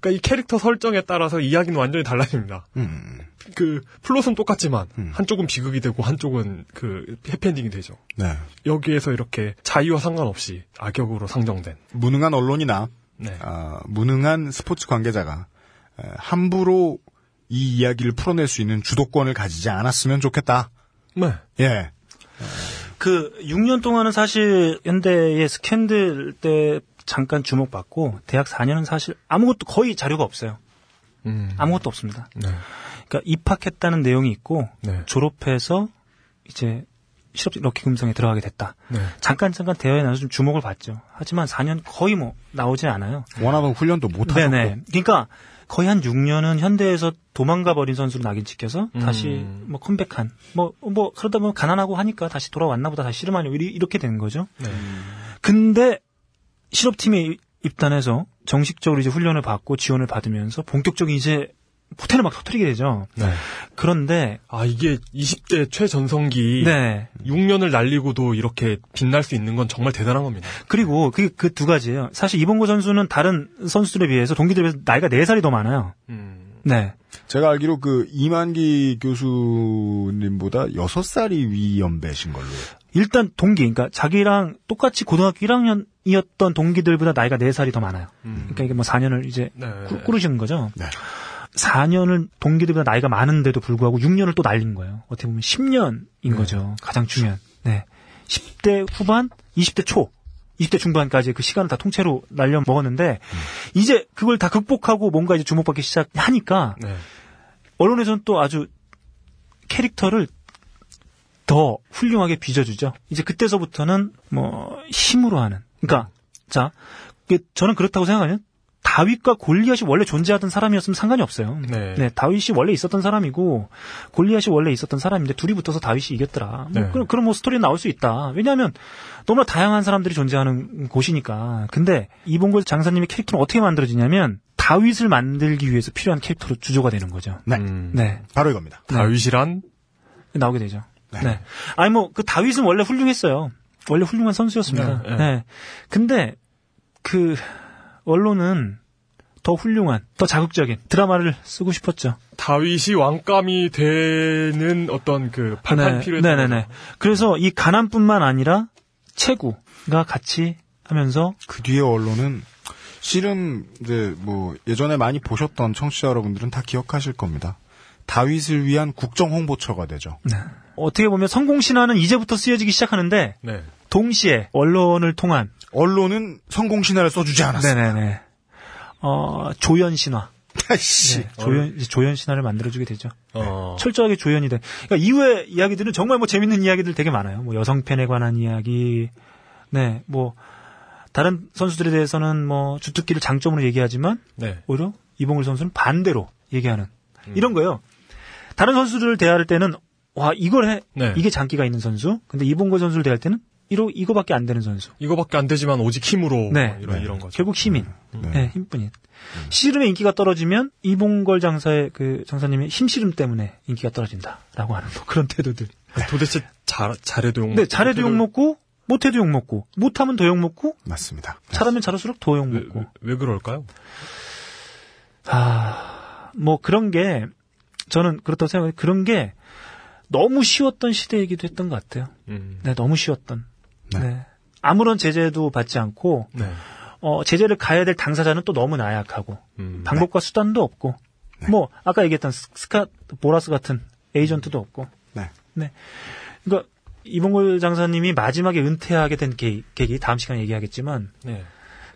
그러니까 이 캐릭터 설정에 따라서 이야기는 완전히 달라집니다. 음. 그 플롯은 똑같지만 한쪽은 비극이 되고 한쪽은 그 해피엔딩이 되죠. 네. 여기에서 이렇게 자의와 상관없이 악역으로 상정된 무능한 언론이나 네. 아, 무능한 스포츠 관계자가 에, 함부로 이 이야기를 풀어낼 수 있는 주도권을 가지지 않았으면 좋겠다. 네. 예. 그 6년 동안은 사실 현대의 스캔들 때 잠깐 주목받고 대학 4년은 사실 아무것도 거의 자료가 없어요. 음. 아무것도 없습니다. 네. 그러니까 입학했다는 내용이 있고 네. 졸업해서 이제 실업 럭키 금성에 들어가게 됐다. 네. 잠깐 잠깐 대화에 나와서 좀 주목을 받죠. 하지만 4년 거의 뭐 나오지 않아요. 원하던 훈련도 못 하셨고. 네네. 그러니까 거의 한 6년은 현대에서 도망가 버린 선수로 낙인 찍혀서 음. 다시 뭐 컴백한 뭐뭐 그러다 보면 가난하고 하니까 다시 돌아왔나 보다 다시 씨름하려 이렇게 되는 거죠. 네. 근데 실업팀에 입단해서 정식적으로 이제 훈련을 받고 지원을 받으면서 본격적인 이제 포텐을 막 터트리게 되죠. 네. 그런데 아 이게 20대 최전성기 네. 6년을 날리고도 이렇게 빛날 수 있는 건 정말 대단한 겁니다. 그리고 그그두 가지예요. 사실 이봉고 선수는 다른 선수들에 비해서 동기들에 비해서 나이가 4살이 더 많아요. 네. 제가 알기로 그 이만기 교수님보다 6살이 위연배신 걸로. 일단 동기, 그러니까 자기랑 똑같이 고등학교 1학년이었던 동기들보다 나이가 4살이 더 많아요. 그러니까 이게 뭐 4년을 이제 네. 꾸- 꾸르시는 거죠. 4년을 동기들보다 나이가 많은데도 불구하고 6년을 또 날린 거예요. 어떻게 보면 10년인 거죠. 가장 중요한. 네. 10대 후반, 20대 초, 20대 중반까지 그 시간을 다 통째로 날려 먹었는데 이제 그걸 다 극복하고 뭔가 이제 주목받기 시작하니까 네. 언론에서는 또 아주 캐릭터를 더 훌륭하게 빚어주죠. 이제 그때서부터는 뭐 힘으로 하는. 그러니까 자, 이게 저는 그렇다고 생각하면 다윗과 골리앗이 원래 존재하던 사람이었으면 상관이 없어요. 네. 다윗이 원래 있었던 사람이고 골리앗이 원래 있었던 사람인데 둘이 붙어서 다윗이 이겼더라. 뭐 네. 그런 그런 뭐 스토리 나올 수 있다. 왜냐하면 너무나 다양한 사람들이 존재하는 곳이니까. 근데 이봉골 장사님의 캐릭터는 어떻게 만들어지냐면 다윗을 만들기 위해서 필요한 캐릭터로 주조가 되는 거죠. 네. 음. 네. 바로 이겁니다. 다윗이란 나오게 되죠. 네. 아니 뭐 그 다윗은 원래 훌륭했어요. 원래 훌륭한 선수였습니다. 네, 네. 네. 근데 그 언론은 더 훌륭한, 더 자극적인 드라마를 쓰고 싶었죠. 다윗이 왕감이 되는 어떤 그 발판피를 네, 네네네. 그래서 이 가난뿐만 아니라 체구가 같이 하면서 그 뒤에 언론은 실은 이제 뭐 예전에 많이 보셨던 청취자 여러분들은 다 기억하실 겁니다. 다윗을 위한 국정 홍보처가 되죠. 어떻게 보면 성공 신화는 이제부터 쓰여지기 시작하는데 네. 동시에 언론을 통한 언론은 성공 신화를 써주지 않았어요. 네네네. 어, 조연 신화. 네, 조연, 조연 신화를 만들어주게 되죠. 어. 철저하게 조연이 돼. 그러니까 이후의 이야기들은 정말 뭐 재밌는 이야기들 되게 많아요. 뭐 여성 팬에 관한 이야기, 네, 뭐 다른 선수들에 대해서는 뭐 주특기를 장점으로 얘기하지만 네. 오히려 이봉을 선수는 반대로 얘기하는 이런 거예요. 다른 선수들을 대할 때는 와 이걸 해 네. 이게 장기가 있는 선수. 근데 이봉걸 선수를 대할 때는 이로 이거밖에 안 되는 선수. 이거밖에 안 되지만 오직 힘으로 네. 뭐 이런 이런 거죠. 결국 힘인, 네, 힘뿐인. 씨름의 인기가 떨어지면 이봉걸 장사의 그 장사님의 힘씨름 때문에 인기가 떨어진다라고 하는 뭐 그런 태도들. 도대체 잘 잘해도 욕 네, 잘해도 욕 먹고 못해도 욕 먹고 못하면 더 욕 먹고 맞습니다. 잘하면 잘할수록 더 욕 먹고. 왜 그럴까요? 아, 뭐 그런 게 저는 그렇다고 생각해요. 그런 게 너무 쉬웠던 시대이기도 했던 것 같아요. 음. 네, 너무 쉬웠던. 네. 아무런 제재도 받지 않고 네. 어, 제재를 가야 될 당사자는 또 너무 나약하고 음. 방법과 수단도 없고 뭐 아까 얘기했던 스- 스카 보라스 같은 에이전트도 없고 네. 네. 그러니까 이봉골 장사님이 마지막에 은퇴하게 된 계, 계기 다음 시간에 얘기하겠지만 네.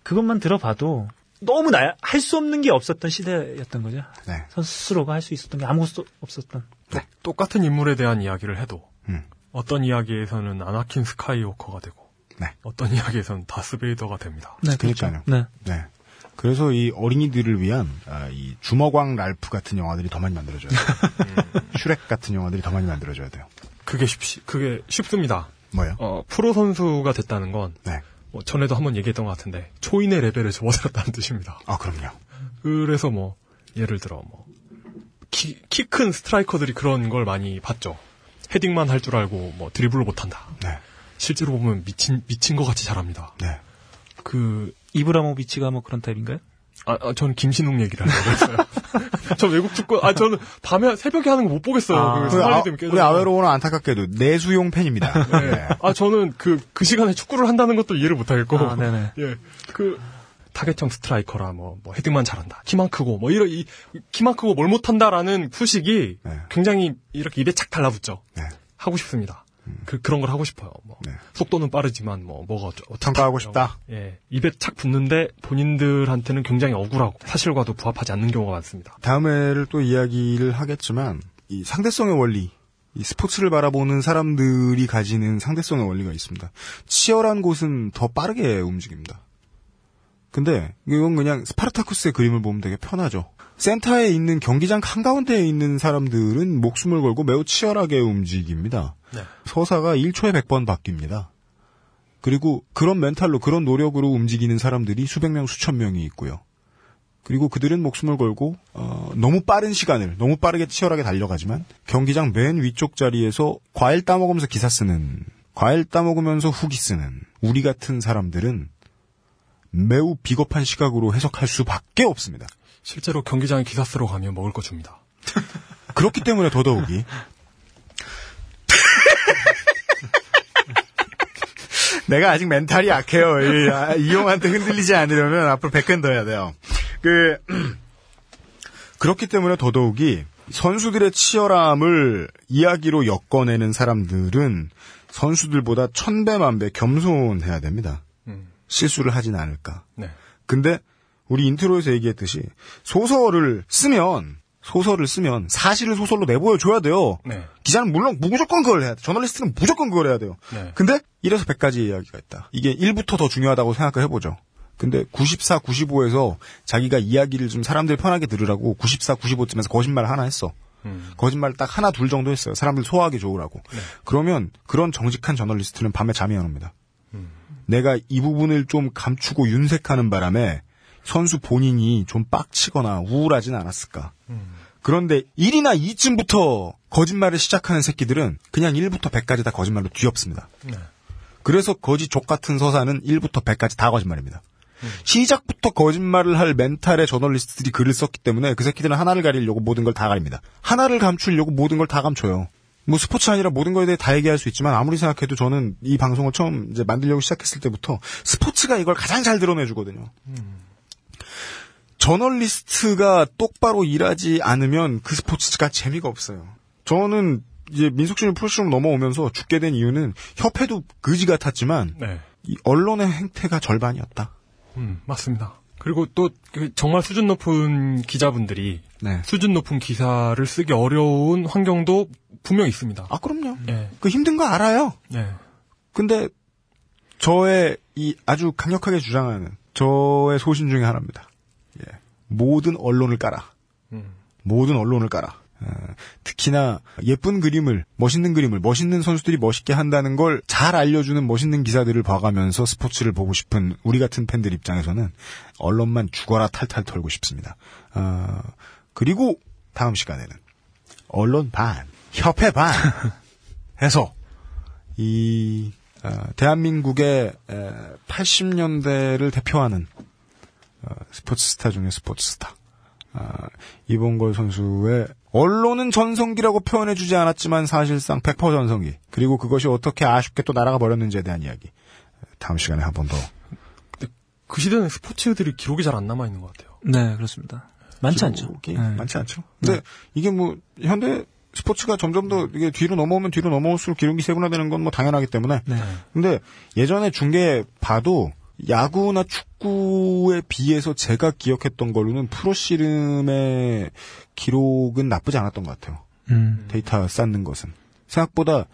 그것만 들어봐도 너무 나야 할 수 없는 게 없었던 시대였던 거죠. 네. 선수 스스로가 할 수 있었던 게 아무것도 없었던. 똑같은 인물에 대한 이야기를 해도 음. 어떤 이야기에서는 아나킨 스카이워커가 되고 네. 어떤 이야기에서는 다스베이더가 됩니다. 네, 그러니까요. 네. 네. 그래서 이 어린이들을 위한 아, 이 주먹왕 랄프 같은 영화들이 더 많이 만들어져야 돼요. 슈렉 같은 영화들이 더 많이 만들어져야 돼요. 그게 쉽 그게 쉽습니다. 뭐요? 어, 프로 선수가 됐다는 건 네. 뭐 전에도 한번 얘기했던 것 같은데 초인의 레벨을 접어들었다는 뜻입니다. 아 그럼요. 그래서 뭐 예를 들어 뭐 키 큰 스트라이커들이 그런 걸 많이 봤죠. 헤딩만 할 줄 알고 뭐 드리블을 못한다. 네. 실제로 보면 미친 미친 것 같이 잘합니다. 네. 그 이브라모비치가 뭐 그런 타입인가요? 아, 아, 저는 김신웅 얘기를 하려고 했어요. 저 외국 축구, 아, 저는 밤에, 새벽에 하는 거 못 보겠어요. 아, 그 우리, 아. 우리 아웨로는 안타깝게도 내수용 팬입니다. 네. 아, 저는 그, 그 시간에 축구를 한다는 것도 이해를 못 하겠고. 아, 네네. 예. 그, 타겟형 스트라이커라, 뭐, 뭐, 헤딩만 잘한다. 키만 크고, 뭐, 이런, 이, 키만 크고 뭘 못한다라는 수식이 네. 굉장히 이렇게 입에 착 달라붙죠. 네. 하고 싶습니다. 음. 그, 그런 걸 하고 싶어요. 뭐, 네. 속도는 빠르지만, 뭐, 뭐가, 어쩌-. 평가하고 싶다. 예. 입에 착 붙는데 본인들한테는 굉장히 억울하고 사실과도 부합하지 않는 경우가 많습니다. 다음에를 또 이야기를 하겠지만 이 상대성의 원리, 이 스포츠를 바라보는 사람들이 가지는 상대성의 원리가 있습니다. 치열한 곳은 더 빠르게 움직입니다. 근데 이건 그냥 스파르타쿠스의 그림을 보면 되게 편하죠. 센터에 있는 경기장 한가운데에 있는 사람들은 목숨을 걸고 매우 치열하게 움직입니다. 네. 서사가 1초에 100번 바뀝니다. 그리고 그런 멘탈로 그런 노력으로 움직이는 사람들이 수백 명 수천 명이 있고요. 그리고 그들은 목숨을 걸고 어, 너무 빠른 시간을 너무 빠르게 치열하게 달려가지만 경기장 맨 위쪽 자리에서 과일 따먹으면서 기사 쓰는 과일 따먹으면서 후기 쓰는 우리 같은 사람들은 매우 비겁한 시각으로 해석할 수밖에 없습니다. 실제로 경기장에 기사 쓰러 가면 먹을 거 줍니다. 그렇기 때문에 더더욱이 내가 아직 멘탈이 약해요. 이, 아, 이용한테 흔들리지 않으려면 앞으로 100건 더 해야 돼요. 그 그렇기 때문에 더더욱이 선수들의 치열함을 이야기로 엮어내는 사람들은 선수들보다 천배만배 겸손해야 됩니다. 음. 실수를 하진 않을까. 네. 근데 우리 인트로에서 얘기했듯이 소설을 쓰면 소설을 쓰면 사실을 소설로 내보여 줘야 돼요. 네. 기자는 물론 무조건 그걸 해야 돼. 저널리스트는 무조건 그걸 해야 돼요. 네. 근데 이래서 100가지 이야기가 있다. 이게 1부터 더 중요하다고 생각을 해보죠. 근데 94, 95에서 자기가 이야기를 좀 사람들 편하게 들으라고 94, 95쯤에서 거짓말 하나 했어. 음. 거짓말 딱 하나 둘 정도 했어요. 사람들 소화하기 좋으라고. 그러면 그런 정직한 저널리스트는 밤에 잠이 안 옵니다. 내가 이 부분을 좀 감추고 윤색하는 바람에 선수 본인이 좀 빡치거나 우울하진 않았을까. 그런데 1이나 2쯤부터 거짓말을 시작하는 새끼들은 그냥 1부터 100까지 다 거짓말로 뒤엎습니다. 네. 그래서 거지 족 같은 서사는 1부터 100까지 다 거짓말입니다. 시작부터 거짓말을 할 멘탈의 저널리스트들이 글을 썼기 때문에 그 새끼들은 하나를 가리려고 모든 걸 다 가립니다. 하나를 감추려고 모든 걸 다 감춰요. 뭐 스포츠 아니라 모든 거에 대해 다 얘기할 수 있지만 아무리 생각해도 저는 이 방송을 처음 이제 만들려고 시작했을 때부터 스포츠가 이걸 가장 잘 드러내주거든요. 저널리스트가 똑바로 일하지 않으면 그 스포츠가 재미가 없어요. 저는 이제 민속신문 프로시로 넘어오면서 죽게 된 이유는 협회도 그지 같았지만 네. 이 언론의 행태가 절반이었다. 음, 맞습니다. 그리고 또그 정말 수준 높은 기자분들이 네. 수준 높은 기사를 쓰기 어려운 환경도 분명 있습니다. 아 그럼요. 예. 그 힘든 거 알아요. 예. 근데 저의 이 아주 강력하게 주장하는 저의 소신 중에 하나입니다. 예. 모든 언론을 깔아. 음. 모든 언론을 깔아. 어, 특히나 예쁜 그림을, 멋있는 그림을, 멋있는 선수들이 멋있게 한다는 걸 잘 알려주는 멋있는 기사들을 봐가면서 스포츠를 보고 싶은 우리 같은 팬들 입장에서는 언론만 죽어라 탈탈 털고 싶습니다. 어, 그리고 다음 시간에는 언론 반, 협회 반 해서 이 어, 대한민국의 80년대를 대표하는 어, 스포츠 스타 중에 스포츠 스타 아, 이봉걸 선수의 언론은 전성기라고 표현해주지 않았지만 사실상 100% 전성기 그리고 그것이 어떻게 아쉽게 또 날아가 버렸는지에 대한 이야기 다음 시간에 한 번 더 그 시대는 스포츠들이 기록이 잘 안 남아 있는 것 같아요. 네, 그렇습니다. 많지 않죠. 네. 많지 않죠. 근데 이게 뭐 현대 스포츠가 점점 더 이게 뒤로 넘어오면 뒤로 넘어올수록 기록이 세분화되는 건 뭐 당연하기 때문에 네. 근데 예전에 중계 봐도 야구나 축구에 비해서 제가 기억했던 걸로는 프로 씨름의 기록은 나쁘지 않았던 것 같아요. 음. 데이터 쌓는 것은 생각보다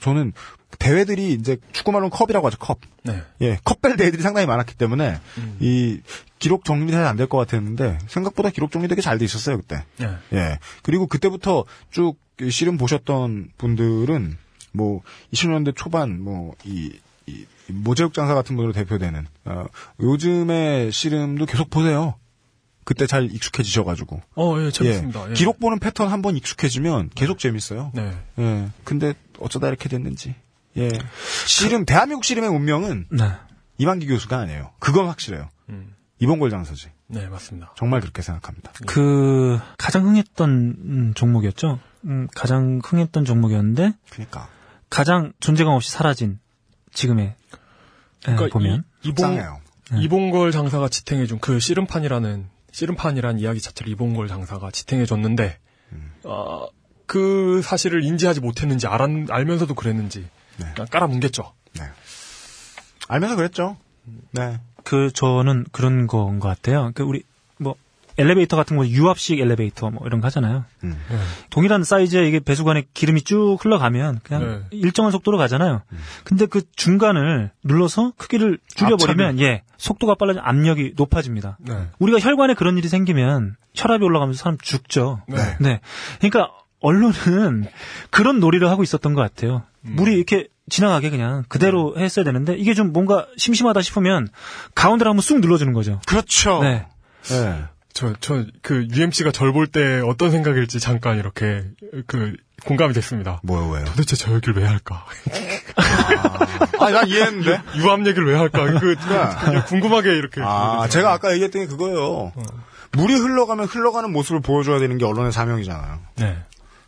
저는 대회들이 이제 축구말로는 컵이라고 하죠 컵. 네. 예, 컵벨 대회들이 상당히 많았기 때문에 이 기록 정리가 잘안 될 것 같았는데 생각보다 기록 정리 되게 잘 돼 있었어요 그때. 네. 예. 그리고 그때부터 쭉이 씨름 보셨던 분들은 뭐 2000년대 초반 뭐이 이 모제육 장사 같은 분으로 대표되는 어, 요즘의 씨름도 계속 보세요. 그때 잘 익숙해지셔가지고. 어, 예, 재밌습니다. 예. 기록 보는 패턴 한 번 익숙해지면 계속 재밌어요. 네. 예. 근데 어쩌다 이렇게 됐는지. 예. 씨름 대한민국 씨름의 운명은 네. 이만기 교수가 아니에요. 그건 확실해요. 음. 이봉골 장사지. 네, 맞습니다. 정말 그렇게 생각합니다. 그 가장 흥했던 음, 종목이었죠. 음, 가장 흥했던 종목이었는데 그러니까 가장 존재감 없이 사라진 지금의 예, 그러니까 보면 이, 이봉, 속상해요. 이봉걸 장사가 지탱해준 그 씨름판이라는 씨름판이란 이야기 자체를 이봉걸 장사가 지탱해줬는데 어, 그 사실을 인지하지 못했는지 알, 알면서도 그랬는지 그냥 깔아뭉갰죠. 네. 알면서 그랬죠. 네. 그 저는 그런 거인 것 같아요. 그 우리 뭐 엘리베이터 같은 거 유압식 엘리베이터 뭐 이런 거 하잖아요. 음. 동일한 사이즈의 이게 배수관에 기름이 쭉 흘러가면 그냥 네. 일정한 속도로 가잖아요. 근데 그 중간을 눌러서 크기를 줄여버리면 예 속도가 빨라져 압력이 높아집니다. 네. 우리가 혈관에 그런 일이 생기면 혈압이 올라가면서 사람 죽죠. 네. 네. 그러니까 언론은 그런 놀이를 하고 있었던 것 같아요. 물이 이렇게 지나가게 그냥 그대로 했어야 되는데 이게 좀 뭔가 심심하다 싶으면 가운데를 한번 쑥 눌러주는 거죠. 그렇죠. 네. 네. 저, 저, 그, UMC가 절 볼 때 어떤 생각일지 잠깐 이렇게, 그, 공감이 됐습니다. 뭐요, 왜요? 도대체 저 얘기를 왜 할까? 아, 난 이해했는데. 유압 얘기를 왜 할까? 그, 그냥 궁금하게 이렇게. 아, 제가 아까 얘기했던 게 그거예요. 물이 흘러가면 흘러가는 모습을 보여줘야 되는 게 언론의 사명이잖아요. 네.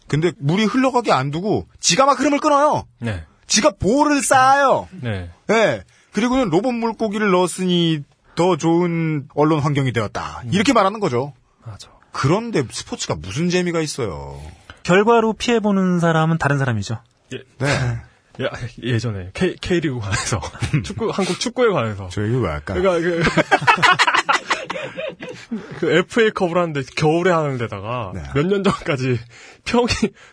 근데 물이 흘러가게 안 두고 지가 막 흐름을 끊어요. 네. 지가 볼을 쌓아요. 네. 예. 그리고는 로봇 물고기를 넣었으니 더 좋은 언론 환경이 되었다. 이렇게 말하는 거죠. 맞아. 그런데 스포츠가 무슨 재미가 있어요. 결과로 피해 보는 사람은 다른 사람이죠. 네. 예, 예전에 K, K리그 관해서 축구 한국 축구에 관해서 저 얘기 왜 할까요? 그러니까 그, 그 FA컵을 하는데 겨울에 하는 데다가 네. 몇년 전까지 평일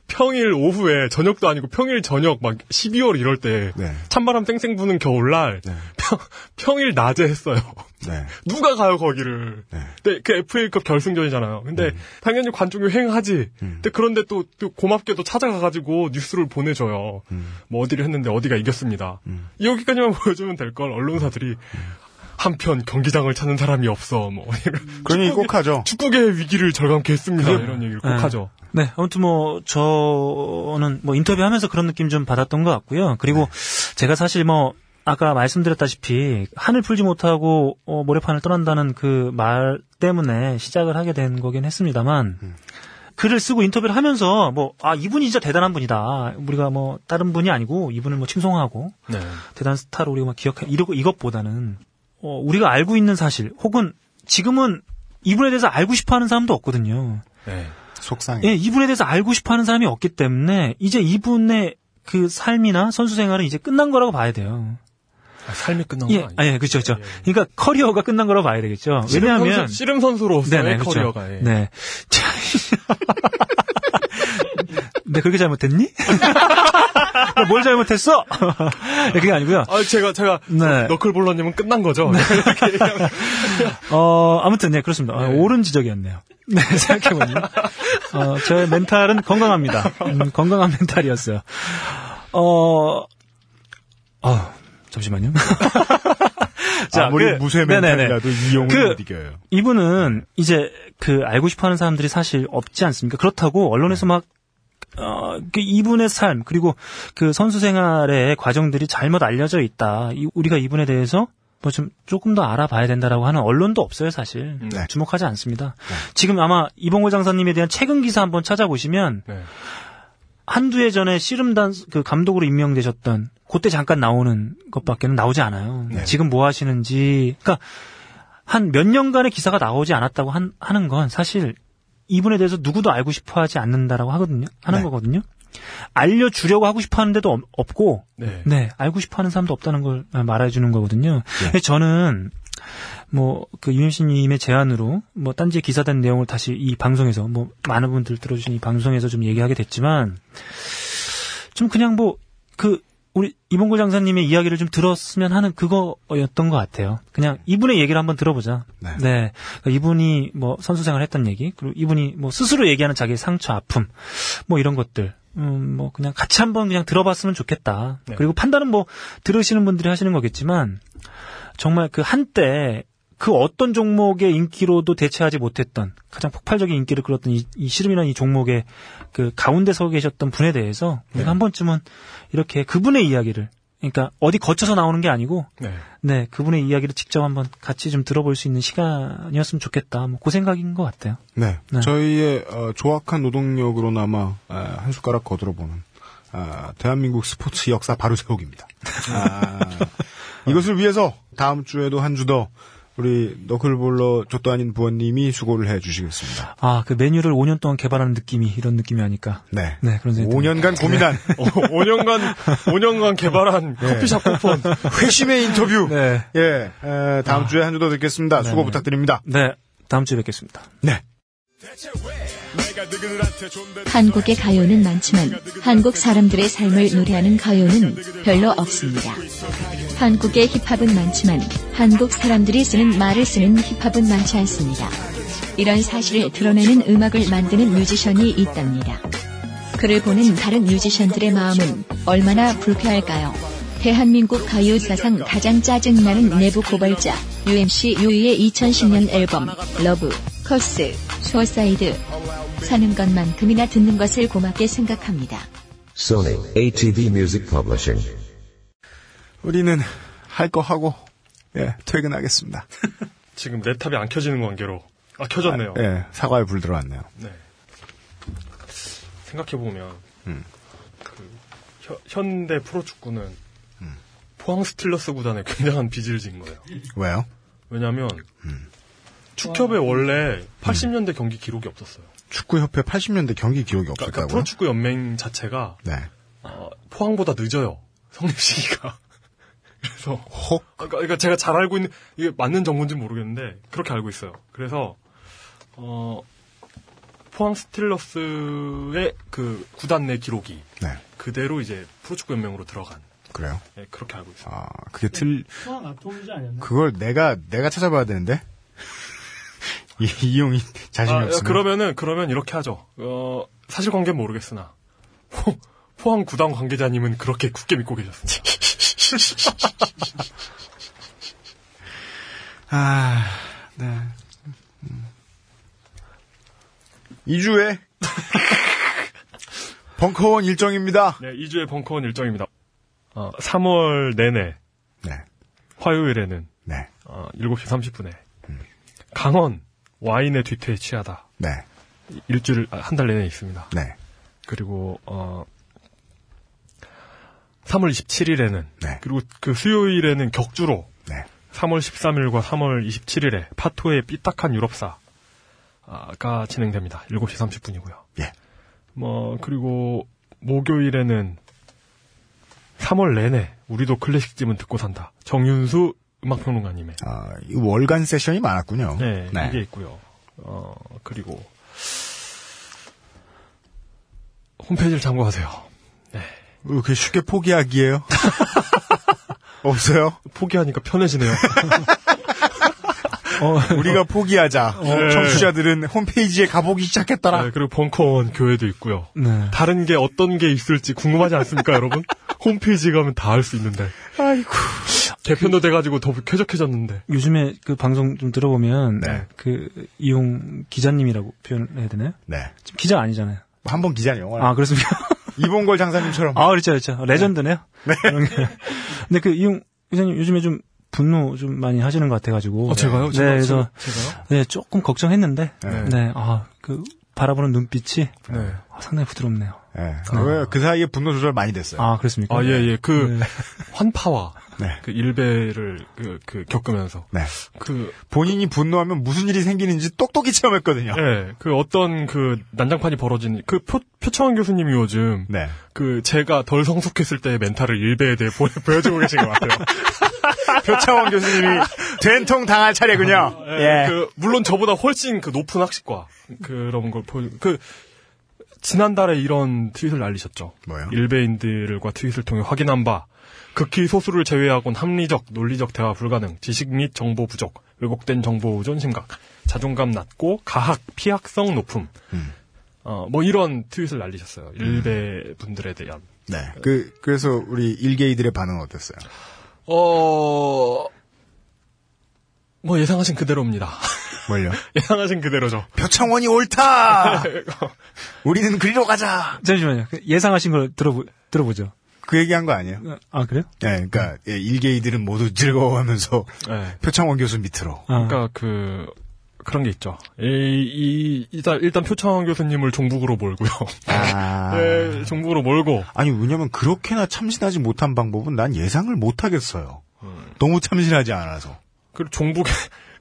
평일 오후에 저녁도 아니고 평일 저녁 막 12월 이럴 때 네. 찬바람 땡땡 부는 겨울날 네. 평, 평일 낮에 했어요. 네. 누가 가요 거기를? 네. 근데 그 FA컵 결승전이잖아요. 근데 당연히 관중이 횡하지. 근데 그런데 또, 또 고맙게도 찾아가가지고 뉴스를 보내줘요. 뭐 어디를 했는데 어디가 이겼습니다. 여기까지만 보여주면 될 걸 언론사들이 한편 경기장을 찾는 사람이 없어. 뭐 얘기 꼭 하죠. 축구계의 위기를 절감케 했습니다. 이런 얘기를 꼭 네. 하죠. 네, 아무튼 뭐 저는 뭐 인터뷰하면서 그런 느낌 좀 받았던 것 같고요. 그리고 제가 사실 뭐 아까 말씀드렸다시피 한을 풀지 못하고 어, 모래판을 떠난다는 그 말 때문에 시작을 하게 된 거긴 했습니다만 글을 쓰고 인터뷰를 하면서 뭐 아 이분이 진짜 대단한 분이다 우리가 뭐 다른 분이 아니고 이분을 뭐 칭송하고 네. 대단한 스타로 우리가 막 기억해 이러고 이것보다는 어, 우리가 알고 있는 사실 혹은 지금은 이분에 대해서 알고 싶어하는 사람도 없거든요. 네. 속상해. 예, 이분에 대해서 알고 싶어하는 사람이 없기 때문에 이제 이분의 그 삶이나 선수 생활은 이제 끝난 거라고 봐야 돼요. 아, 삶이 끝난 예, 거 아니에요? 아, 예, 그렇죠, 그렇죠. 그러니까 커리어가 끝난 거라고 봐야 되겠죠. 왜냐하면 씨름 선수로서의 네네, 그렇죠. 커리어가. 예. 네. 자, 네, 그렇게 잘못했니? 나뭘 잘못했어? 네, 그게 아니고요. 아, 제가, 제가, 네. 너클볼러님은 끝난 거죠? 어, 아무튼, 네, 그렇습니다. 아, 옳은 지적이었네요. 네, 생각해보니. 어, 저의 멘탈은 건강합니다. 음, 건강한 멘탈이었어요. 어, 어, 잠시만요. 아무리 그- 무쇠. 멘탈이라도 이용은 그 못 이겨요. 이분은 이제 그 알고 싶어 하는 사람들이 사실 없지 않습니까? 그렇다고 언론에서 막, 어, 그 이분의 삶, 그리고 그 선수 생활의 과정들이 잘못 알려져 있다. 이- 우리가 이분에 대해서 뭐 좀 조금 더 알아봐야 된다라고 하는 언론도 없어요, 사실. 네. 주목하지 않습니다. 지금 아마 이봉골 장사님에 대한 최근 기사 한번 찾아보시면 네. 한두 해 전에 씨름단 그 감독으로 임명되셨던 그때 잠깐 나오는 것밖에는 나오지 않아요. 네. 지금 뭐 하시는지 그러니까 한 몇 년간의 기사가 나오지 않았다고 한, 하는 건 사실 이분에 대해서 누구도 알고 싶어 하지 않는다라고 하거든요. 하는 네. 거거든요. 알려주려고 하고 싶어 하는데도 없- 없고, 네. 네, 알고 싶어 하는 사람도 없다는 걸 말해주는 거거든요. 네. 저는, 뭐, 그 유엠씨님의 제안으로, 뭐, 딴지에 기사된 내용을 다시 이 방송에서, 뭐, 많은 분들 들어주신 이 방송에서 좀 얘기하게 됐지만, 좀 그냥 뭐, 그, 우리 이봉골 장사님의 이야기를 좀 들었으면 하는 그거였던 것 같아요. 그냥 이분의 얘기를 한번 들어보자. 네. 그러니까 이분이 뭐 선수 생활 했던 얘기, 그리고 이분이 뭐 스스로 얘기하는 자기의 상처, 아픔, 뭐 이런 것들, 음, 뭐 그냥 같이 한번 그냥 들어봤으면 좋겠다. 네. 그리고 판단은 뭐 들으시는 분들이 하시는 거겠지만, 정말 그 한때 그 어떤 종목의 인기로도 대체하지 못했던 가장 폭발적인 인기를 끌었던 이, 이 씨름이라는 이 종목의 그 가운데 서 계셨던 분에 대해서 네. 우리가 한 번쯤은 이렇게 그분의 이야기를 그러니까 어디 거쳐서 나오는 게 아니고 네. 네 그분의 이야기를 직접 한번 같이 좀 들어볼 수 있는 시간이었으면 좋겠다 뭐 그 생각인 것 같아요. 네. 네. 저희의 어, 조악한 노동력으로나마 아, 한 숟가락 거들어보는 아, 대한민국 스포츠 역사 바로 세우기입니다. 아, 이것을 위해서 다음 주에도 한 주 더 우리 너클볼러 족도 아닌 부원님이 수고를 해주시겠습니다. 아 그 메뉴를 5년 동안 개발하는 느낌이 이런 느낌이 아니까 네. 네 그런 생각이 5년간 고민한 어, 5년간, 5년간 개발한 커피숍 쿠폰. 회심의 인터뷰. 네. 예, 에, 다음 주에 한 주 더 듣겠습니다. 수고 네. 부탁드립니다. 네 다음 주에 뵙겠습니다. 네. 한국의 가요는 많지만 한국 사람들의 삶을 노래하는 가요는 별로 없습니다. 한국의 힙합은 많지만 한국 사람들이 쓰는 말을 쓰는 힙합은 많지 않습니다. 이런 사실을 드러내는 음악을 만드는 뮤지션이 있답니다. 그를 보는 다른 뮤지션들의 마음은 얼마나 불쾌할까요? 대한민국 가요 사상 가장 짜증나는 내부 고발자 UMC 유이의 2010년 앨범 Love, Curse, Suicide 사는 것만큼이나 듣는 것을 고맙게 생각합니다. Sony ATV Music Publishing. 우리는 할 거 하고 예, 퇴근하겠습니다. 지금 랩탑이 안 켜지는 관계로. 아, 켜졌네요. 예, 사과에 불 들어왔네요. 네. 생각해 보면, 음. 그, 현- 현대 프로축구는 음. 포항 스틸러스 구단에 굉장한 빚을 진 거예요. 왜요? 왜냐면, 음. 축협에 원래 80년대 경기 기록이 없었어요. 축구협회 80년대 경기 기록이 그러니까 없었다고요? 프로축구 연맹 자체가 네. 어, 포항보다 늦어요. 성립 시기가. 그래서 혹? 그러니까, 그러니까 제가 잘 알고 있는 이게 맞는 정보인지 모르겠는데 그렇게 알고 있어요. 그래서 어 포항 스틸러스의 그 구단 내 기록이 네. 그대로 이제 프로축구 연맹으로 들어간 그래요? 네, 그렇게 알고 있어요. 아, 그게 틀, 포항 아톰이지 않았나? 그걸 내가, 내가 찾아봐야 되는데? 이, 이용이 자신이 아, 없으면. 그러면은 그러면 이렇게 하죠. 어 사실 관계는 모르겠으나 포, 포항 구단 관계자님은 그렇게 굳게 믿고 계셨습니다. 아, 네. 2주에 벙커원 일정입니다. 네, 2주의 벙커원 일정입니다. 어, 3월 내내 네. 화요일에는 네. 어, 7시 30분에 강원 와인의 뒤태에 취하다. 네. 일주일 아, 한달 내내 있습니다. 네. 그리고 어 3월 27일에는 네. 그리고 그 수요일에는 격주로 네. 3월 13일과 3월 27일에 파토의 삐딱한 유럽사가 진행됩니다. 7시 30분이고요. 예. 뭐 그리고 목요일에는 3월 내내 우리도 클래식집은 듣고 산다. 정윤수 음악평론가님의 아, 이 월간 세션이 많았군요. 네, 이게 있고요. 어 그리고 홈페이지를 참고하세요. 그렇게 쉽게 포기하기에요? 없어요? 포기하니까 편해지네요. 우리가 포기하자. 네. 청취자들은 홈페이지에 가보기 시작했더라. 네, 그리고 벙커원 교회도 있고요. 네. 다른 게 어떤 게 있을지 궁금하지 않습니까, 여러분? 홈페이지 가면 다 알 수 있는데. 아이고. 개편도 돼가지고 더 쾌적해졌는데. 요즘에 그 방송 좀 들어보면 네. 그 이용 기자님이라고 표현해야 되나요? 네. 지금 기자 아니잖아요. 한 번 기자네요. 아 그렇습니까? 이봉걸 장사님처럼. 아 그렇죠, 그렇죠. 레전드네요. 네. 근데 그 이용 기자님 요즘에 좀 분노 좀 많이 하시는 것 같아가지고. 어, 제가요? 네, 제가, 그래서 제가요? 네 조금 걱정했는데. 네. 네, 아 그 바라보는 눈빛이 네. 아, 상당히 부드럽네요. 네. 왜그 사이에 분노 조절 많이 됐어요. 아 그렇습니까? 아, 예, 예. 그, 네. 환파와, 네. 그 일배를, 그, 그, 겪으면서. 네. 그, 본인이 분노하면 무슨 일이 생기는지 똑똑히 체험했거든요. 예, 그 어떤 그 난장판이 벌어진, 그 표, 표창원 교수님이 요즘, 네. 그 제가 덜 성숙했을 때의 멘탈을 일배에 대해 보, 보여주고 계신 것 같아요. 표창원 교수님이 된통 당할 차례군요. 예. 예. 그 물론 저보다 훨씬 그 높은 학식과 그런 걸 보여 그 지난달에 이런 트윗을 날리셨죠. 뭐요? 일베인들과 트윗을 통해 확인한 바 극히 소수를 제외하곤 합리적, 논리적 대화 불가능, 지식 및 정보 부족, 왜곡된 정보 우존 심각, 자존감 낮고 가학, 피학성 높음. 음. 어, 뭐 이런 트윗을 날리셨어요. 일베 분들에 대한. 네. 그, 그래서 우리 일개이들의 반응은 어땠어요? 어, 뭐 예상하신 그대로입니다. 뭘요? 예상하신 그대로죠. 표창원이 옳다! 우리는 그리로 가자! 잠시만요. 그 예상하신 걸 들어보 들어보죠. 그 얘기한 거 아니에요? 아 그래요? 네, 그러니까 예, 일개이들은 모두 즐거워하면서 네. 표창원 교수 밑으로. 아. 그러니까 그 그런 게 있죠. 이, 이 일단 일단 표창원 교수님을 종북으로 몰고요. 아. 네, 종북으로 몰고 아니 왜냐면 그렇게나 참신하지 못한 방법은 난 예상을 못 하겠어요. 음. 너무 참신하지 않아서. 그리고 종북에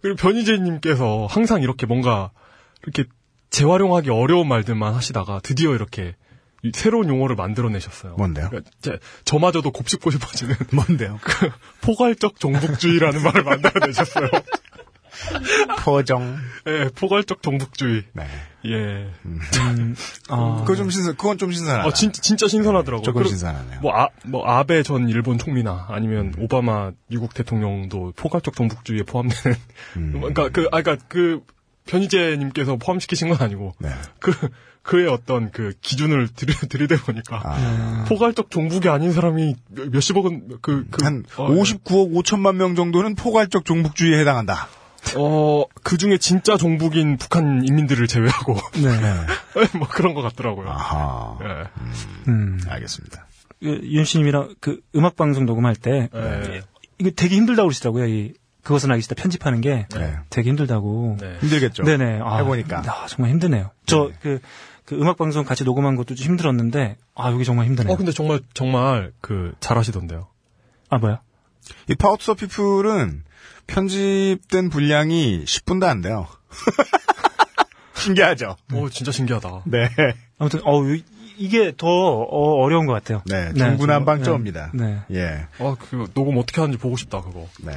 그리고 변희재님께서 항상 이렇게 뭔가 이렇게 재활용하기 어려운 말들만 하시다가 드디어 이렇게 이 새로운 용어를 만들어내셨어요. 뭔데요? 그러니까 저마저도 곱씹고 싶어지는 뭔데요? 그 포괄적 종북주의라는 말을 만들어내셨어요. 포정. 예, 포괄적 종북주의. 네. 예. 음, 아, 그거 좀 신선, 그건 좀 신선하다. 어, 진, 진짜 신선하더라고요. 조금 그리고 신선하네요. 뭐, 아, 뭐, 아베 전 일본 총리나 아니면 오바마 미국 대통령도 포괄적 종북주의에 포함되는. 음. 그러니까 그, 아, 그니까 그, 변희재님께서 포함시키신 건 아니고. 네. 그, 그의 어떤 그 기준을 들이, 들이대 보니까. 아. 포괄적 종북이 아닌 사람이 몇- 몇십억은 그, 그. 한 어, 59억 5천만 명 정도는 포괄적 종북주의에 해당한다. 어, 그 중에 진짜 종북인 북한 인민들을 제외하고. 네. 뭐 그런 것 같더라고요. 아하. 예. 음. 알겠습니다. 그, 유현 씨님이랑 그 음악 방송 녹음할 때 예. 이거 되게 힘들다고 그러시더라고요. 이 그것은 알기 싫다 편집하는 게 네. 되게 힘들다고. 네. 힘들겠죠. 네네. 아, 해보니까. 아, 정말 힘드네요. 저그그 음악 방송 같이 녹음한 것도 좀 힘들었는데 아 여기 정말 힘드네요. 어, 근데 정말, 정말, 그, 잘하시던데요. 아 뭐야? 이 파워투서 피플은 편집된 분량이 10분도 안 돼요. 신기하죠? 오, 진짜 신기하다. 네. 아무튼 어 이- 이게 더 어, 려운 것 같아요. 네. 중구난방 정말, 점입니다. 네. 예. 아, 그, 녹음 어떻게 하는지 보고 싶다, 그거. 네.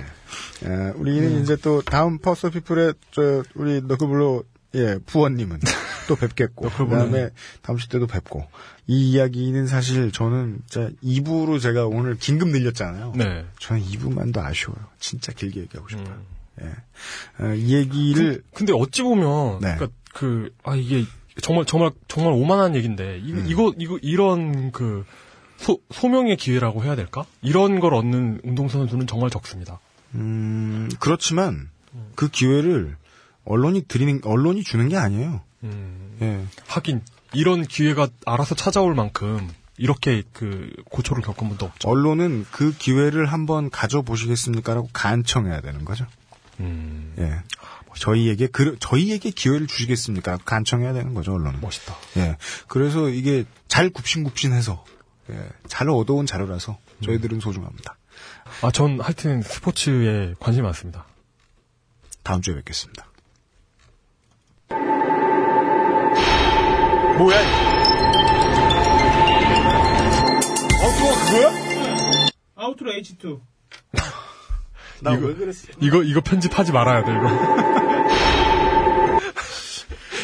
에, 우리는 이제 또 다음 파워투서 피플의 저 우리 너클블로 예, 부원님은 또 뵙겠고, 그 다음에 다음 주 때도 뵙고, 이 이야기는 사실 저는 진짜 2부로 제가 오늘 긴급 늘렸잖아요. 네. 저는 2부만도 아쉬워요. 진짜 길게 얘기하고 싶어요. 음. 예. 어, 이 얘기를, 근데 어찌 보면, 네. 그니까, 그, 아, 이게, 정말, 정말, 정말 오만한 얘기인데, 이, 음. 이거, 이거, 이런 그, 소, 소명의 기회라고 해야 될까? 이런 걸 얻는 운동선수는 정말 적습니다. 음, 그렇지만, 그 기회를 언론이 드리는, 언론이 주는 게 아니에요. 음, 예. 하긴, 이런 기회가 알아서 찾아올 만큼, 이렇게 그 고초를 겪은 분도 없죠. 언론은 그 기회를 한번 가져보시겠습니까라고 간청해야 되는 거죠. 음. 예. 저희에게 그 저희에게 기회를 주시겠습니까? 간청해야 되는 거죠, 언론은. 멋있다. 예. 그래서 이게 잘 굽신굽신해서 예, 잘 얻어온 자료라서 저희들은 소중합니다. 아, 전 하여튼 스포츠에 관심이 많습니다. 다음 주에 뵙겠습니다. 뭐야? 아우트가 그거야? outro H2. 나 이거- 왜 그랬어? 이거 이거 편집하지 말아야 돼 이거.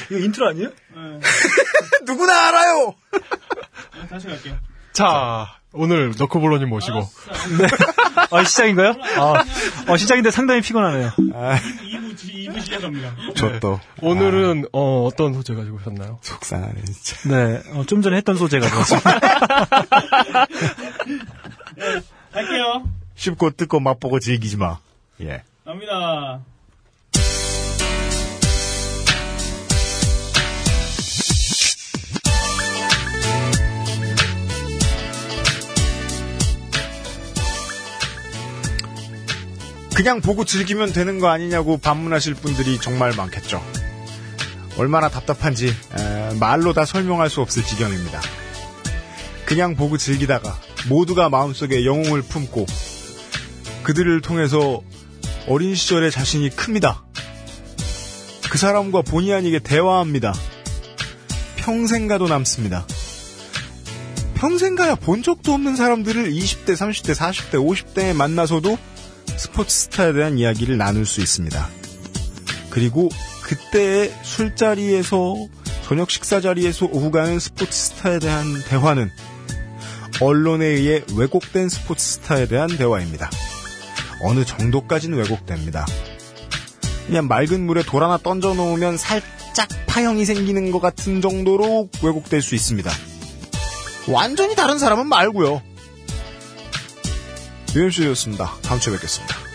이거 인트로 아니에요? 누구나 알아요. 네, 다시 갈게요. 자, 오늘 너크볼러님 모시고 아, 시작인가요? 아, 어, 시작인데 상당히 피곤하네요. 2부, 2부 시작합니다. 저 또. 오늘은 어, 어떤 소재 가지고 오셨나요? 속상하네 진짜. 네, 어, 좀 전에 했던 소재가 들었습니다. 갈게요. 쉽고 뜯고 맛보고 즐기지 마. 예. 갑니다. 그냥 보고 즐기면 되는 거 아니냐고 반문하실 분들이 정말 많겠죠. 얼마나 답답한지 에, 말로 다 설명할 수 없을 지경입니다. 그냥 보고 즐기다가 모두가 마음속에 영웅을 품고 그들을 통해서 어린 시절의 자신이 큽니다. 그 사람과 본의 아니게 대화합니다. 평생 가도 남습니다. 평생 가야 본 적도 없는 사람들을 20대, 30대, 40대, 50대에 만나서도 스포츠 스타에 대한 이야기를 나눌 수 있습니다. 그리고 그때의 술자리에서 저녁 식사 자리에서 오후 가는 스포츠 스타에 대한 대화는 언론에 의해 왜곡된 스포츠 스타에 대한 대화입니다. 어느 정도까지는 왜곡됩니다. 그냥 맑은 물에 돌 하나 던져 놓으면 살짝 파형이 생기는 것 같은 정도로 왜곡될 수 있습니다. 완전히 다른 사람은 말고요. 유현수였습니다. 다음 주에 뵙겠습니다.